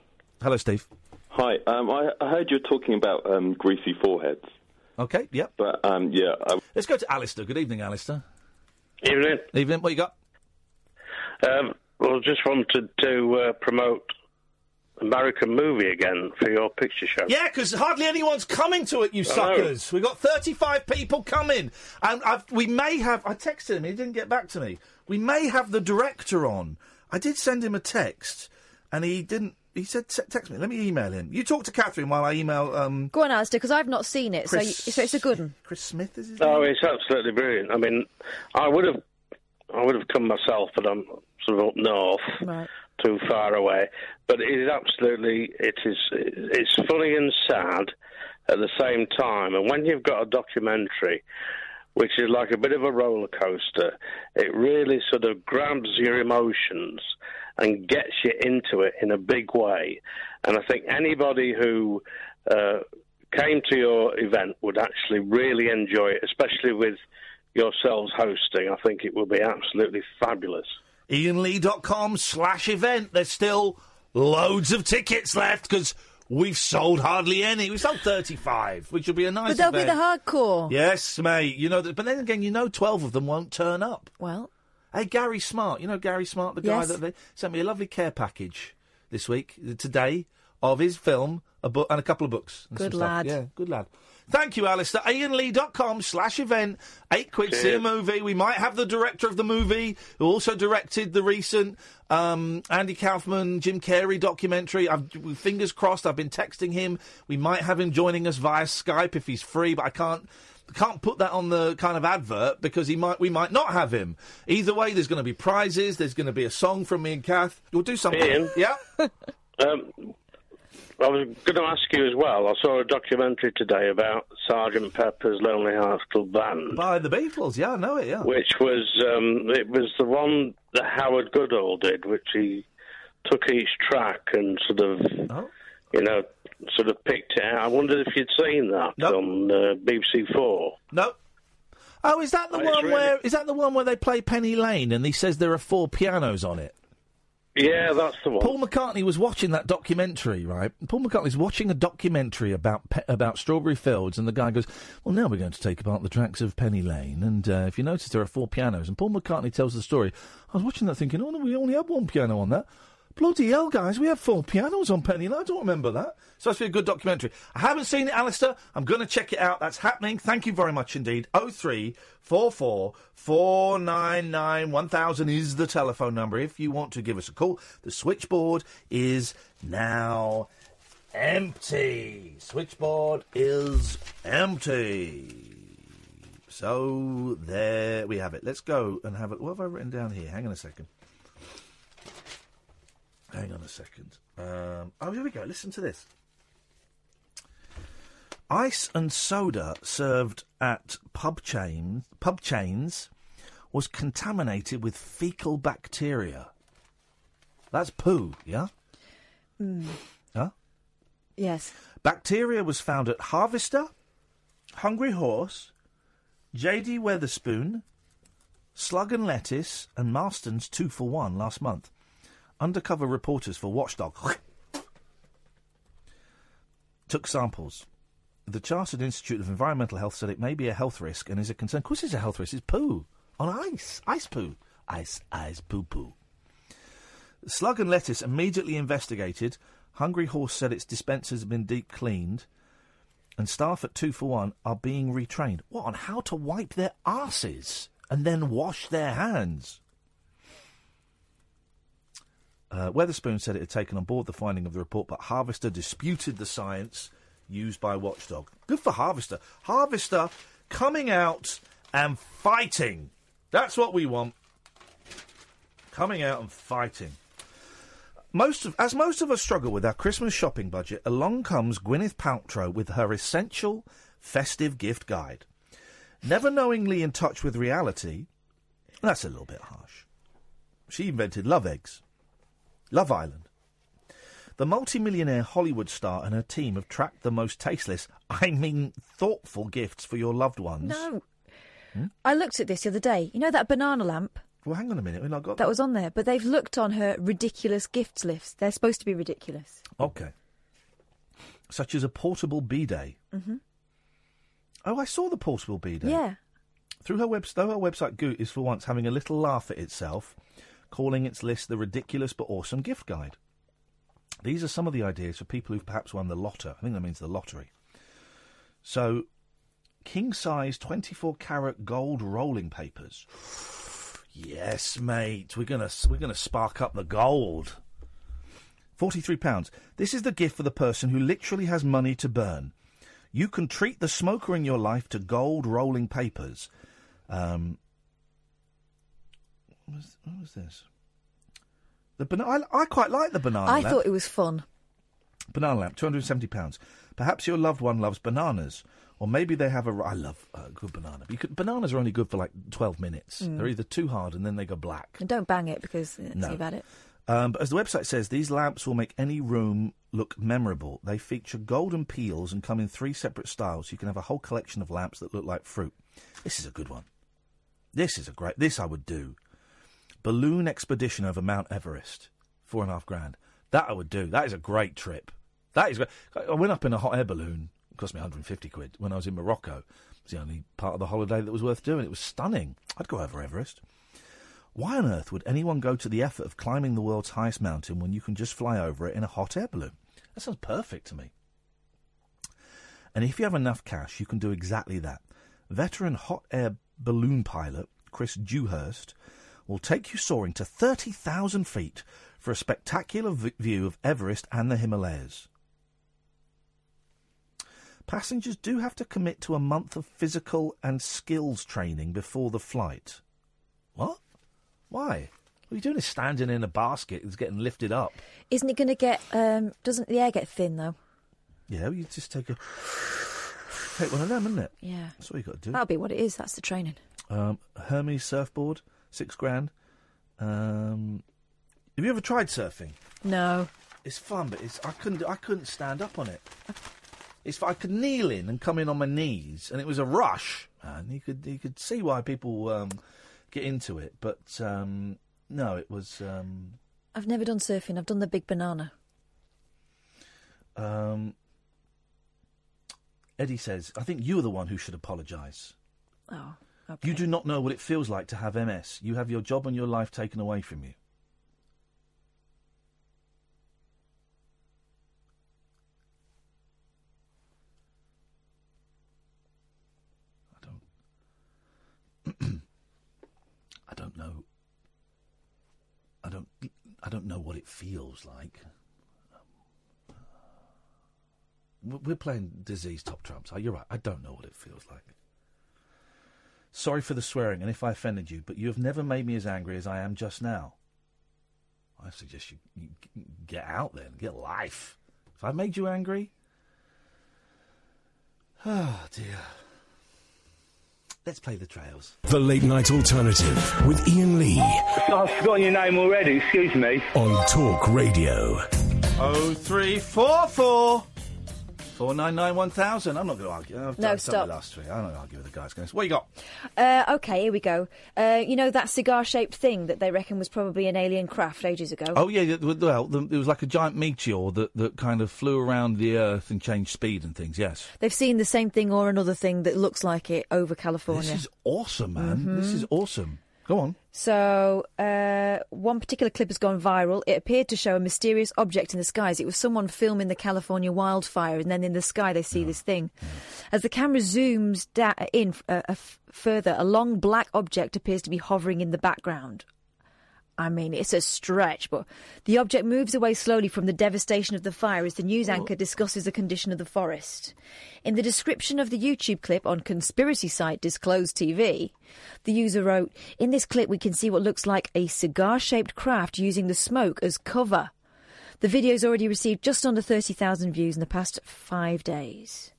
Hello, Steve. Hi. Um, I, I heard you were talking about um, greasy foreheads. Okay, yep. But, um, yeah. I, Let's go to Alistair. Good evening, Alistair. Evening. Evening. What you got? Um, well, I just wanted to uh, promote American movie again for your picture show. Yeah, because hardly anyone's coming to it, you I know. suckers. We've got 35 people coming. And I've, we may have. I texted him, he didn't get back to me. We may have the director on. I did send him a text, and he didn't. He said, "Te- text me. Let me email him. You talk to Catherine while I email. Um, Go on, Alistair, because I've not seen it, so, you, so it's a good one. Chris Smith is his Oh, it's absolutely brilliant. I mean, I would have, I would have come myself, but I'm sort of up north, Right. too far away. But it is absolutely, it is, it's funny and sad at the same time. And when you've got a documentary, which is like a bit of a roller coaster, it really sort of grabs your emotions and gets you into it in a big way. And I think anybody who uh, came to your event would actually really enjoy it, especially with yourselves hosting. I think it will be absolutely fabulous. IainLee.com slash event. There's still loads of tickets left because we've sold hardly any. We sold 35, which will be a nice but they'll be the hardcore. Yes, mate. You know, that, but then again, you know, twelve of them won't turn up. Well, hey, Gary Smart. You know Gary Smart, the guy Yes. that they sent me a lovely care package this week, today, of his film, a book, and a couple of books. and Good some stuff. lad. Yeah, good lad. Thank you, Alistair. IainLee.com slash event. Eight quid, see a movie. We might have the director of the movie who also directed the recent um, Andy Kaufman, Jim Carrey documentary. I've, fingers crossed, I've been texting him. We might have him joining us via Skype if he's free, but I can't. Can't put that on the kind of advert because he might. We might not have him. Either way, there's going to be prizes. There's going to be a song from me and Kath. We'll do something. Iain? Yeah. Um, I was going to ask you as well. I saw a documentary today about Sergeant Pepper's Lonely Hearts Club Band. By the Beatles, yeah, I know it, yeah. Which was um, it was the one that Howard Goodall did, which he took each track and sort of, Oh. you know, sort of picked it out. I wondered if you'd seen that on uh, BBC Four. No. Oh, is that the Oh, one really- where is that the one where they play Penny Lane and he says there are four pianos on it? Yeah, that's the one. Paul McCartney was watching that documentary, right? Paul McCartney's watching a documentary about pe- about Strawberry Fields, and the guy goes, "Well, now we're going to take apart the tracks of Penny Lane, and uh, if you notice, there are four pianos." And Paul McCartney tells the story. I was watching that, thinking, "Oh no, we only have one piano on that." Bloody hell, guys, we have four pianos on Penny. I don't remember that. So that's be a good documentary. I haven't seen it, Alistair. I'm going to check it out. That's happening. Thank you very much indeed. Oh three four four four nine nine one thousand is the telephone number if you want to give us a call. The switchboard is now empty. Switchboard is empty. So there we have it. Let's go and have it. What have I written down here? Hang on a second. Hang on a second. Um, oh, here we go. Listen to this. Ice and soda served at pub chain pub chains was contaminated with fecal bacteria. That's poo, yeah? Mm, Huh? yes. Bacteria was found at Harvester, Hungry Horse, J.D. Wetherspoon, Slug and Lettuce, and Marston's Two for One last month. Undercover reporters for Watchdog took samples. The Chartered Institute of Environmental Health said it may be a health risk and is a concern. Of course, it's a health risk. It's poo on ice, ice poo, ice, ice, poo, poo. Slug and Lettuce immediately investigated. Hungry Horse said its dispensers have been deep cleaned, and staff at Two for One are being retrained. What on how to wipe their asses and then wash their hands? Uh, Wetherspoon said it had taken on board the finding of the report, but Harvester disputed the science used by Watchdog. Good for Harvester. Harvester coming out and fighting. That's what we want. Coming out and fighting. Most of, as most of us struggle with our Christmas shopping budget, along comes Gwyneth Paltrow with her essential festive gift guide. Never knowingly in touch with reality, that's a little bit harsh. She invented love eggs. Love Island. The multimillionaire Hollywood star and her team have tracked the most tasteless, I mean thoughtful gifts for your loved ones. No. I looked at this the other day. You know that banana lamp? Well, hang on a minute. I got That was on there, but they've looked on her ridiculous gifts list. They're supposed to be ridiculous. Okay. Such as a portable bidet. hmm Oh, I saw the portable bidet. Yeah. Through her web, though her website Goop is for once having a little laugh at itself, calling its list the ridiculous but awesome gift guide. These are some of the ideas for people who've perhaps won the lotto. I think that means the lottery. So, king size 24 carat gold rolling papers. Yes, mate. We're gonna we're gonna spark up the gold. Forty-three pounds. This is the gift for the person who literally has money to burn. You can treat the smoker in your life to gold rolling papers. Um, was, what was this? The banana. I, I quite like the banana. I thought it was fun. Banana lamp, two hundred and seventy pounds. Perhaps your loved one loves bananas, or maybe they have a. I love a good banana. You could, bananas are only good for like twelve minutes. Mm. They're either too hard and then they go black. And don't bang it because uh, No. you've it. Um, but as the website says, these lamps will make any room look memorable. They feature golden peels and come in three separate styles. You can have a whole collection of lamps that look like fruit. This is a good one. This is a great. This I would do. Balloon expedition over Mount Everest, four and a half grand. That I would do. That is a great trip. That is. great. I went up in a hot air balloon. It cost me 150 quid when I was in Morocco. It was the only part of the holiday that was worth doing. It was stunning. I'd go over Everest. Why on earth would anyone go to the effort of climbing the world's highest mountain when you can just fly over it in a hot air balloon? That sounds perfect to me. And if you have enough cash, you can do exactly that. Veteran hot air balloon pilot Chris Dewhurst will take you soaring to 30,000 feet for a spectacular v- view of Everest and the Himalayas. Passengers do have to commit to a month of physical and skills training before the flight. What? Why? What are you doing is standing in a basket that's getting lifted up. Isn't it going to get? Um, doesn't the air get thin though? Yeah, well, you just take a take one of them, isn't it? Yeah. That's what you got to do. That'll be what it is. That's the training. Um, Hermes surfboard, six grand. Um, have you ever tried surfing? No. It's fun, but it's I couldn't I couldn't stand up on it. It's I could kneel in and come in on my knees, and it was a rush. Man, you could you could see why people um, get into it, but um, no, it was. Um, I've never done surfing. I've done the big banana. um, Eddie says, "I think you are the one who should apologise. Oh. You do not know what it feels like to have MS. You have your job and your life taken away from you." I don't I don't know. I don't. I don't know what it feels like. We're playing disease top trumps. You're right. I don't know what it feels like. Sorry for the swearing, and if I offended you, but you have never made me as angry as I am just now. I suggest you, you get out there and get life. If I made you angry, oh dear. Let's play the trails. The Late Night Alternative with Iain Lee I've forgotten your name already, excuse me. on Talk Radio. Oh four nine nine one thousand. I'm not going to argue. I've No, done stop. my last three. I'm not going to argue with the guys. What you got? Uh, okay, here we go. Uh, you know that cigar-shaped thing that they reckon was probably an alien craft ages ago. Oh yeah, well, it was like a giant meteor that, that kind of flew around the Earth and changed speed and things. Yes, They've seen the same thing or another thing that looks like it over California. this is awesome, man. This Mhm. is awesome. Go on. So, uh, one particular clip has gone viral. It appeared to show a mysterious object in the skies. It was someone filming the California wildfire, and then in the sky they see this thing. As the camera zooms da- in uh, uh, further, a long black object appears to be hovering in the background. I mean, it's a stretch, but the object moves away slowly from the devastation of the fire as the news oh. anchor discusses the condition of the forest. In the description of the YouTube clip on conspiracy site Disclosed TV, the user wrote, In this clip, we can see what looks like a cigar shaped craft using the smoke as cover. The video's already received just under 30,000 views in the past five days.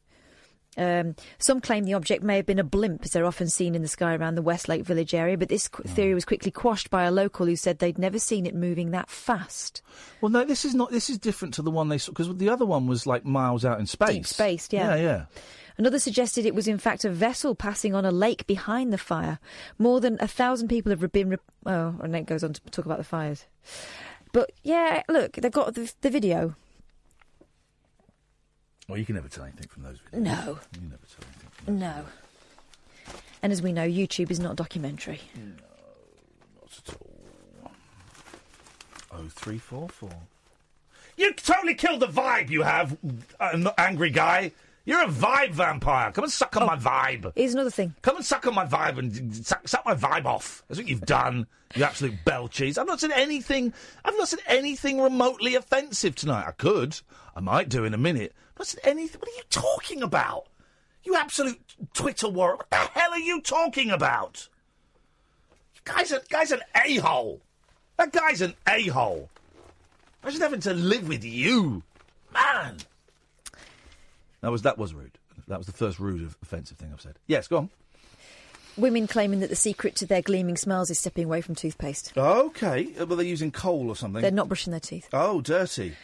Um, some claim the object may have been a blimp, as they're often seen in the sky around the Westlake Village area, but this theory was quickly quashed by a local who said they'd never seen it moving that fast. Well, no, this is not. This is different to the one they saw because the other one was like miles out in space. Deep spaced, yeah. Yeah, yeah. Another suggested it was in fact a vessel passing on a lake behind the fire. More than a thousand people have been. Re- oh, and then it goes on to talk about the fires. But yeah, look, they've got the, the video. Well, you can never tell anything from those videos. No. You never tell anything. No. And as we know, YouTube is not a documentary. Oh three four four. You totally killed the vibe. You have, uh, angry guy. You're a vibe vampire. Come and suck on my vibe. Here's another thing. Come and suck on my vibe and suck, suck my vibe off. That's what you've done. You absolute bell cheese. I've not said anything. I've not said anything remotely offensive tonight. I could. I might do in a minute. I've not anything. What are you talking about? You absolute Twitter warrior. What the hell are you talking about? Guy's a guy's an a hole. That guy's an a hole. Imagine having to live with you, man. That was that was rude. That was the first rude, offensive thing I've said. Yes, go on. Women claiming that the secret to their gleaming smiles is stepping away from toothpaste. Okay, uh, well they're using coal or something. They're not brushing their teeth. Oh, dirty.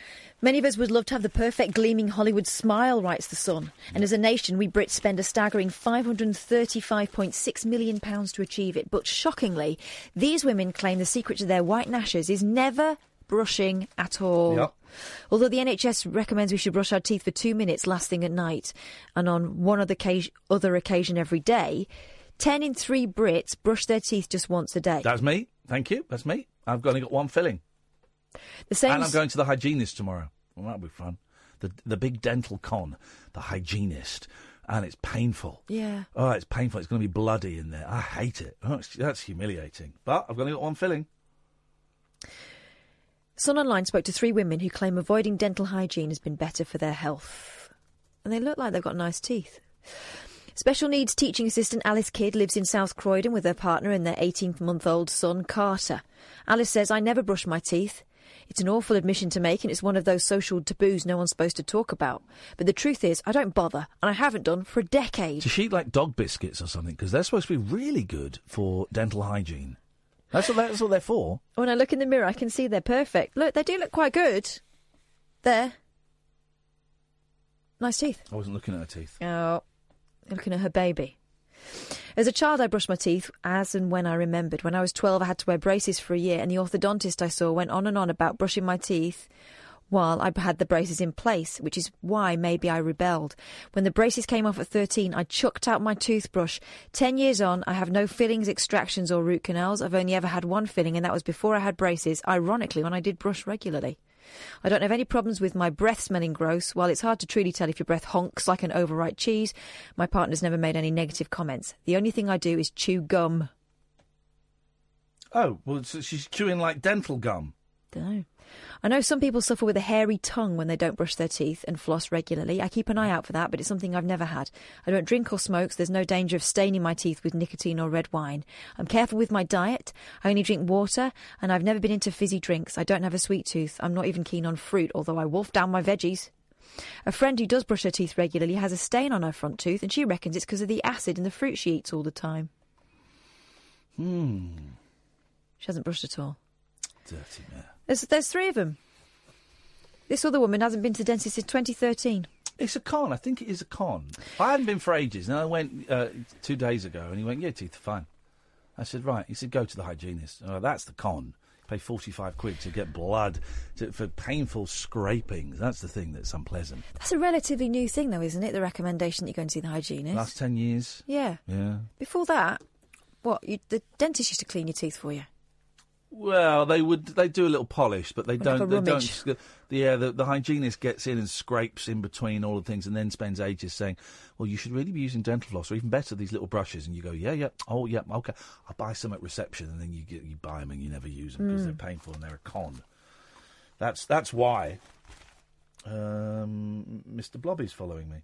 Many of us would love to have the perfect gleaming Hollywood smile, writes The Sun. And as a nation, we Brits spend a staggering £535.6 million to achieve it. But shockingly, these women claim the secret to their white gnashes is never brushing at all. Yep. Although the NHS recommends we should brush our teeth for two minutes last thing at night and on one other occasion, other occasion every day, 10 in 3 Brits brush their teeth just once a day. That's me. Thank you. That's me. I've only got one filling. The same and I'm going to the hygienist tomorrow. Well, that'll be fun. The the big dental con, the hygienist, and it's painful. Yeah. Oh, it's painful. It's going to be bloody in there. I hate it. Oh, it's, that's humiliating. But I've only got one filling. Sun Online spoke to three women who claim avoiding dental hygiene has been better for their health. And they look like they've got nice teeth. Special needs teaching assistant Alice Kidd lives in South Croydon with her partner and their 18 month old son, Carter. Alice says, I never brush my teeth. It's an awful admission to make, and it's one of those social taboos no one's supposed to talk about. But the truth is, I don't bother, and I haven't done for a decade. Does she eat like dog biscuits or something? Because they're supposed to be really good for dental hygiene. That's what, that's what they're for. When I look in the mirror, I can see they're perfect. Look, they do look quite good. There. Nice teeth. I wasn't looking at her teeth. Oh, looking at her baby. As a child, I brushed my teeth as and when I remembered. When I was 12, I had to wear braces for a year, and the orthodontist I saw went on and on about brushing my teeth while I had the braces in place, which is why maybe I rebelled. When the braces came off at 13, I chucked out my toothbrush. Ten years on, I have no fillings, extractions, or root canals. I've only ever had one filling, and that was before I had braces, ironically, when I did brush regularly. I don't have any problems with my breath smelling gross. While it's hard to truly tell if your breath honks like an overripe cheese, my partner's never made any negative comments. The only thing I do is chew gum. Oh, well, so she's chewing like dental gum. Dunno. I know some people suffer with a hairy tongue when they don't brush their teeth and floss regularly. I keep an eye out for that, but it's something I've never had. I don't drink or smoke, so there's no danger of staining my teeth with nicotine or red wine. I'm careful with my diet. I only drink water, and I've never been into fizzy drinks. I don't have a sweet tooth. I'm not even keen on fruit, although I wolf down my veggies. A friend who does brush her teeth regularly has a stain on her front tooth, and she reckons it's because of the acid in the fruit she eats all the time. Hmm. She hasn't brushed at all. Dirty man. There's, there's three of them. This other woman hasn't been to the dentist since 2013. It's a con. I think it is a con. I hadn't been for ages, and I went uh, two days ago, and he went, "Yeah, teeth are fine." I said, "Right." He said, "Go to the hygienist." Oh, that's the con. Pay forty-five quid to get blood to, for painful scrapings. That's the thing that's unpleasant. That's a relatively new thing, though, isn't it? The recommendation that you go and see the hygienist. Last ten years. Yeah. Yeah. Before that, what? You, the dentist used to clean your teeth for you. Well, they would. They do a little polish, but they Like don't. they rummage. don't. Yeah, the, the hygienist gets in and scrapes in between all the things, and then spends ages saying, "Well, you should really be using dental floss, or even better, these little brushes." And you go, "Yeah, yeah, oh, yeah, okay, I'll buy some at reception," and then you get you buy them and you never use them because Mm. they're painful and they're a con. That's that's why. Um, Mr. Blobby's following me.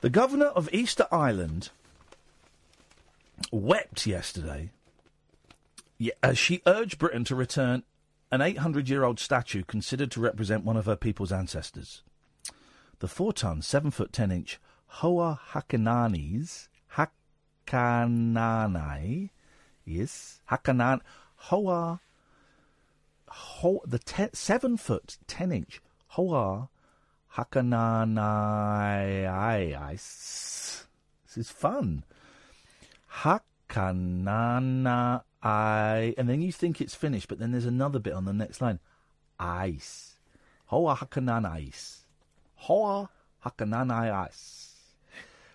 The governor of Easter Island wept yesterday yeah, as she urged Britain to return an 800 year old statue considered to represent one of her people's ancestors. The four ton, seven foot ten inch Hoa Hakananis, Hakananai, yes, Hakanan, Hoa, Ho, the te, seven foot ten inch Hoa Hakananai. This is fun. Hakanana I, and then you think it's finished, but then there's another bit on the next line. Ice. Hoa Hakanan Ice. Hoa Hakananai Ice.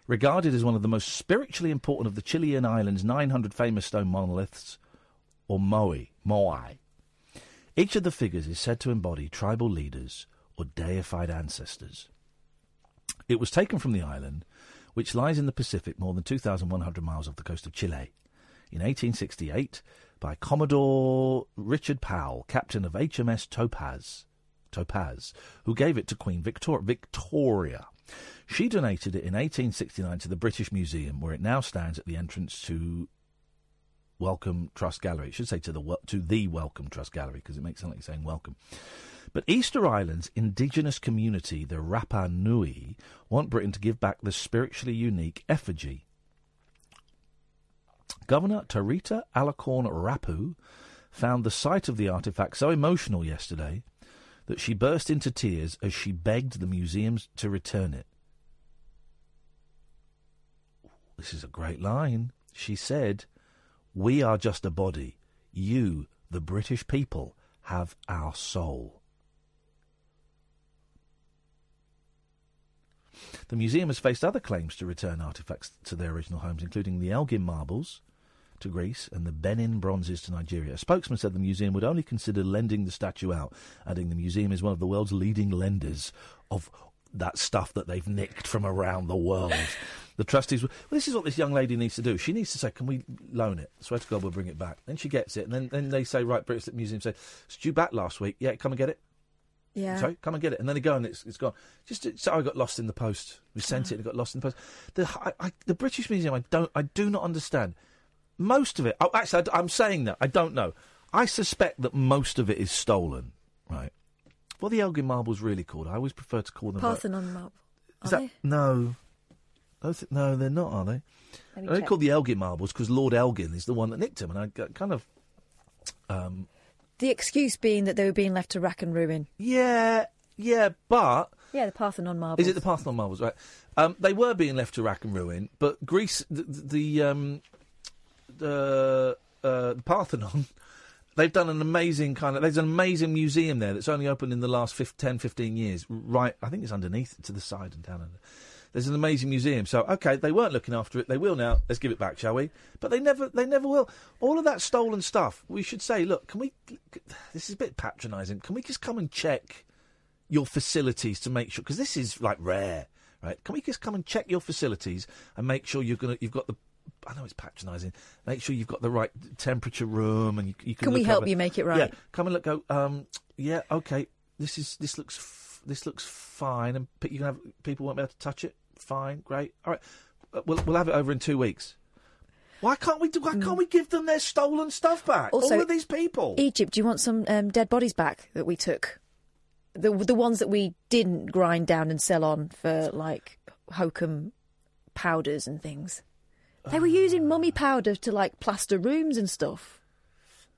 Regarded as one of the most spiritually important of the Chilean island's 900 famous stone monoliths, or Moai. Each of the figures is said to embody tribal leaders or deified ancestors. It was taken from the island, which lies in the Pacific more than 2,100 miles off the coast of Chile in 1868 by Commodore Richard Powell, captain of HMS Topaz, Topaz, who gave it to Queen Victor- Victoria. She donated it in 1869 to the British Museum, where it now stands at the entrance to Wellcome Trust Gallery. It should say to the to the Wellcome Trust Gallery because it makes sound like saying welcome. But Easter Island's indigenous community, the Rapa Nui, want Britain to give back the spiritually unique effigy. Governor Tarita Alarcón Rapu found the sight of the artifact so emotional yesterday that she burst into tears as she begged the museums to return it. This is a great line. She said, We are just a body. You, the British people, have our soul. The museum has faced other claims to return artifacts to their original homes, including the Elgin marbles to Greece and the Benin bronzes to Nigeria. A spokesman said the museum would only consider lending the statue out, adding the museum is one of the world's leading lenders of that stuff that they've nicked from around the world. the trustees, well, this is what this young lady needs to do. She needs to say, "Can we loan it?" Swear to God, we'll bring it back. Then she gets it, and then, then they say, "Right, British Museum say, it's due back last week. Yeah, come and get it." Yeah. Sorry, come and get it. And then they go and it's, it's gone. Just so I got lost in the post. We sent it and it got lost in the post. The I, I, the British Museum, I don't, I do not understand. Most of it. Oh, actually, I, am saying that I don't know. I suspect that most of it is stolen. Right. What are the Elgin marbles really called? I always prefer to call them. uh, Parthenon marble. Is Are that no? Those, no, they're not, are they? They're called the Elgin marbles because Lord Elgin is the one that nicked them, and I got kind of. Um, The excuse being that they were being left to rack and ruin. yeah, yeah, but Yeah, the Parthenon marbles. Is it the Parthenon marbles? Right. Um, they were being left to rack and ruin, but Greece, the, the, um, the, uh, Parthenon, they've done an amazing kind of. There's an amazing museum there that's only opened in the last 15, 10, 15 years. Right, I think it's underneath to the side and down under. There's an amazing museum. So okay, they weren't looking after it. They will now. Let's give it back, shall we? But they never, they never will. All of that stolen stuff. We should say, look, can we? This is a bit patronising. Can we just come and check your facilities to make sure? Because this is like rare, right? Can we just come and check your facilities and make sure you're gonna, you've got the. I know it's patronising. Make sure you've got the right temperature room, and you, you can. Can we help over- you make it right? Yeah, come and look. Go. Um, yeah, okay. This is this looks f- this looks fine, and pe- you can have people won't be able to touch it. Fine, great. All right, Uh, we'll we'll have it over in two weeks. Why can't we do? Why can't we give them their stolen stuff back? Also, All of these people. Egypt, do you want some um, dead bodies back that we took? The the ones that we didn't grind down and sell on for like hokum powders and things. They were using mummy powder to like plaster rooms and stuff.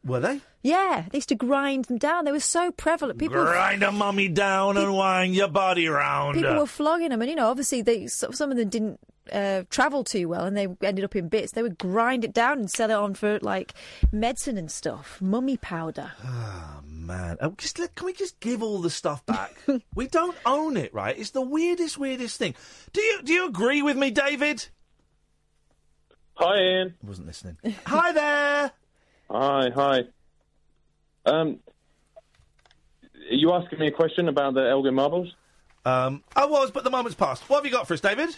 Were they? Yeah, they used to grind them down. They were so prevalent. People Grind a mummy down and wind your body round. people were flogging them, and you know, obviously, they some of them didn't uh, travel too well, and they ended up in bits. They would grind it down and sell it on for like medicine and stuff, mummy powder. Oh man, Oh, just let, can we just give all the stuff back? we don't own it, right? It's the weirdest, weirdest thing. Do you do you agree with me, David? Hi, Iain. I wasn't listening. Hi there. Hi, hi. Um, are you asking me a question about the Elgin marbles? Um, I was, but the moment's passed. What have you got for us, David?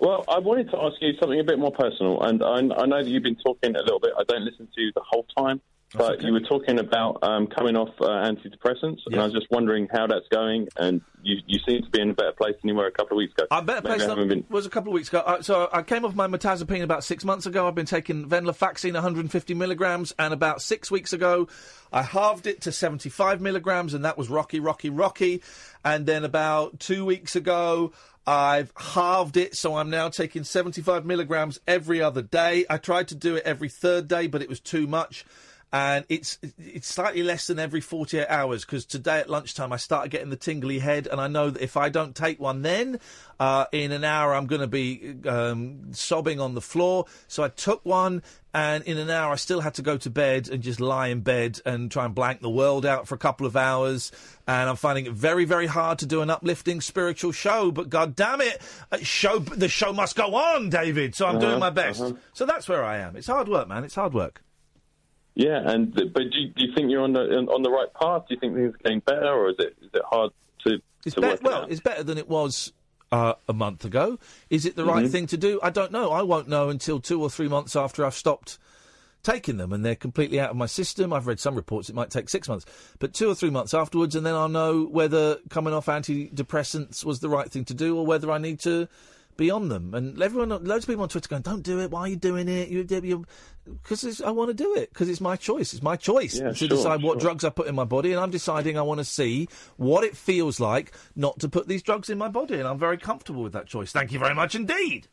Well, I wanted to ask you something a bit more personal, and I, I know that you've been talking a little bit. I don't listen to you the whole time, but you were talking about um, coming off uh, antidepressants, and I was just wondering how that's going. And you, you seem to be in a better place than you were a couple of weeks ago. I'm better Maybe haven't been. was a couple of weeks ago. Uh, so I came off my mirtazapine about six months ago. I've been taking venlafaxine 150 milligrams, and about six weeks ago, I halved it to 75 milligrams, and that was rocky, rocky, rocky. And then about two weeks ago, I've halved it, so I'm now taking 75 milligrams every other day. I tried to do it every third day, but it was too much. And it's it's slightly less than every 48 hours because today at lunchtime I started getting the tingly head, and I know that if I don't take one then, uh, in an hour I'm going to be um, sobbing on the floor. So I took one, and in an hour I still had to go to bed and just lie in bed and try and blank the world out for a couple of hours. And I'm finding it very, very hard to do an uplifting spiritual show. But God damn it, uh, show the show must go on, David. So I'm Uh-huh, doing my best. uh-huh. So that's where I am. It's hard work, man. It's hard work. Yeah, and but do you, do you think you're on the on the right path? Do you think things are getting better, or is it is it hard to It's to be- work well, out? it's better than it was uh, a month ago. Is it the right Mhm. thing to do? I don't know. I won't know until two or three months after I've stopped taking them and they're completely out of my system. I've read some reports it might take six months, but two or three months afterwards, and then I'll know whether coming off antidepressants was the right thing to do or whether I need to be on them. And everyone, loads of people on Twitter going, "Don't do it. Why are you doing it? You, because I want to do it because it's my choice. It's my choice Yeah, to sure, decide what sure. drugs I put in my body, and I'm deciding I want to see what it feels like not to put these drugs in my body, and I'm very comfortable with that choice. Thank you very much indeed.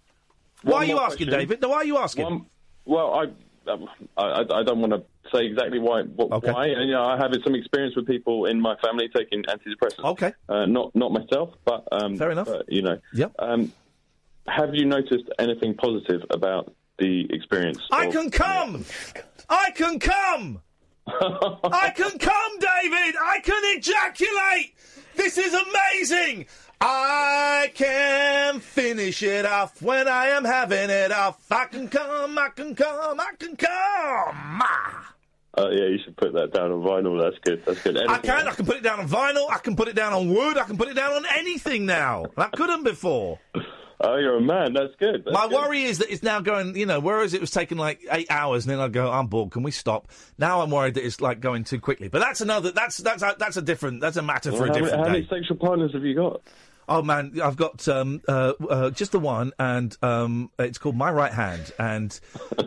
Why are you asking, question. David? No, why are you asking? One- well, I, um, I I don't want to say exactly why. What, Why? And, you know, I have some experience with people in my family taking antidepressants. Okay. Uh, not not myself, but um, Fair enough. But, you know. Yep. Um, have you noticed anything positive about the experience? I of- can come. I can come. I can come, David. I can ejaculate. This is amazing. I can finish it off when I am having it off. I can come. I can come. I can come. Uh, yeah, you should put that down on vinyl. That's good. That's good. I Anything can. I can put it down on vinyl. I can put it down on wood. I can put it down on anything now. I couldn't before. Oh, you're a man. That's good. That's My good. worry is that it's now going, you know, whereas it was taking like eight hours, and then I'd go, I'm bored. Can we stop? Now I'm worried that it's like going too quickly. But that's another. That's that's a, that's a different. That's a matter for a how, many, different how day. many sexual partners have you got? Oh man, I've got um, uh, uh, just the one, and um, it's called My Right Hand, and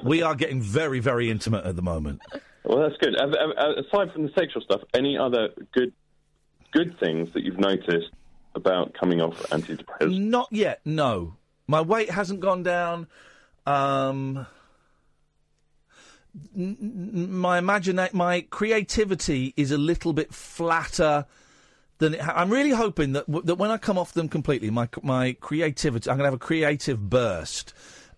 we are getting very, very intimate at the moment. Well, that's good. Uh, Aside from the sexual stuff, any other good good things that you've noticed about coming off antidepressants? Not yet. No, my weight hasn't gone down. Um, n- n- my imagina- my creativity is a little bit flatter than it ha- I'm really hoping that w- that when I come off them completely, my my creativity, I'm going to have a creative burst.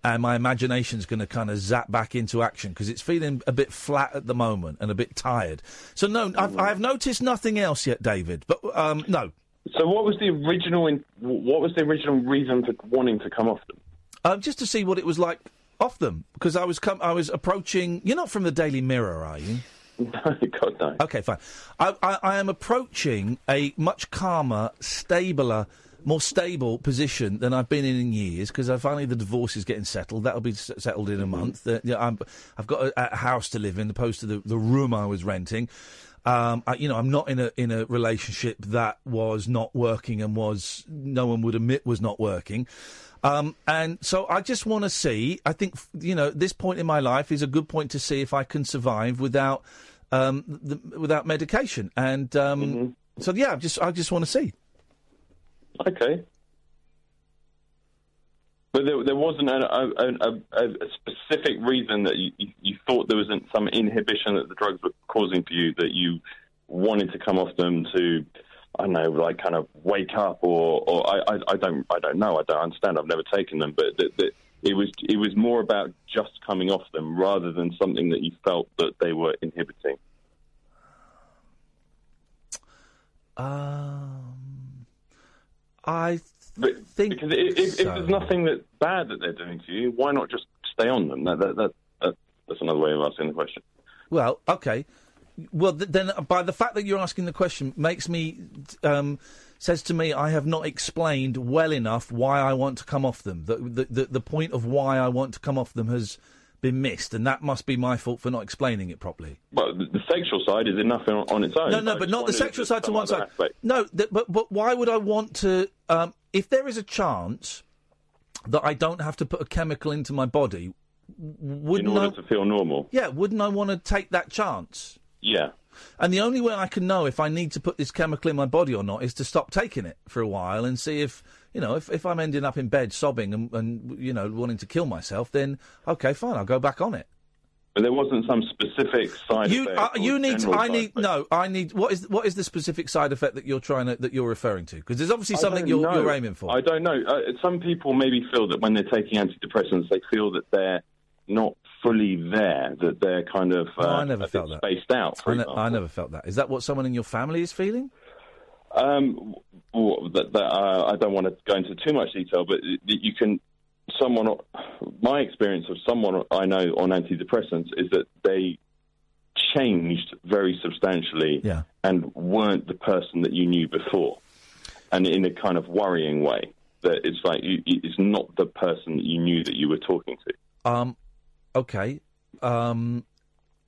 And my imagination's going to kind of zap back into action because it's feeling a bit flat at the moment and a bit tired. So no, I've, I've noticed nothing else yet, David. But um, no, So, what was the original? In, what was the original reason for wanting to come off them? um, just to see what it was like off them because I was com- I was approaching. You're not from the Daily Mirror, are you? God no. Okay, fine. I, I, I am approaching a much calmer, stabler, more stable position than I've been in in years because I finally the divorce is getting settled. That'll be s- settled in a month. Uh, yeah, I'm, I've got a, a house to live in, opposed to the, the room I was renting. Um, I, you know, I'm not in a in a relationship that was not working and was no one would admit was not working. Um, and so I just want to see. I think you know this point in my life is a good point to see if I can survive without um, the, without medication. And um, so yeah, I just I just want to see. Okay. But there, there wasn't a, a, a, a, specific reason that you, you, thought there wasn't some inhibition that the drugs were causing for you that you wanted to come off them to, I don't know, like kind of wake up or, or I, I, I don't I don't know. I don't understand. I've never taken them. But it was it was more about just coming off them rather than something that you felt that they were inhibiting. Um, I But, think because if, if, so. if there's nothing that's bad that they're doing to you, why not just stay on them? That, that, that, that, that's another way of asking the question. Well, okay. Well, th- then by the fact that you're asking the question makes me um, says to me I have not explained well enough why I want to come off them. The, the the the point of why I want to come off them has been missed, and that must be my fault for not explaining it properly. Well, the, the sexual side is enough on, on its own. No, no, I but not the sexual side to one side. aspect. No, th- but but why would I want to? Um, if there is a chance that I don't have to put a chemical into my body, In wouldn't order I? to feel normal. Yeah, wouldn't I want to take that chance? Yeah. And the only way I can know if I need to put this chemical in my body or not is to stop taking it for a while and see if, you know, if, if I'm ending up in bed sobbing and, and, you know, wanting to kill myself, then, okay, fine, I'll go back on it. But there wasn't some specific side You, effect. uh, you need. I need. effect. No, I need. What is what is the specific side effect that you're trying to that you're referring to? Because there's obviously I something you're, you're aiming for. I don't know. Uh, some people maybe feel that when they're taking antidepressants, they feel that they're not fully there, that they're kind of uh, No, I never felt that. spaced out. I, ne- I never felt that. Is that what someone in your family is feeling? Um, well, that, that, uh, I don't want to go into too much detail, but you can. Someone, my experience of someone I know on antidepressants is that they changed very substantially Yeah. and weren't the person that you knew before, and in a kind of worrying way. That it's like you, it's not the person that you knew that you were talking to. Um. Okay. Um.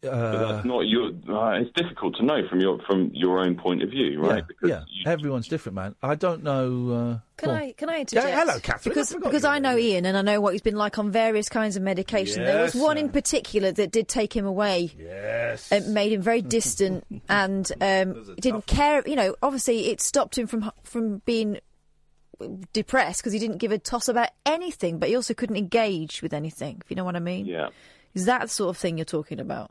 But Uh, that's not your. Uh, it's difficult to know from your from your own point of view, right? yeah. yeah. Everyone's different, man. I don't know. Uh, Can go on. I can I interject? Yeah, hello, Catherine. Because forgot because I know Iain and I know what he's been like on various kinds of medication. there was Yes, one in particular that did take him away. Yes. It made him very distant and um, didn't care. You know, obviously it stopped him from from being depressed because he didn't give a toss about anything, but he also couldn't engage with anything. If you know what I mean? Yeah. Is that the sort of thing you're talking about?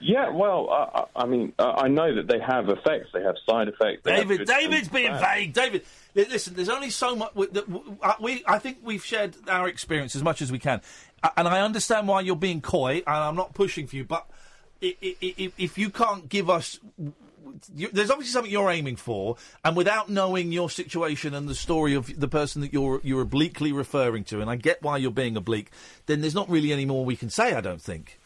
Yeah, well, uh, I I mean, uh, I know that they have effects. They have side effects. David, David's being bad. vague. David, listen. There's only so much we- that uh, we. I think we've shared our experience as much as we can, Uh, and I understand why you're being coy. And I'm not pushing for you, but if you can't give us. There's obviously something you're aiming for, and without knowing your situation and the story of the person that you're you're obliquely referring to, and I get why you're being oblique, then there's not really any more we can say. I don't think.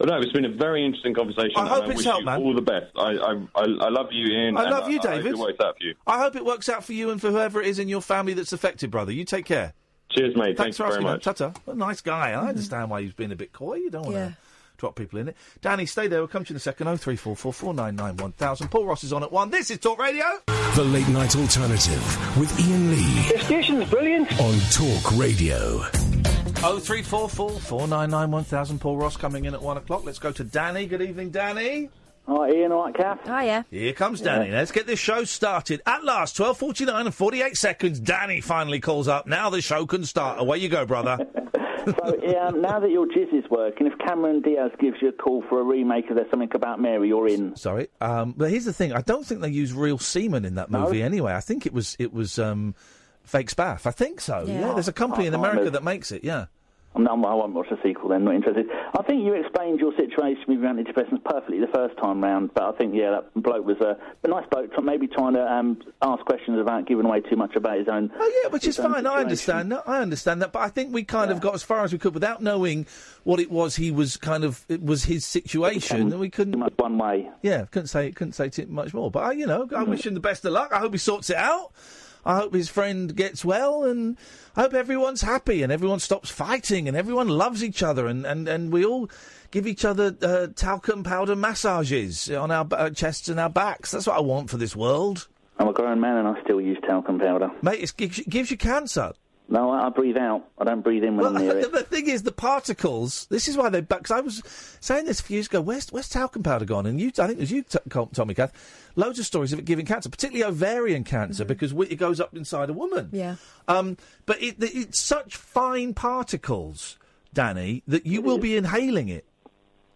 But no, it's been a very interesting conversation. I hope and I it's wish helped, you man. all the best. I, I, I, I love you, Iain. I love you, I, I hope it works out for you. I hope it works out for you and for whoever it is in your family that's affected, brother. You take care. Cheers, mate. Thanks Thanks for very asking. much. Tata, what a nice guy. I mm-hmm. understand why he's been a bit coy. You don't want to Yeah. drop people in it. Danny, stay there. We'll come to you in a second. Oh three four four four nine nine one thousand. Paul Ross is on at one. This is Talk Radio. The Late Night Alternative with Iain Lee. This station's brilliant. On Talk Radio. Oh three four four four nine nine one thousand. Paul Ross coming in at one o'clock. Let's go to Danny. Good evening, Danny. Hi, Iain. All right, Kath? Hiya. Here comes Danny. Let's get this show started. At last, twelve forty nine and forty eight seconds. Danny finally calls up. Now the show can start. Away you go, brother. So, um, now that your jizz is working, if Cameron Diaz gives you a call for a remake of There's Something About Mary, you're in. Sorry, um, but here's the thing: I don't think they use real semen in that No? movie. Anyway, I think it was it was um, fake spaff. I think so. Yeah, Yeah. there's a company in I- America know. that makes it. Yeah. No, I won't watch the sequel then, not interested. I think you explained your situation with your antidepressants perfectly the first time round, but I think, yeah, that bloke was a, a nice bloke, maybe trying to um, ask questions about giving away too much about his own. Oh yeah, which is fine. I understand that. I understand that. But I think we kind of got as far as we could without knowing what it was. He was kind of it was his situation, and we couldn't. One way. Yeah, couldn't say couldn't say too much more. But I, you know, I wish him the best of luck. I hope he sorts it out. I hope his friend gets well, and I hope everyone's happy and everyone stops fighting and everyone loves each other, and, and, and we all give each other uh, talcum powder massages on our uh, chests and our backs. That's what I want for this world. I'm a grown man and I still use talcum powder. Mate, it gives, gives you cancer. No, I, I breathe out. I don't breathe in when Well, I'm near the, it. the thing is, the particles. This is why they. Because I was saying this a few years ago. Where's where's talcum powder gone? And you, I think it was you, t- Tommy Kath. Loads of stories of it giving cancer, particularly ovarian cancer, because it goes up inside a woman. Yeah. Um, but it, it's such fine particles, Danny, that you will be inhaling it.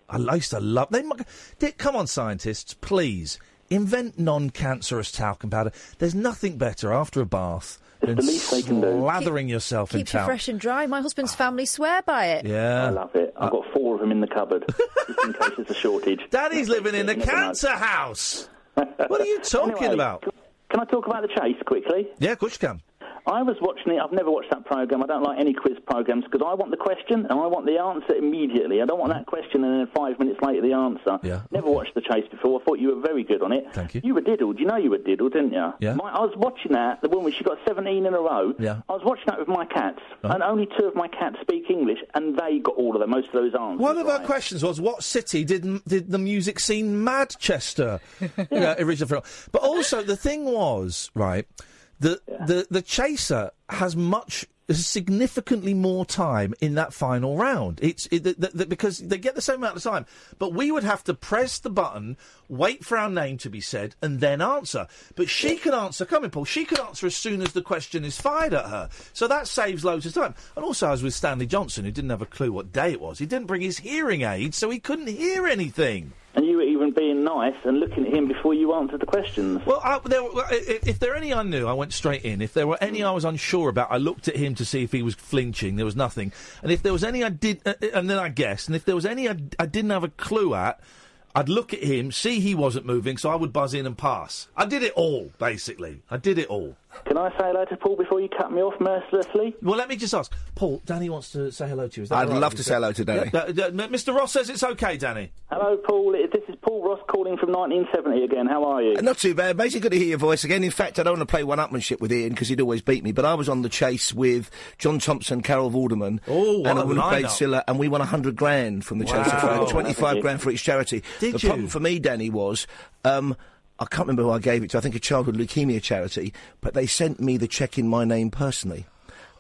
I used to love. They mu- they- come on, scientists, please invent non-cancerous talcum powder. There's nothing better after a bath than the least they can do. slathering yourself in Keeps you fresh and dry. My husband's family swear by it. Yeah, I love it. I've uh, got four of them in the cupboard, just in case there's a shortage. Daddy's living in a You never know. cancer house. What are you talking Anyway, about? Can I talk about the chase quickly? Yeah, of course you can. I was watching it. I've never watched that program. I don't like any quiz programs because I want the question and I want the answer immediately. I don't want that question and then five minutes later the answer. Yeah. Never watched the chase before. I thought you were very good on it. Thank you. You were diddled. You know you were diddled, didn't you? Yeah. My, I was watching that. The woman she got 17 in a row. Yeah. I was watching that with my cats, uh-huh. and only two of my cats speak English, and they got all of them, most of those answers. One of our questions was, what city did did the music scene Madchester yeah. originally from? But also, the thing was, right, the, the, the Chaser has much significantly more time in that final round. It's it, the, the, because they get the same amount of time, but we would have to press the button, wait for our name to be said, and then answer. But she can answer. Come in, Paul. She can answer as soon as the question is fired at her. So that saves loads of time. And also, I was with Stanley Johnson, who didn't have a clue what day it was. He didn't bring his hearing aid, so he couldn't hear anything. And you were being nice and looking at him before you answered the questions. Well, I, there, if, if there were any I knew, I went straight in. If there were any I was unsure about, I looked at him to see if he was flinching. There was nothing. And if there was any I did, uh, uh, and then I guessed. And if there was any I, I didn't have a clue at, I'd look at him, see he wasn't moving, so I would buzz in and pass. I did it all, basically. I did it all. Can I say hello to Paul before you cut me off mercilessly? Well, let me just ask, Paul. Danny wants to say hello to you. Is that I'd all right? love to say hello to Danny. Yeah, uh, uh, Mr. Ross says it's okay, Danny. Hello, Paul. This is Paul Ross calling from 1970 again. How are you? Not too bad. Basically, good to hear your voice again. In fact, I don't want to play one-upmanship with Iain because he'd always beat me. But I was on the chase with John Thompson, Carol Vorderman, Oh, and a a woman played lineup. And we won hundred grand from the chase. Wow. for Twenty-five grand for each charity. Did the you? problem for me, Danny, was. Um, I can't remember who I gave it to. I think a childhood leukemia charity, but they sent me the cheque in my name personally.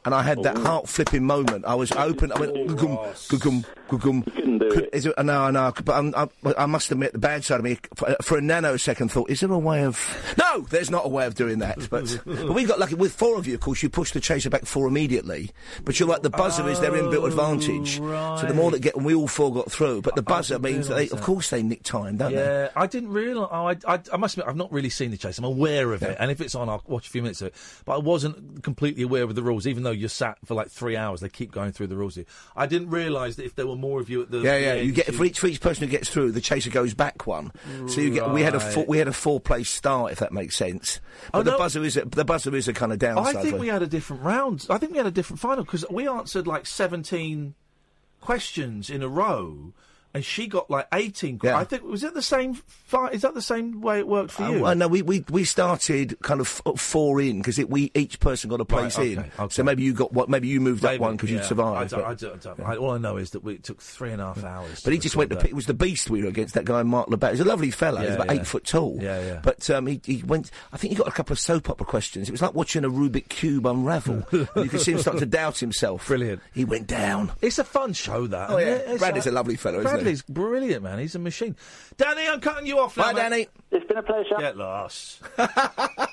And I had that oh. heart flipping moment. I was open. I went, gugum, gugum, gugum. couldn't do it. Is it, no, no. But I'm, I, I must admit, the bad side of me, for, for a nanosecond, thought, is there a way of. No, there's not a way of doing that. But, but we got lucky. With four of you, of course, you pushed the chaser back four immediately. But you're right, the buzzer is their inbuilt oh, advantage. So the more that get, and we all four got through. But the buzzer means that they, of course, they nick time, don't they? Yeah, I didn't realise. Oh, I, I, I must admit, I've not really seen the chase. I'm aware of it, and if it's on, I'll watch a few minutes of it. But I wasn't completely aware of the rules, even though you're sat for like three hours. They keep going through the rules. here. I didn't realise that if there were more of you at the Yeah, yeah. You get for each for each person who gets through, the chaser goes back one. So you get we had a four, we had a four place start, if that makes sense. But Oh, the no. buzzer is a, the buzzer is a kind of downside. I think we had a different round. I think we had a different final because we answered like 17 questions in a row. And she got like 18. que- Yeah. I think, was it the same fi- Is that the same way it worked for you? Uh, no, we, we we started kind of f- four in because we each person got a place Right, in. okay, okay. So maybe you got what? Maybe you moved up one because yeah. you'd survived. I don't, but- I I I- all I know is that we, it took three and a half hours. But he just went to. It was the beast we were against. That guy Mark Labbett. He's a lovely fellow. He's about yeah. eight foot tall. Yeah, yeah. But um, he, he went. I think he got a couple of soap opera questions. It was like watching a Rubik cube unravel. you could see him start to doubt himself. Brilliant. He went down. It's a fun show, that. Oh, yeah. Bradley's like- a lovely fellow, isn't he? Bradley's brilliant, man. He's a machine. Danny, I'm cutting you off now. Bye, mate. Danny. It's been a pleasure. Get lost.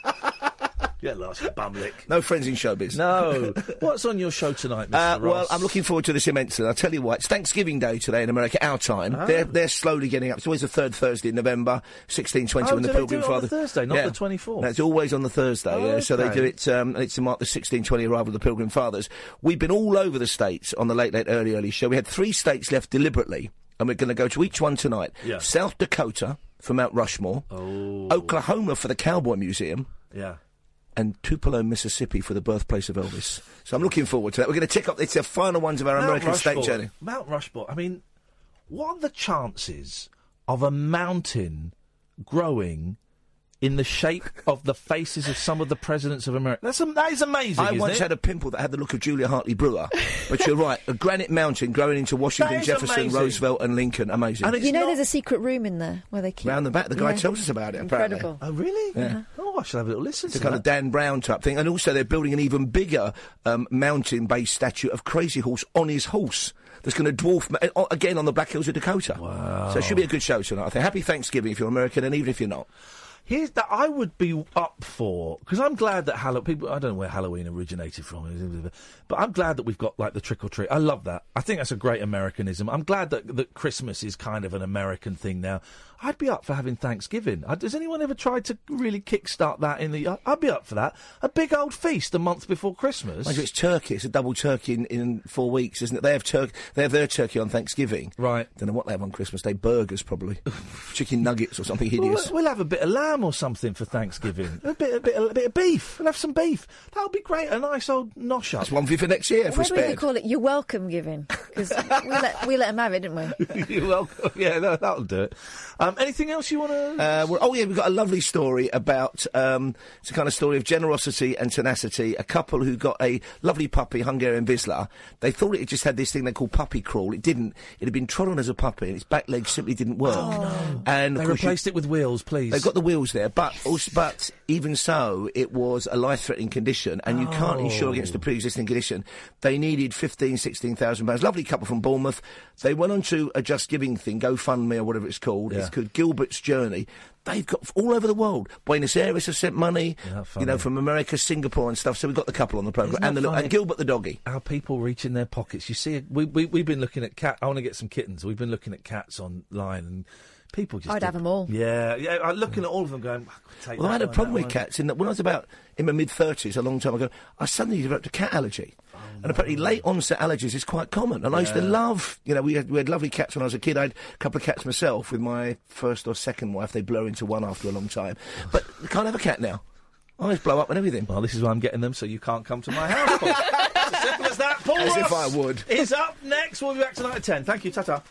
Get lost, you bumlick. No friends in showbiz. No. What's on your show tonight, Mr. Uh, well, I'm looking forward to this immensely. I'll tell you what, it's Thanksgiving Day today in America, our time. Ah. They're, they're slowly getting up. It's always the third Thursday in November, 1620 Oh, when the do they Pilgrim do Father. the Thursday, not Yeah. the 24th? That's always on the Thursday, Oh, yeah. So they do it, um, and it's to mark the 1620 arrival of the Pilgrim Fathers. We've been all over the states on the Late Late Early Early show. We had three states left deliberately, and we're going to go to each one tonight. Yeah. South Dakota for Mount Rushmore, Oh. Oklahoma for the Cowboy Museum, Yeah. and Tupelo, Mississippi for the birthplace of Elvis. So I'm looking forward to that. We're going to tick up. It's the final ones of our Mount American state journey. Mount Rushmore. I mean, what are the chances of a mountain growing in the shape of the faces of some of the presidents of America? That's am- that is amazing. I isn't once it? had a pimple that had the look of Julia Hartley Brewer, but you're right. A granite mountain growing into Washington, Jefferson, amazing. Roosevelt, and Lincoln. Amazing. you know, there's a secret room in there where they keep. Round the back, the guy Yeah. tells us about it. Apparently. Incredible. Oh, really? Yeah. Oh, I should have a little listen It's a kind that. of Dan Brown type thing, and also they're building an even bigger um, mountain-based statue of Crazy Horse on his horse. That's going to dwarf ma- uh, again on the Black Hills of Dakota. Wow! So it should be a good show tonight. I think. Happy Thanksgiving if you're American, and even if you're not. Here's that I would be up for because I'm glad that Halloween. People, I don't know where Halloween originated from, but I'm glad that we've got like the trick or treat. I love that. I think that's a great Americanism. I'm glad that that Christmas is kind of an American thing now. I'd be up for having Thanksgiving. Uh, Has anyone ever tried to really kickstart that in the? I- I'd be up for that. A big old feast a month before Christmas. Mind you, it's turkey. It's a double turkey in, in four weeks, isn't it? They have turkey. They have their turkey on Thanksgiving. Right. Don't know what they have on Christmas Day. Burgers, probably. Chicken nuggets or something Well, hideous. we'll have a bit of lamb lamb or something for Thanksgiving. a bit, a bit, a bit of beef. We'll have some beef. That would be great. A nice old nosh up. That's one for you for next year if we're Why we call it? You're welcome giving because we let we let him have it, didn't we? You're welcome. Yeah, that, that'll do it. Um, anything else you want to? Uh, well, oh yeah, we've got a lovely story about um, it's a kind of story of generosity and tenacity. A couple who got a lovely puppy, Hungarian Vizsla. They thought it just had this thing they call puppy crawl. It didn't. It had been trod on as a puppy, and its back legs simply didn't work. And of Oh, They course you- replaced it with wheels, please. They've got the wheels there, but also, but even so, it was a life-threatening condition, and you can't insure Oh. against a pre-existing condition. They needed 15, 16,000 pounds. Lovely couple from Bournemouth. They went on to a Just Giving thing, GoFundMe or whatever it's called. Yeah. It's called Gilbert's Journey. They've got all over the world. Buenos Aires have sent money, Yeah, you know, from America, Singapore, and stuff. So we've got the couple on the program, and, the, and Gilbert the doggy. Our people reach in their pockets. You see, we, we, we've been looking at cat. I want to get some kittens. We've been looking at cats online, and people just. I'd have them all. Yeah, yeah. I'm looking at all of them, going. I could take Well, I had a problem with one. cats in that when I was about in my mid thirties, a long time ago, I suddenly developed a cat allergy. And apparently, late onset allergies is quite common. And I used to love, you know, we had, we had lovely cats when I was a kid. I had a couple of cats myself with my first or second wife. They blow into one after a long time. But you can't have a cat now. Eyes blow up and everything. Well, this is why I'm getting them, so you can't come to my house. Paul. it's as simple as that. Paul As if I would. Is up next. We'll be back tonight at ten. Thank you. Ta ta.